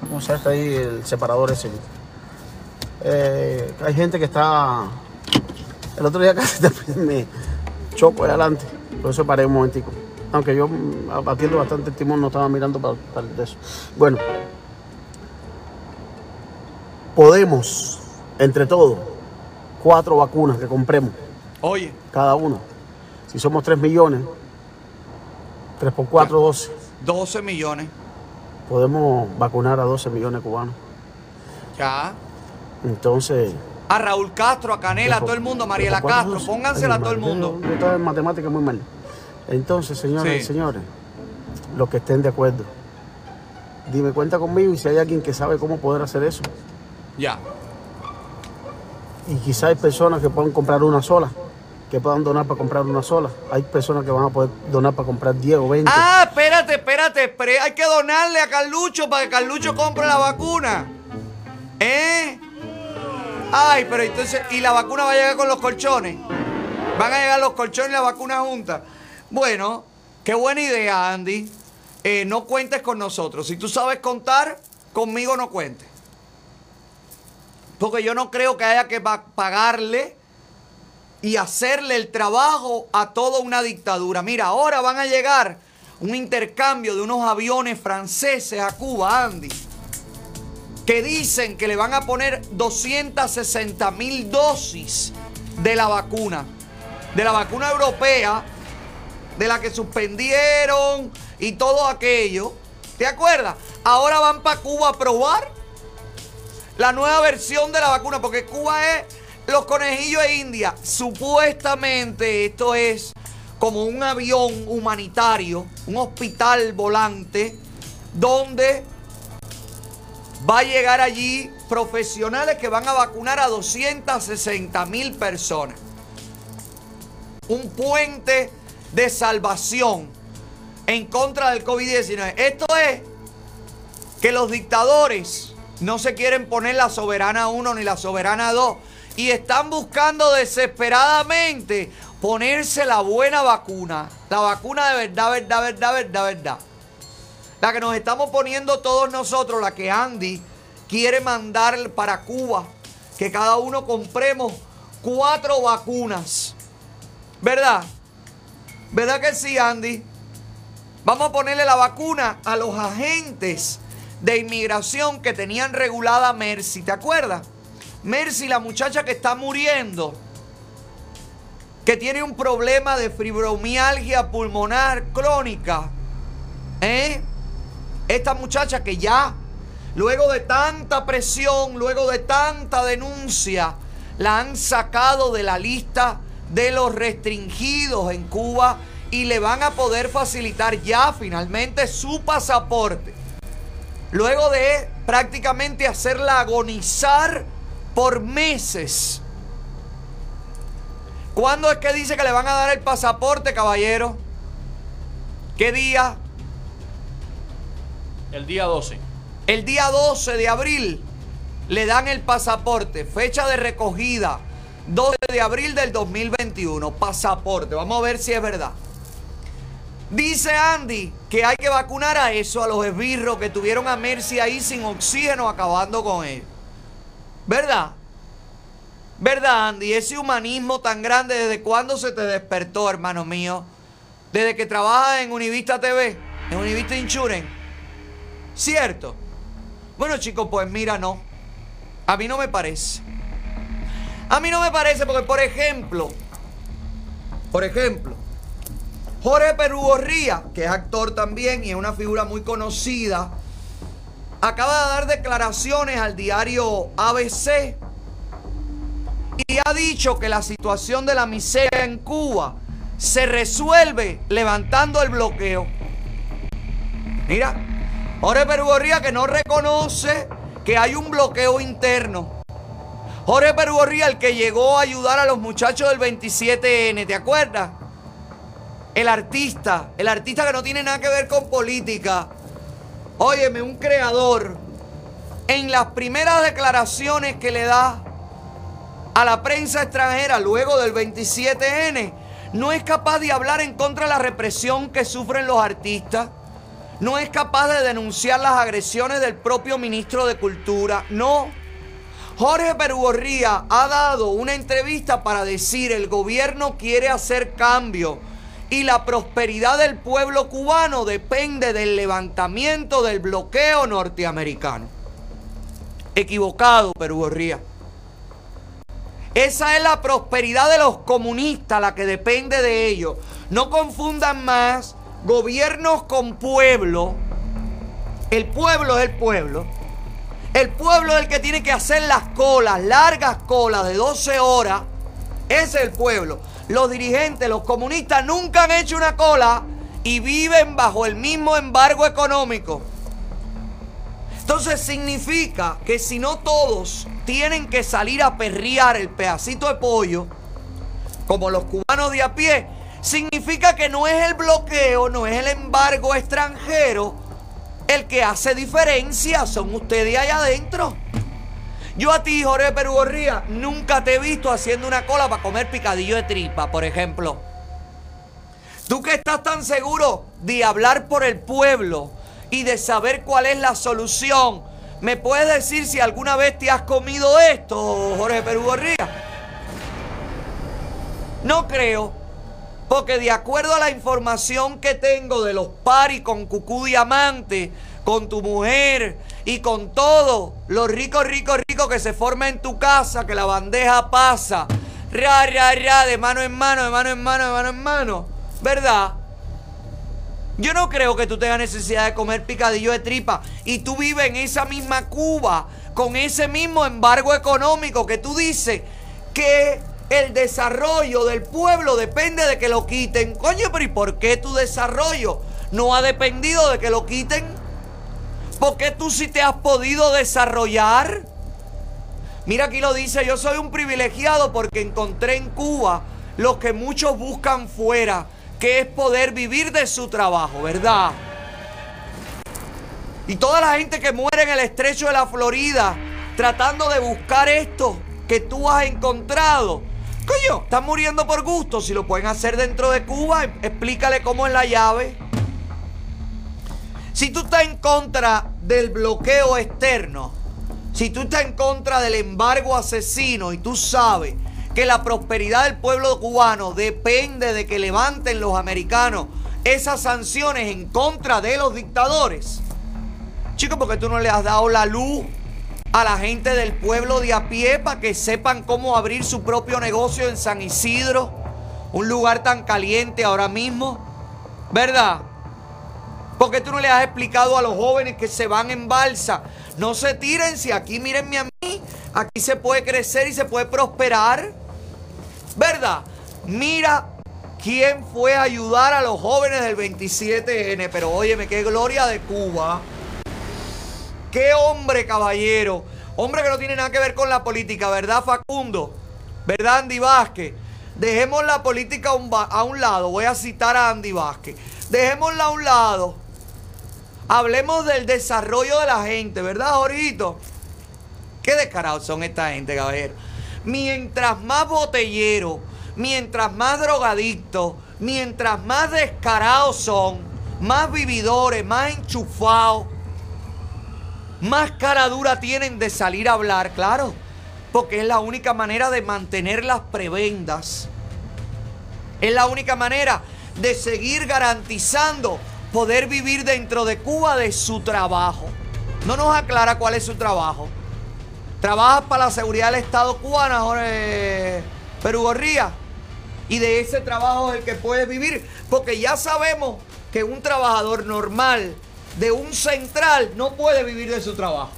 [SPEAKER 17] ¿Cómo se llama ahí el separador ese? Eh, hay gente que está... El otro día (laughs) casi también me choco ahí adelante. Por eso paré un momentico. Aunque yo mm, abatiendo bastante el timón no estaba mirando para, para eso. Bueno. Podemos, entre todos, cuatro vacunas que compremos.
[SPEAKER 1] Oye.
[SPEAKER 17] Cada uno. Si somos 3 millones, 3 por 4, 12.
[SPEAKER 1] 12 millones.
[SPEAKER 17] Podemos vacunar a 12 millones de cubanos.
[SPEAKER 1] Ya.
[SPEAKER 17] Entonces,
[SPEAKER 1] A Raúl Castro, a Canela, a todo el mundo, a Mariela
[SPEAKER 17] ¿Por cuánto
[SPEAKER 1] Castro, póngansela a todo el mundo.
[SPEAKER 17] Yo, yo estaba en matemáticas muy mal. Entonces, señoras
[SPEAKER 1] Sí.
[SPEAKER 17] y señores, los que estén de acuerdo, dime cuenta conmigo y si hay alguien que sabe cómo poder hacer eso.
[SPEAKER 1] Ya.
[SPEAKER 17] Y quizá hay personas que puedan comprar una sola, que puedan donar para comprar una sola. Hay personas que van a poder donar para comprar 10 o 20.
[SPEAKER 1] Ah, espérate, espérate, espérate. Hay que donarle a Carlucho para que Carlucho compre la vacuna. ¿Eh? Ay, pero entonces, ¿y la vacuna va a llegar con los colchones? ¿Van a llegar los colchones y la vacuna juntas? Bueno, qué buena idea, Andy. Eh, no cuentes con nosotros. Si tú sabes contar, conmigo no cuentes. Porque yo no creo que haya que pa- pagarle y hacerle el trabajo a toda una dictadura. Mira, ahora van a llegar un intercambio de unos aviones franceses a Cuba, Andy, que dicen que le van a poner 260 mil dosis de la vacuna, de la vacuna europea, de la que suspendieron y todo aquello. ¿Te acuerdas? Ahora van para Cuba a probar la nueva versión de la vacuna, porque Cuba es los conejillos de India. Supuestamente esto es como un avión humanitario, un hospital volante, donde va a llegar allí profesionales que van a vacunar a 260 mil personas. Un puente de salvación en contra del COVID-19. Esto es que los dictadores no se quieren poner la soberana 1 ni la soberana 2 y están buscando desesperadamente ponerse la buena vacuna, la vacuna de verdad, verdad, verdad, verdad, verdad. La que nos estamos poniendo todos nosotros, la que Andy quiere mandar para Cuba, que cada uno compremos cuatro vacunas. ¿Verdad? ¿Verdad que sí, Andy? Vamos a ponerle la vacuna a los agentes de inmigración que tenían regulada Mercy. ¿Te acuerdas? Mercy, la muchacha que está muriendo, que tiene un problema de fibromialgia pulmonar crónica. ¿Eh? Esta muchacha que ya, luego de tanta presión, luego de tanta denuncia, la han sacado de la lista de los restringidos en Cuba y le van a poder facilitar ya finalmente su pasaporte. Luego de prácticamente hacerla agonizar por meses. ¿Cuándo es que dice que le van a dar el pasaporte, caballero? ¿Qué día?
[SPEAKER 11] El día 12.
[SPEAKER 1] El día 12 de abril le dan el pasaporte. Fecha de recogida. 12 de abril del 2021. Pasaporte. Vamos a ver si es verdad. Dice Andy que hay que vacunar a eso, a los esbirros que tuvieron a Mercy ahí sin oxígeno acabando con él. ¿Verdad? ¿Verdad, Andy? Ese humanismo tan grande, ¿desde cuándo se te despertó, hermano mío? Desde que trabajas en Univista TV, en Univista Insurance. ¿Cierto? Bueno, chicos, pues mira, no. A mí no me parece. A mí no me parece porque, por ejemplo, por ejemplo, Jorge Perugorría, que es actor también y es una figura muy conocida, acaba de dar declaraciones al diario ABC y ha dicho que la situación de la miseria en Cuba se resuelve levantando el bloqueo. Mira, Jorge Perugorría que no reconoce que hay un bloqueo interno. Jorge Perugorría, el que llegó a ayudar a los muchachos del 27N, ¿te acuerdas? El artista, el artista que no tiene nada que ver con política. Óyeme, un creador. En las primeras declaraciones que le da a la prensa extranjera luego del 27N, no es capaz de hablar en contra de la represión que sufren los artistas. No es capaz de denunciar las agresiones del propio ministro de Cultura. No. Jorge Perugorría ha dado una entrevista para decir el gobierno quiere hacer cambio y la prosperidad del pueblo cubano depende del levantamiento del bloqueo norteamericano. Equivocado, Perugorría. Esa es la prosperidad de los comunistas, la que depende de ellos. No confundan más gobiernos con pueblo. El pueblo es el pueblo. El pueblo es el que tiene que hacer las colas, largas colas de 12 horas. Ese es el pueblo. Los dirigentes, los comunistas nunca han hecho una cola y viven bajo el mismo embargo económico. Entonces significa que si no todos tienen que salir a perrear el pedacito de pollo, como los cubanos de a pie, significa que no es el bloqueo, no es el embargo extranjero el que hace diferencia, son ustedes allá adentro. Yo a ti, Jorge Perugorría, nunca te he visto haciendo una cola para comer picadillo de tripa, por ejemplo. Tú que estás tan seguro de hablar por el pueblo y de saber cuál es la solución, ¿me puedes decir si alguna vez te has comido esto, Jorge Perugorría? No creo, porque de acuerdo a la información que tengo de los paris con Cucú Diamante, con tu mujer y con todo lo rico, rico, rico que se forma en tu casa, que la bandeja pasa, ra, ra, ra, de mano en mano, de mano en mano, de mano en mano, ¿verdad? Yo no creo que tú tengas necesidad de comer picadillo de tripa y tú vives en esa misma Cuba con ese mismo embargo económico que tú dices que el desarrollo del pueblo depende de que lo quiten. Coño, pero ¿y por qué tu desarrollo no ha dependido de que lo quiten? ¿Por qué tú sí te has podido desarrollar? Mira aquí lo dice, yo soy un privilegiado porque encontré en Cuba lo que muchos buscan fuera, que es poder vivir de su trabajo, ¿verdad? Y toda la gente que muere en el estrecho de la Florida tratando de buscar esto que tú has encontrado. Coño, están muriendo por gusto. Si lo pueden hacer dentro de Cuba, explícale cómo es la llave. Si tú estás en contra del bloqueo externo, si tú estás en contra del embargo asesino y tú sabes que la prosperidad del pueblo cubano depende de que levanten los americanos esas sanciones en contra de los dictadores, chicos, porque tú no le has dado la luz a la gente del pueblo de a pie para que sepan cómo abrir su propio negocio en San Isidro, un lugar tan caliente ahora mismo, ¿verdad? Porque tú no le has explicado a los jóvenes que se van en balsa, no se tiren, si aquí mírenme a mí, aquí se puede crecer y se puede prosperar, ¿verdad? Mira ¿Quién fue a ayudar a los jóvenes del 27N? Pero óyeme, qué gloria de Cuba. Qué hombre, caballero. Hombre que no tiene nada que ver con la política, ¿verdad, Facundo? ¿Verdad, Andy Vázquez? Dejemos la política a un, lado. Voy a citar a Andy Vázquez. Dejémosla a un lado. Hablemos del desarrollo de la gente, ¿verdad, Jorgito? Qué descarados son esta gente, caballero. Mientras más botelleros, mientras más drogadictos, mientras más descarados son, más vividores, más enchufados, más cara dura tienen de salir a hablar, claro. Porque es la única manera de mantener las prebendas. Es la única manera de seguir garantizando poder vivir dentro de Cuba de su trabajo. No nos aclara cuál es su trabajo. Trabajas para la seguridad del Estado cubana, Jorge Perú Gorría. Y de ese trabajo es el que puedes vivir. Porque ya sabemos que un trabajador normal de un central no puede vivir de su trabajo.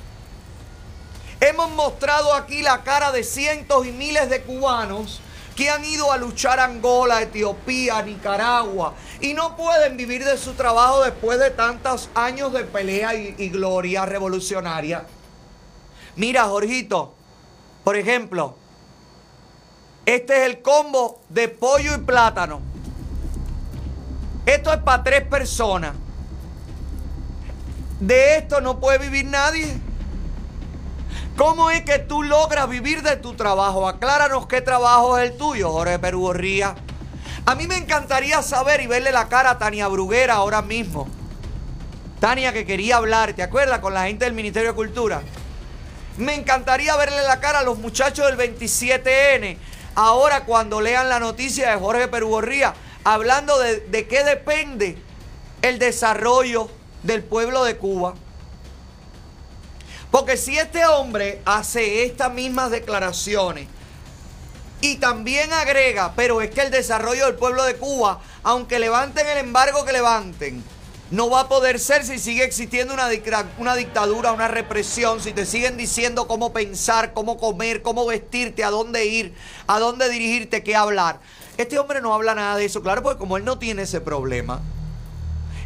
[SPEAKER 1] Hemos mostrado aquí la cara de cientos y miles de cubanos que han ido a luchar Angola, Etiopía, Nicaragua y no pueden vivir de su trabajo después de tantos años de pelea y, y gloria revolucionaria. Mira, Jorgito, por ejemplo, este es el combo de pollo y plátano. Esto es para tres personas. De esto no puede vivir nadie. ¿Cómo es que tú logras vivir de tu trabajo? Acláranos qué trabajo es el tuyo, Jorge Perú Gorría. A mí me encantaría saber y verle la cara a Tania Bruguera ahora mismo. Tania que quería hablar, ¿te acuerdas? Con la gente del Ministerio de Cultura. Me encantaría verle la cara a los muchachos del 27N. Ahora cuando lean la noticia de Jorge Perú Gorría, hablando de, de qué depende el desarrollo del pueblo de Cuba. Porque si este hombre hace estas mismas declaraciones y también agrega, pero es que el desarrollo del pueblo de Cuba, aunque levanten el embargo que levanten, no va a poder ser si sigue existiendo una, una dictadura, una represión, si te siguen diciendo cómo pensar, cómo comer, cómo vestirte, a dónde ir, a dónde dirigirte, qué hablar. Este hombre no habla nada de eso, claro, porque como él no tiene ese problema,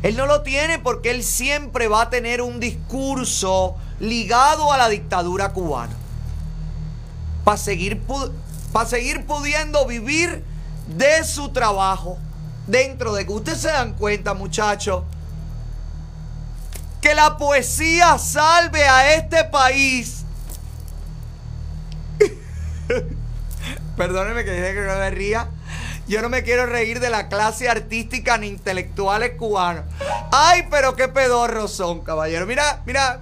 [SPEAKER 1] él no lo tiene porque él siempre va a tener un discurso ligado a la dictadura cubana. Para seguir, pa seguir pudiendo vivir de su trabajo dentro de que ustedes se dan cuenta, muchachos, que la poesía salve a este país. (laughs) Perdóneme que dije que no me ría. Yo no me quiero reír de la clase artística ni intelectuales cubanos. Ay, pero qué pedorros son, caballero. Mira, mira,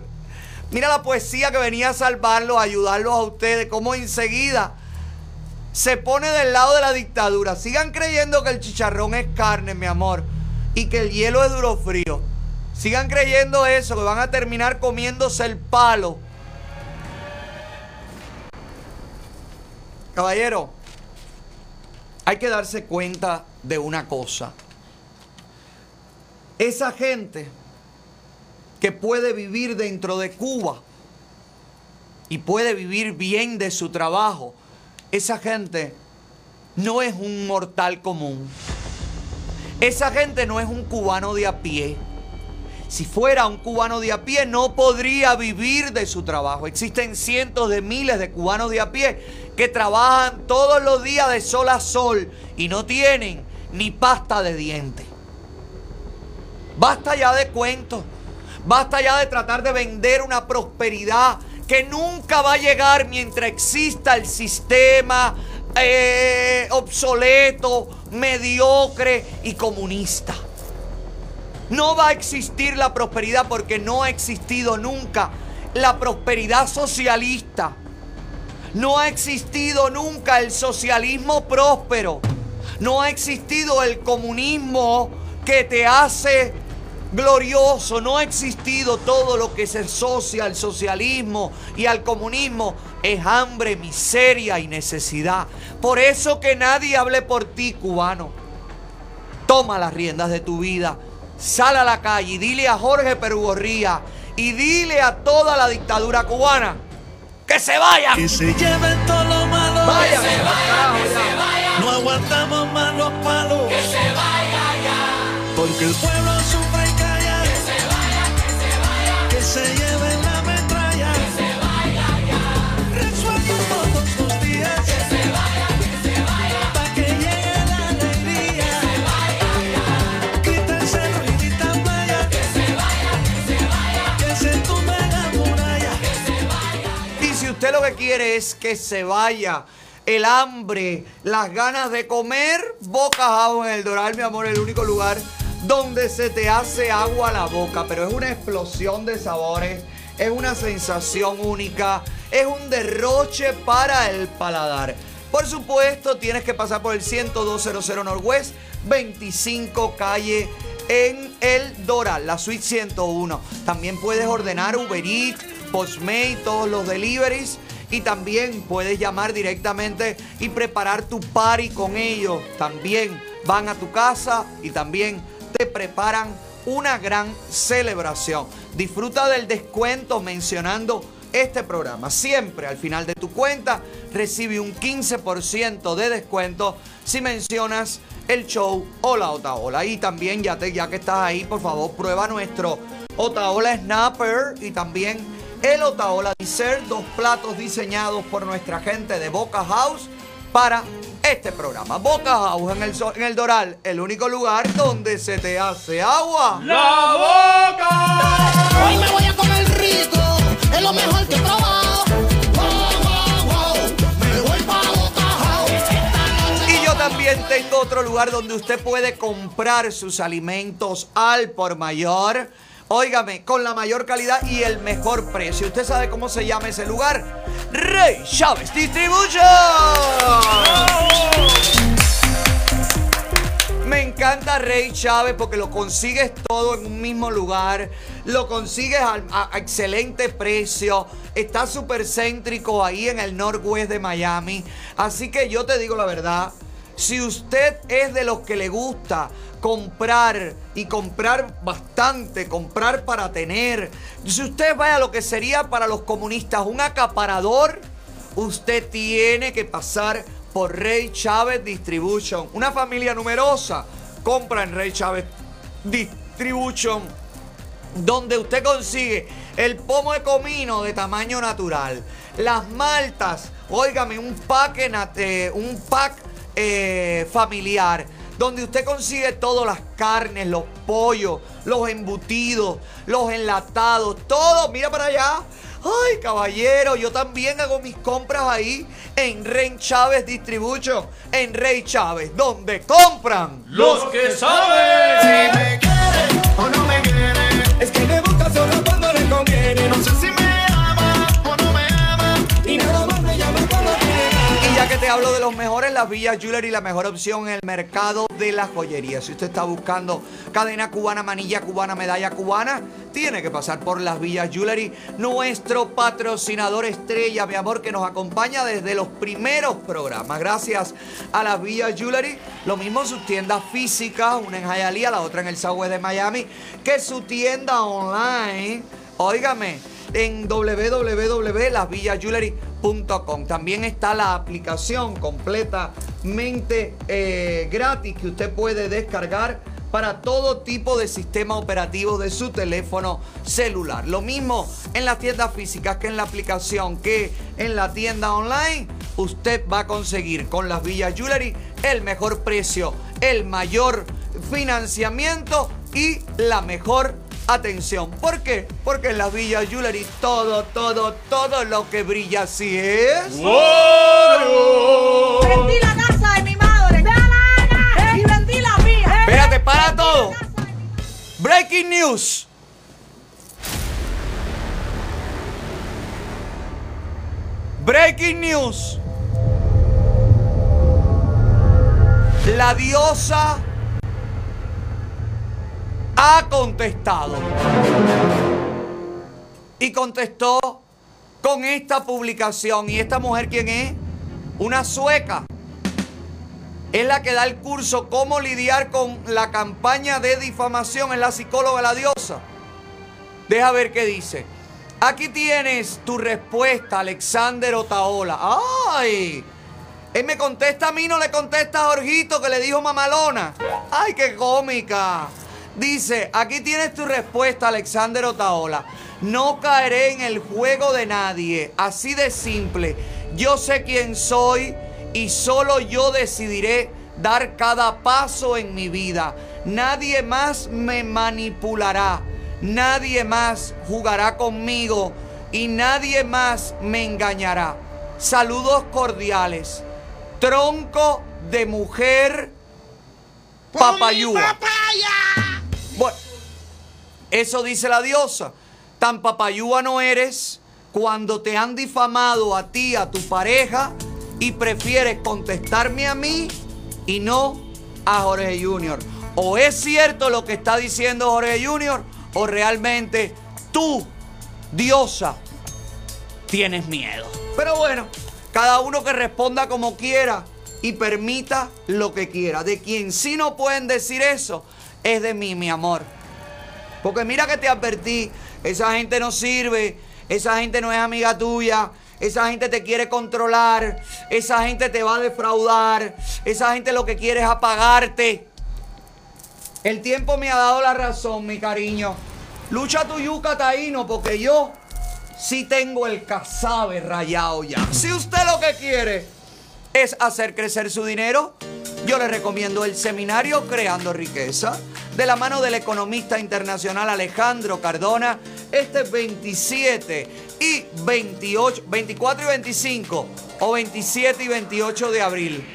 [SPEAKER 1] mira la poesía que venía a salvarlos, a ayudarlos a ustedes. Cómo enseguida se pone del lado de la dictadura. Sigan creyendo que el chicharrón es carne, mi amor, y que el hielo es duro frío. Sigan creyendo eso, que van a terminar comiéndose el palo. Caballero, hay que darse cuenta de una cosa. Esa gente que puede vivir dentro de Cuba y puede vivir bien de su trabajo, esa gente no es un mortal común. Esa gente no es un cubano de a pie. Si fuera un cubano de a pie, no podría vivir de su trabajo. Existen cientos de miles de cubanos de a pie que trabajan todos los días de sol a sol y no tienen ni pasta de dientes. Basta ya de cuentos. Basta ya de tratar de vender una prosperidad que nunca va a llegar mientras exista el sistema eh, obsoleto, mediocre y comunista. No va a existir la prosperidad porque no ha existido nunca la prosperidad socialista. No ha existido nunca el socialismo próspero. No ha existido el comunismo que te hace glorioso. No ha existido todo lo que se asocia al socialismo y al comunismo. Es hambre, miseria y necesidad. Por eso que nadie hable por ti, cubano. Toma las riendas de tu vida. Sal a la calle y dile a Jorge Perugorría y dile a toda la dictadura cubana que se vayan.
[SPEAKER 12] Que se lleven todo lo malo.
[SPEAKER 1] Vayan.
[SPEAKER 12] Que se vayan, que se vayan. No aguantamos más los palos. Que se vaya ya.
[SPEAKER 1] Porque el pueblo quiere es que se vaya el hambre, las ganas de comer, Boca House en el Doral, mi amor, el único lugar donde se te hace agua a la boca, pero es una explosión de sabores, es una sensación única, es un derroche para el paladar. Por supuesto, tienes que pasar por el 10200 Northwest, 25 calle en el Doral, la suite 101. También puedes ordenar Uber Eats, Postmate, todos los deliveries. Y también puedes llamar directamente y preparar tu party con ellos. También van a tu casa y también te preparan una gran celebración. Disfruta del descuento mencionando este programa. Siempre al final de tu cuenta recibe un 15% de descuento si mencionas el show Hola Otaola. Y también ya, te, ya que estás ahí, por favor, prueba nuestro Otaola Snapper y también el Otaola Dessert, dos platos diseñados por nuestra gente de Boca House para este programa. Boca House en el, en el Doral, el único lugar donde se te hace agua.
[SPEAKER 12] ¡La boca!
[SPEAKER 19] Hoy me voy a comer rico, es lo mejor que he probado. Wow, wow, wow, me voy pa' Boca House.
[SPEAKER 1] Y yo también tengo otro lugar donde usted puede comprar sus alimentos al por mayor. Óigame, con la mayor calidad y el mejor precio. ¿Usted sabe cómo se llama ese lugar? Rey Chávez Distribution. Me encanta Rey Chávez porque lo consigues todo en un mismo lugar, lo consigues a, a excelente precio, está súper céntrico ahí en el northwest de Miami. Así que yo te digo la verdad, si usted es de los que le gusta comprar y comprar bastante, comprar para tener, si usted vaya a lo que sería para los comunistas un acaparador, usted tiene que pasar por Rey Chávez Distribution. Una familia numerosa compra en Rey Chávez Distribution, donde usted consigue el pomo de comino de tamaño natural, las maltas, óigame, un pack, un pack eh, familiar donde usted consigue todas las carnes, los pollos, los embutidos, los enlatados, todo. Mira para allá. Ay, caballero, yo también hago mis compras ahí en Rey Chávez Distribution, en Rey Chávez, donde compran
[SPEAKER 12] Los que saben. Si me quiere o no me quiere, es que me busca solo cuando le conviene. No sé si
[SPEAKER 1] te hablo de los mejores, las Villas Jewelry, la mejor opción en el mercado de la joyería. Si usted está buscando cadena cubana, manilla cubana, medalla cubana, tiene que pasar por las Villas Jewelry, nuestro patrocinador estrella, mi amor, que nos acompaña desde los primeros programas. Gracias a las Villas Jewelry. Lo mismo sus tiendas físicas, una en Hialeah, la otra en el Southwest de Miami, que su tienda online. Óigame, en www.lasvillasjewelry.com. También está la aplicación completamente eh, gratis que usted puede descargar para todo tipo de sistema operativo de su teléfono celular. Lo mismo en las tiendas físicas que en la aplicación, que en la tienda online. Usted va a conseguir con las Villas Jewelry el mejor precio, el mayor financiamiento y la mejor atención. ¿Por qué? Porque en las Villas Jewelry todo, todo, todo lo que brilla así es.
[SPEAKER 18] Vendí la casa de mi madre. Y vendí la mía.
[SPEAKER 1] Espérate, para todo. Breaking news. Breaking news. La diosa ha contestado. Y contestó con esta publicación. ¿Y esta mujer quién es? Una sueca. Es la que da el curso cómo lidiar con la campaña de difamación. Es la psicóloga, la diosa. Deja ver qué dice. Aquí tienes tu respuesta, Alexander Otaola. ¡Ay! Él me contesta a mí, no le contesta a Jorgito que le dijo mamalona. ¡Ay, qué cómica! Dice, aquí tienes tu respuesta, Alexander Otaola. No caeré en el juego de nadie. Así de simple. Yo sé quién soy y solo yo decidiré dar cada paso en mi vida. Nadie más me manipulará. Nadie más jugará conmigo y nadie más me engañará. Saludos cordiales. Tronco de mujer papayúa. Bueno, eso dice la diosa. Tan papayúa no eres cuando te han difamado a ti, a tu pareja, y prefieres contestarme a mí y no a Jorge Junior. O es cierto lo que está diciendo Jorge Junior, o realmente tú, diosa, tienes miedo. Pero bueno, cada uno que responda como quiera y permita lo que quiera. De quien sí no pueden decir eso es de mí, mi amor. Porque mira que te advertí, esa gente no sirve, esa gente no es amiga tuya, esa gente te quiere controlar, esa gente te va a defraudar, esa gente lo que quiere es apagarte. El tiempo me ha dado la razón, mi cariño. Lucha tu yuca, taíno, porque yo sí tengo el casabe rayado ya. Si usted lo que quiere es hacer crecer su dinero, yo le recomiendo el seminario Creando Riqueza de la mano del economista internacional Alejandro Cardona este 27 y 28, 24 y 25 o 27 y 28 de abril.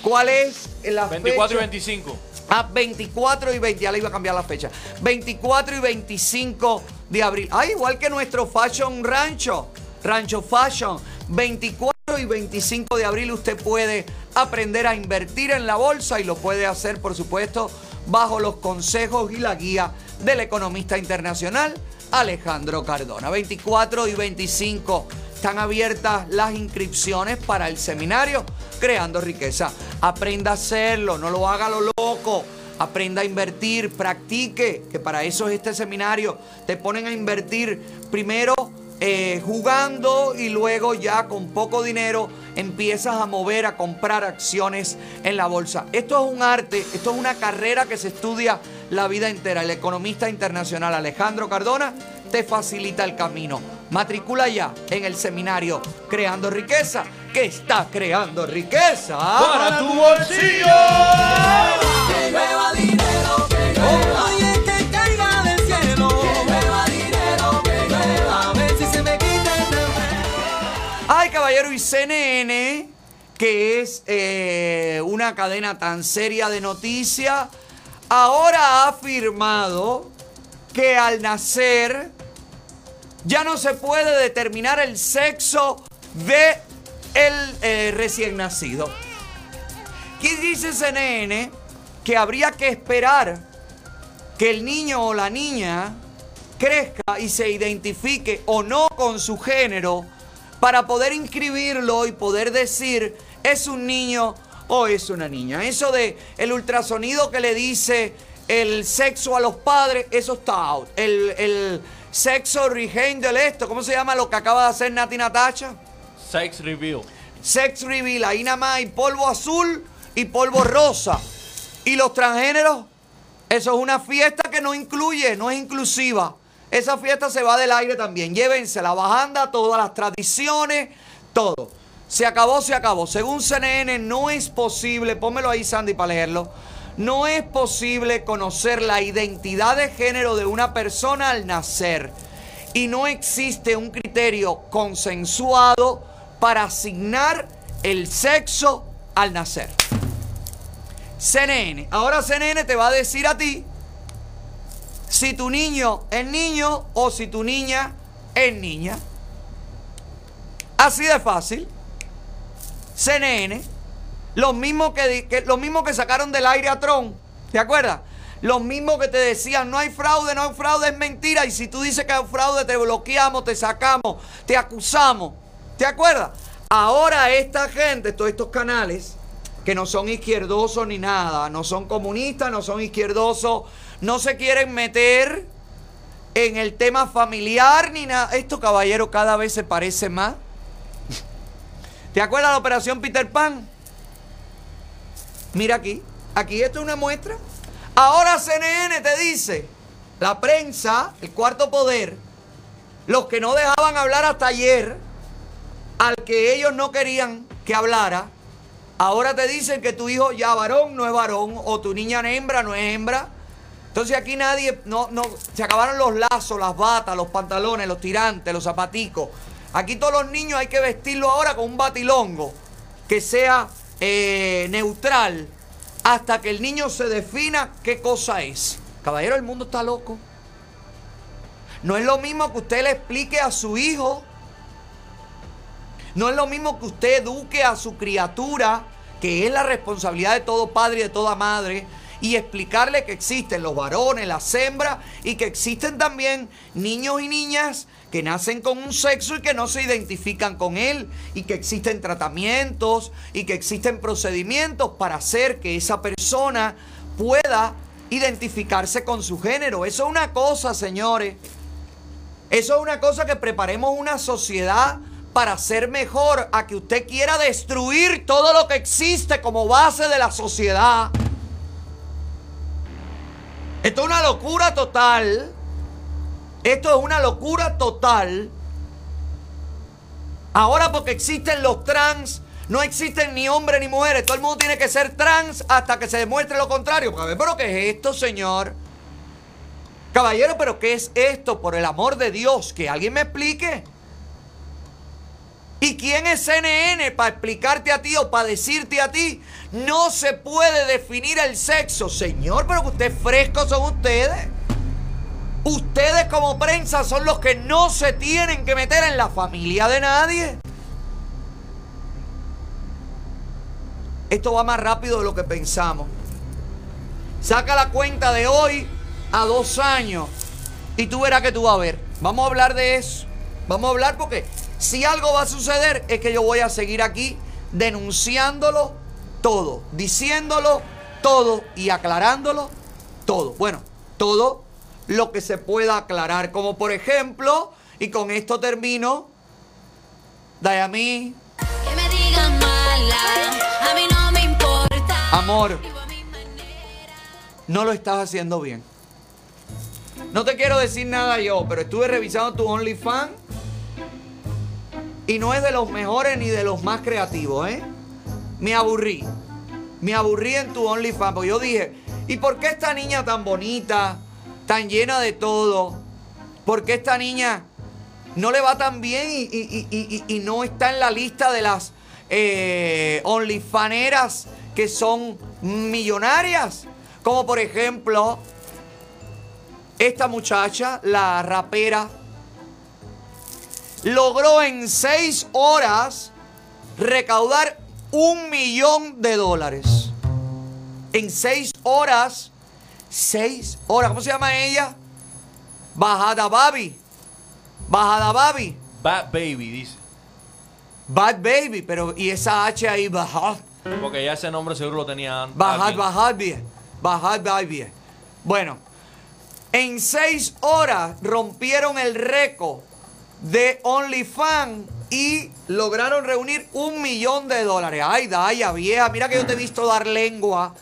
[SPEAKER 1] ¿Cuál es la
[SPEAKER 11] 24 y
[SPEAKER 1] fecha?
[SPEAKER 11] 25.
[SPEAKER 1] Ah, 24 y 20, ya le iba a cambiar la fecha. 24 y 25 de abril. Ah, igual que nuestro Fashion Rancho, Rancho Fashion. 24 y 25 de abril usted puede aprender a invertir en la bolsa y lo puede hacer, por supuesto, bajo los consejos y la guía del economista internacional Alejandro Cardona. 24 y 25 están abiertas las inscripciones para el seminario Creando Riqueza. Aprenda a hacerlo, no lo haga lo loco. Aprenda a invertir, practique, que para eso es este seminario. Te ponen a invertir primero eh, jugando y luego ya con poco dinero empiezas a mover, a comprar acciones en la bolsa. Esto es un arte, esto es una carrera que se estudia la vida entera. El economista internacional Alejandro Cardona te facilita el camino. Matricula ya en el seminario Creando Riqueza, que está creando riqueza
[SPEAKER 12] Para tu bolsillo.
[SPEAKER 19] Que llueva dinero, que llueva.
[SPEAKER 1] CNN, que es eh, una cadena tan seria de noticias, ahora ha afirmado que al nacer ya no se puede determinar el sexo de el eh, recién nacido. ¿Qué dice CNN? Que habría que esperar que el niño o la niña crezca y se identifique o no con su género para poder inscribirlo y poder decir es un niño o es una niña. Eso de el ultrasonido que le dice el sexo a los padres, eso está out. El, el sexo reveal esto, ¿cómo se llama lo que acaba de hacer Nati Natacha?
[SPEAKER 11] Sex Reveal.
[SPEAKER 1] Sex reveal, ahí nada más hay polvo azul y polvo rosa. Y los transgéneros, eso es una fiesta que no incluye, no es inclusiva. Esa fiesta se va del aire también. Llévense la bajanda, todas las tradiciones, todo. Se acabó, se acabó. Según CNN, no es posible, pónmelo ahí, Sandy, para leerlo. No es posible conocer la identidad de género de una persona al nacer. Y no existe un criterio consensuado para asignar el sexo al nacer. CNN. Ahora CNN te va a decir a ti si tu niño es niño o si tu niña es niña. Así de fácil. CNN. Los mismos que, que- sacaron del aire a Trump. ¿Te acuerdas? Los mismos que te decían no hay fraude, no hay fraude, es mentira. Y si tú dices que hay fraude, te bloqueamos, te sacamos, te acusamos. ¿Te acuerdas? Ahora esta gente, todos estos canales, que no son izquierdosos ni nada, no son comunistas, no son izquierdosos, no se quieren meter en el tema familiar ni nada. Esto, caballero, cada vez se parece más. ¿Te acuerdas de la operación Peter Pan? Mira aquí, aquí esto es una muestra. Ahora CNN te dice, la prensa, el cuarto poder, los que no dejaban hablar hasta ayer, al que ellos no querían que hablara, ahora te dicen que tu hijo ya varón no es varón, o tu niña hembra no es hembra. Entonces aquí nadie, no, no, se acabaron los lazos, las batas, los pantalones, los tirantes, los zapaticos. Aquí todos los niños hay que vestirlo ahora con un batilongo que sea eh, neutral hasta que el niño se defina qué cosa es. Caballero, el mundo está loco. No es lo mismo que usted le explique a su hijo. No es lo mismo que usted eduque a su criatura, que es la responsabilidad de todo padre y de toda madre, y explicarle que existen los varones, las hembras, y que existen también niños y niñas que nacen con un sexo y que no se identifican con él, y que existen tratamientos y que existen procedimientos para hacer que esa persona pueda identificarse con su género. Eso es una cosa, señores. Eso es una cosa que preparemos una sociedad para ser mejor a que usted quiera destruir todo lo que existe como base de la sociedad. Esto es una locura total. Esto es una locura total. Ahora porque existen los trans, no existen ni hombres ni mujeres. Todo el mundo tiene que ser trans hasta que se demuestre lo contrario. A ver, pero ¿qué es esto, señor? Caballero, pero ¿qué es esto? Por el amor de Dios, que alguien me explique. ¿Y quién es CNN para explicarte a ti o para decirte a ti? No se puede definir el sexo. Señor, pero que ustedes frescos son ustedes. Ustedes como prensa son los que no se tienen que meter en la familia de nadie. Esto va más rápido de lo que pensamos. Saca la cuenta de hoy a dos años y tú verás que tú vas a ver. Vamos a hablar de eso. Vamos a hablar porque si algo va a suceder es que yo voy a seguir aquí denunciándolo todo, diciéndolo todo y aclarándolo todo. Bueno, todo lo que se pueda aclarar. Como por ejemplo, y con esto termino, Dayami,
[SPEAKER 14] Que me digan mala, a mí no me importa.
[SPEAKER 1] amor, no lo estás haciendo bien. No te quiero decir nada yo, pero estuve revisando tu OnlyFans y no es de los mejores ni de los más creativos, ¿eh? Me aburrí. Me aburrí en tu OnlyFans porque yo dije, ¿y por qué esta niña tan bonita, tan llena de todo? ¿Por qué esta niña no le va tan bien y, no está en la lista de las eh, OnlyFaneras que son millonarias? Como por ejemplo, esta muchacha, la rapera, logró en seis horas recaudar un millón de dólares. En seis horas, seis horas, ¿cómo se llama ella? Bajada Babi. Bajada Babi.
[SPEAKER 11] Bad Baby, dice.
[SPEAKER 1] Bad Baby, pero y esa H ahí, Bajad.
[SPEAKER 11] Porque ya ese nombre seguro lo tenía antes.
[SPEAKER 1] Bajad, bajad bien. Bajad, bien. Bueno, en seis horas rompieron el récord de OnlyFans y lograron reunir un millón de dólares. Ay, Daya, vieja, mira que yo te he visto dar lengua.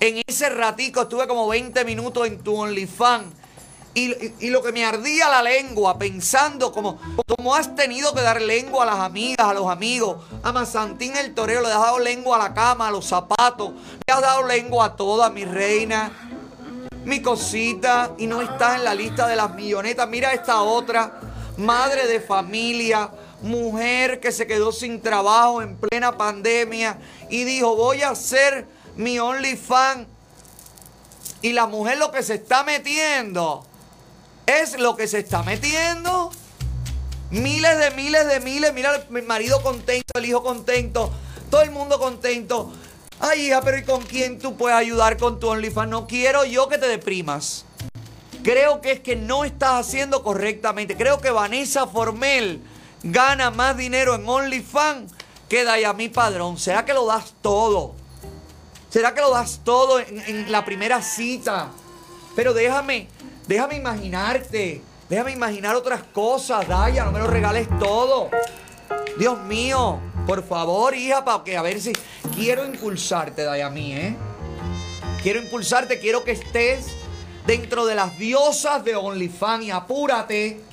[SPEAKER 1] En ese ratico estuve como 20 minutos en tu OnlyFans. Y, y- lo que me ardía la lengua, pensando como, como has tenido que dar lengua a las amigas, a los amigos. A Mazantín el torero le has dado lengua a la cama, a los zapatos. Le has dado lengua a toda mi reina, mi cosita. Y no estás en la lista de las millonetas. Mira esta otra, madre de familia, mujer que se quedó sin trabajo en plena pandemia. Y dijo, voy a hacer mi OnlyFans. Y la mujer lo que se está metiendo es lo que se está metiendo. Miles de miles de miles. Mira, mi marido contento, el hijo contento, todo el mundo contento. Ay, hija, pero ¿y con quién tú puedes ayudar con tu OnlyFans? No quiero yo que te deprimas. Creo que es que no estás haciendo correctamente. Creo que Vanessa Formel gana más dinero en OnlyFans que Dayami Padrón. ¿Será que lo das todo? ¿Será que lo das todo en, la primera cita? Pero déjame, déjame imaginarte. Déjame imaginar otras cosas, Daya. No me lo regales todo. Dios mío, por favor, hija, para que a ver si quiero impulsarte, Dayami, ¿eh? Quiero impulsarte, quiero que estés dentro de las diosas de OnlyFans y apúrate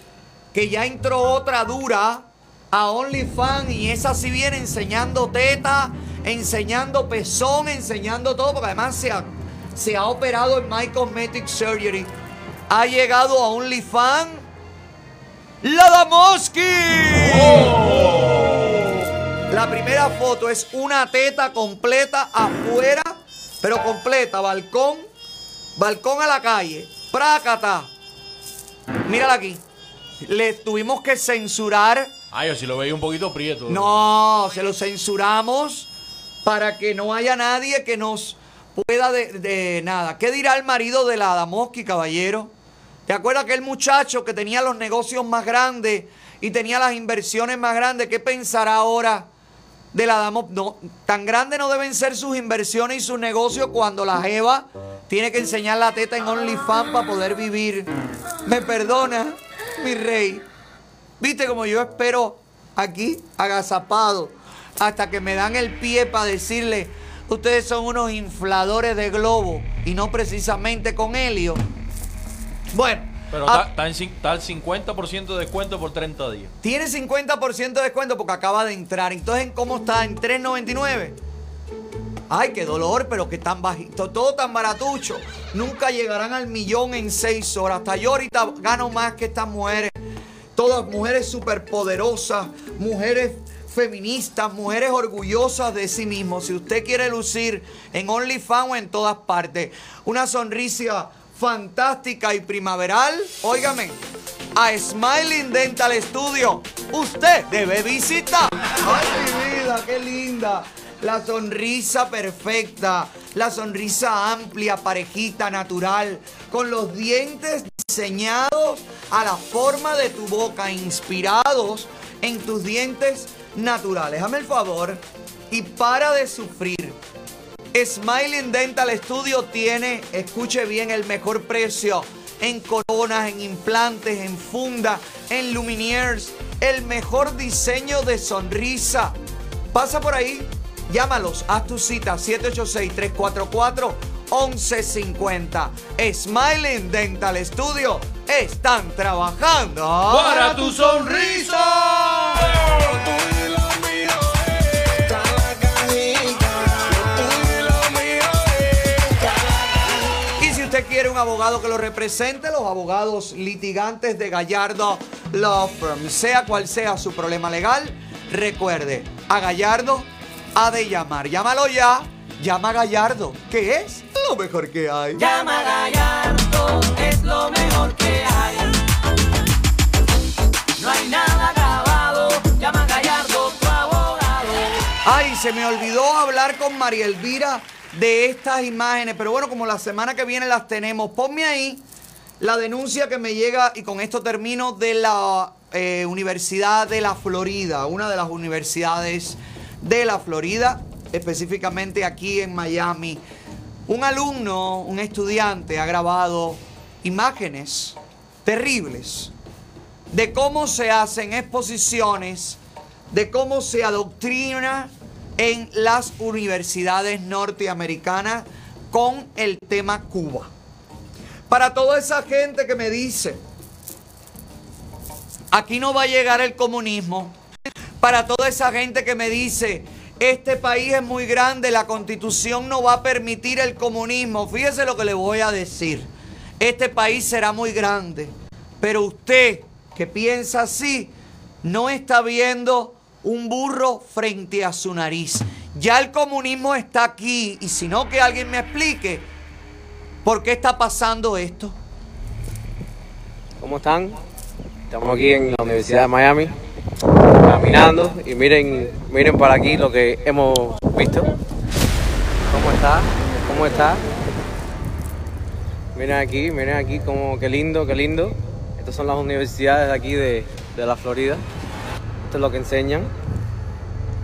[SPEAKER 1] que ya entró otra dura a OnlyFans y esa sí viene enseñando teta, enseñando pezón, enseñando todo, porque además se ha, se ha operado en My Cosmetic Surgery. Ha llegado a OnlyFans la Damoski. La primera foto es una teta completa afuera, pero completa, balcón, balcón a la calle, prácata. Mírala aquí. Le tuvimos que censurar.
[SPEAKER 11] Ay, yo si lo veía un poquito prieto.
[SPEAKER 1] No, se lo censuramos para que no haya nadie que nos pueda de, de nada. ¿Qué dirá el marido de la Damoski, caballero? ¿Te acuerdas aquel muchacho que tenía los negocios más grandes y tenía las inversiones más grandes? ¿Qué pensará ahora de la Damoski? No, tan grandes no deben ser sus inversiones y sus negocios cuando la Jeva tiene que enseñar la teta en OnlyFans para poder vivir. ¿Me perdona, mi rey? ¿Viste como yo espero aquí, agazapado, hasta que me dan el pie para decirle, ustedes son unos infladores de globo y no precisamente con helio? Bueno,
[SPEAKER 11] Pero
[SPEAKER 1] ah,
[SPEAKER 11] está, está al 50% de descuento por 30 días.
[SPEAKER 1] tiene 50% de descuento porque acaba de entrar. Entonces, ¿cómo está? ¿En 3.99? Ay, qué dolor, pero que tan bajito, todo tan baratucho. Nunca llegarán al millón en seis horas. Hasta yo ahorita gano más que estas mujeres. Todas mujeres superpoderosas, mujeres feministas, mujeres orgullosas de sí mismos. Si usted quiere lucir en OnlyFans o en todas partes, una sonrisa fantástica y primaveral, óigame, a Smiling Dental Studio, usted debe visitar. Ay, mi vida, qué linda. La sonrisa perfecta, la sonrisa amplia, parejita, natural, con los dientes diseñados a la forma de tu boca, inspirados en tus dientes naturales. Hazme el favor y para de sufrir. Smiling Dental Studio tiene, escuche bien, el mejor precio en coronas, en implantes, en funda, en luminaires, el mejor diseño de sonrisa. Pasa por ahí, llámalos, haz tu cita 786-344-1150. Smiling Dental Studio están trabajando
[SPEAKER 11] ¡Para tu sonrisa!
[SPEAKER 1] Y si usted quiere un abogado que lo represente, los abogados litigantes de Gallardo Law Firm, sea cual sea su problema legal, recuerde, a Gallardo ha de llamar. Llámalo ya, llama a Gallardo, que es lo mejor que hay.
[SPEAKER 19] Llama a Gallardo, es lo mejor que hay. No hay nada acabado, llama a Gallardo, tu abogado.
[SPEAKER 1] Ay, se me olvidó hablar con María Elvira de estas imágenes, pero bueno, como la semana que viene las tenemos, ponme ahí la denuncia que me llega, y con esto termino, de la eh, Universidad de la Florida, una de las universidades de la Florida, específicamente aquí en Miami. Un alumno, un estudiante, ha grabado imágenes terribles de cómo se hacen exposiciones, de cómo se adoctrina en las universidades norteamericanas con el tema Cuba. Para toda esa gente que me dice, aquí no va a llegar el comunismo. Para toda esa gente que me dice, este país es muy grande, la constitución no va a permitir el comunismo. Fíjese lo que le voy a decir. Este país será muy grande, pero usted que piensa así, no está viendo un burro frente a su nariz. Ya el comunismo está aquí y si no que alguien me explique por qué está pasando esto.
[SPEAKER 20] ¿Cómo están? Estamos aquí en la Universidad de Miami, caminando y miren, miren para aquí lo que hemos visto. ¿Cómo está? ¿Cómo está? Miren aquí, miren aquí, como qué lindo, qué lindo. Estas son las universidades de aquí de, de la Florida. Esto es lo que enseñan,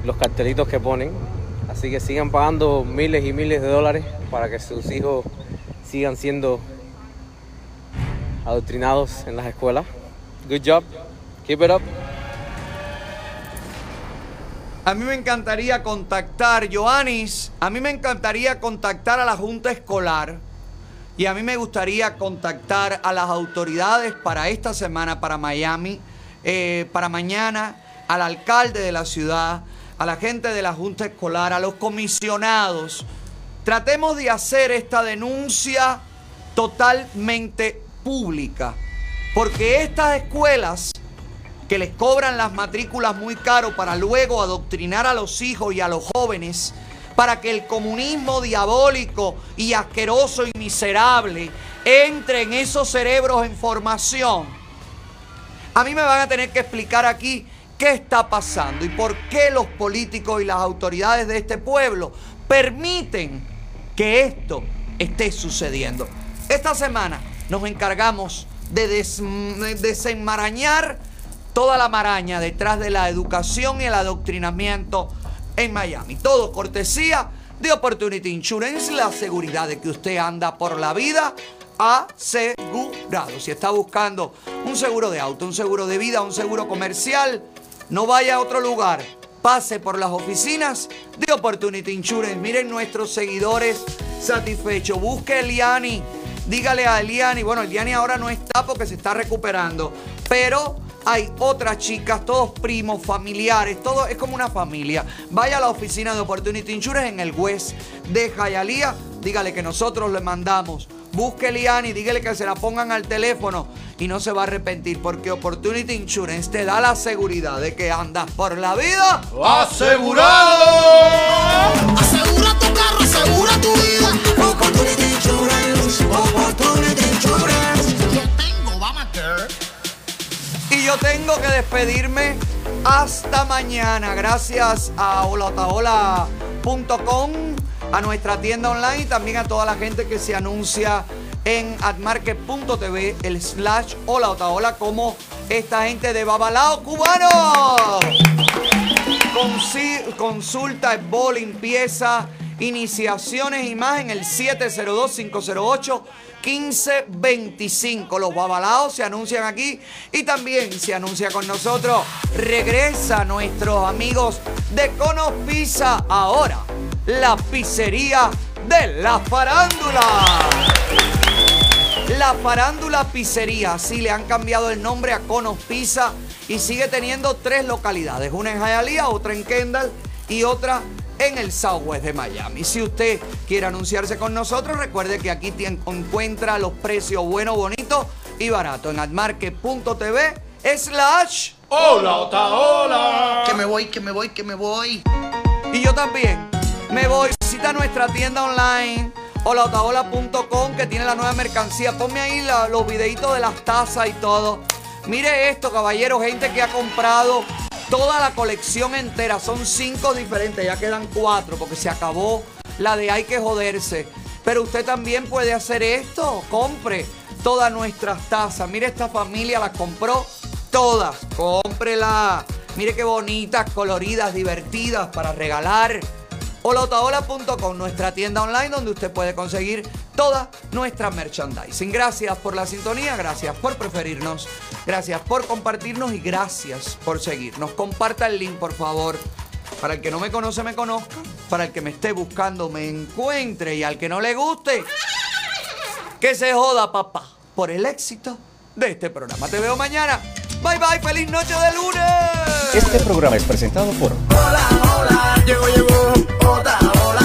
[SPEAKER 20] los cartelitos que ponen. Así que sigan pagando miles y miles de dólares para que sus hijos sigan siendo adoctrinados en las escuelas. Good job. Keep it up.
[SPEAKER 1] A mí me encantaría contactar, Joanis, a mí me encantaría contactar a la Junta Escolar y a mí me gustaría contactar a las autoridades para esta semana, para Miami, eh, para mañana, al alcalde de la ciudad, a la gente de la Junta Escolar, a los comisionados. Tratemos de hacer esta denuncia totalmente pública, porque estas escuelas que les cobran las matrículas muy caro para luego adoctrinar a los hijos y a los jóvenes para que el comunismo diabólico y asqueroso y miserable entre en esos cerebros en formación. A mí me van a tener que explicar aquí qué está pasando y por qué los políticos y las autoridades de este pueblo permiten que esto esté sucediendo. Esta semana nos encargamos de des- de desenmarañar toda la maraña detrás de la educación y el adoctrinamiento en Miami. Todo cortesía de Opportunity Insurance, la seguridad de que usted anda por la vida asegurado. Si está buscando un seguro de auto, un seguro de vida, un seguro comercial, no vaya a otro lugar. Pase por las oficinas de Opportunity Insurance. Miren nuestros seguidores satisfechos. Busque a Eliani. Dígale a Eliani. Bueno, Eliani ahora no está porque se está recuperando. Pero hay otras chicas, todos primos, familiares, todo es como una familia. Vaya a la oficina de Opportunity Insurance en el West de Jayalía. Dígale que nosotros le mandamos. Busque a Eliani, dígale que se la pongan al teléfono y no se va a arrepentir porque Opportunity Insurance te da la seguridad de que andas por la vida
[SPEAKER 12] ¡Asegurado! Asegura tu carro, asegura tu vida. Opportunity Insurance, Opportunity Insurance. Yo tengo Obamacare.
[SPEAKER 1] Y yo tengo que despedirme hasta mañana. Gracias a holaotahola.com, a nuestra tienda online y también a toda la gente que se anuncia en admarket.tv, el slash hola Otaola, como esta gente de Babalao Cubano. Consi- consulta, esbo, limpieza, iniciaciones y más en el 702-508-1525. Los babalaos se anuncian aquí y también se anuncia con nosotros. Regresa nuestros amigos de Conos Pizza. Ahora, la pizzería de la farándula. La Farándula Pizzería, sí, le han cambiado el nombre a Conos Pizza y sigue teniendo tres localidades, una en Hialeah, otra en Kendall y otra en el Southwest de Miami. Si usted quiere anunciarse con nosotros, recuerde que aquí te encuentra los precios buenos, bonitos y baratos en admarket.tv slash
[SPEAKER 11] Hola, Otaola.
[SPEAKER 1] Que me voy, que me voy, que me voy. Y yo también me voy. Visita nuestra tienda online holaotaola.com que tiene la nueva mercancía. Ponme ahí la- los videitos de las tazas y todo. Mire esto, caballero, gente que ha comprado toda la colección entera. Son cinco diferentes, ya quedan cuatro porque se acabó la de hay que joderse. Pero usted también puede hacer esto. Compre todas nuestras tazas. Mire, esta familia las compró todas. Cómprela. Mire qué bonitas, coloridas, divertidas para regalar. holaotaola.com, nuestra tienda online donde usted puede conseguir toda nuestra merchandising. Gracias por la sintonía, gracias por preferirnos, gracias por compartirnos y gracias por seguirnos. Comparta el link, por favor. Para el que no me conoce, me conozca. Para el que me esté buscando, me encuentre. Y al que no le guste, que se joda, papá, por el éxito de este programa. Te veo mañana. Bye bye, feliz noche de lunes.
[SPEAKER 21] Este programa es presentado por
[SPEAKER 12] Llegó, llegó, otra ola.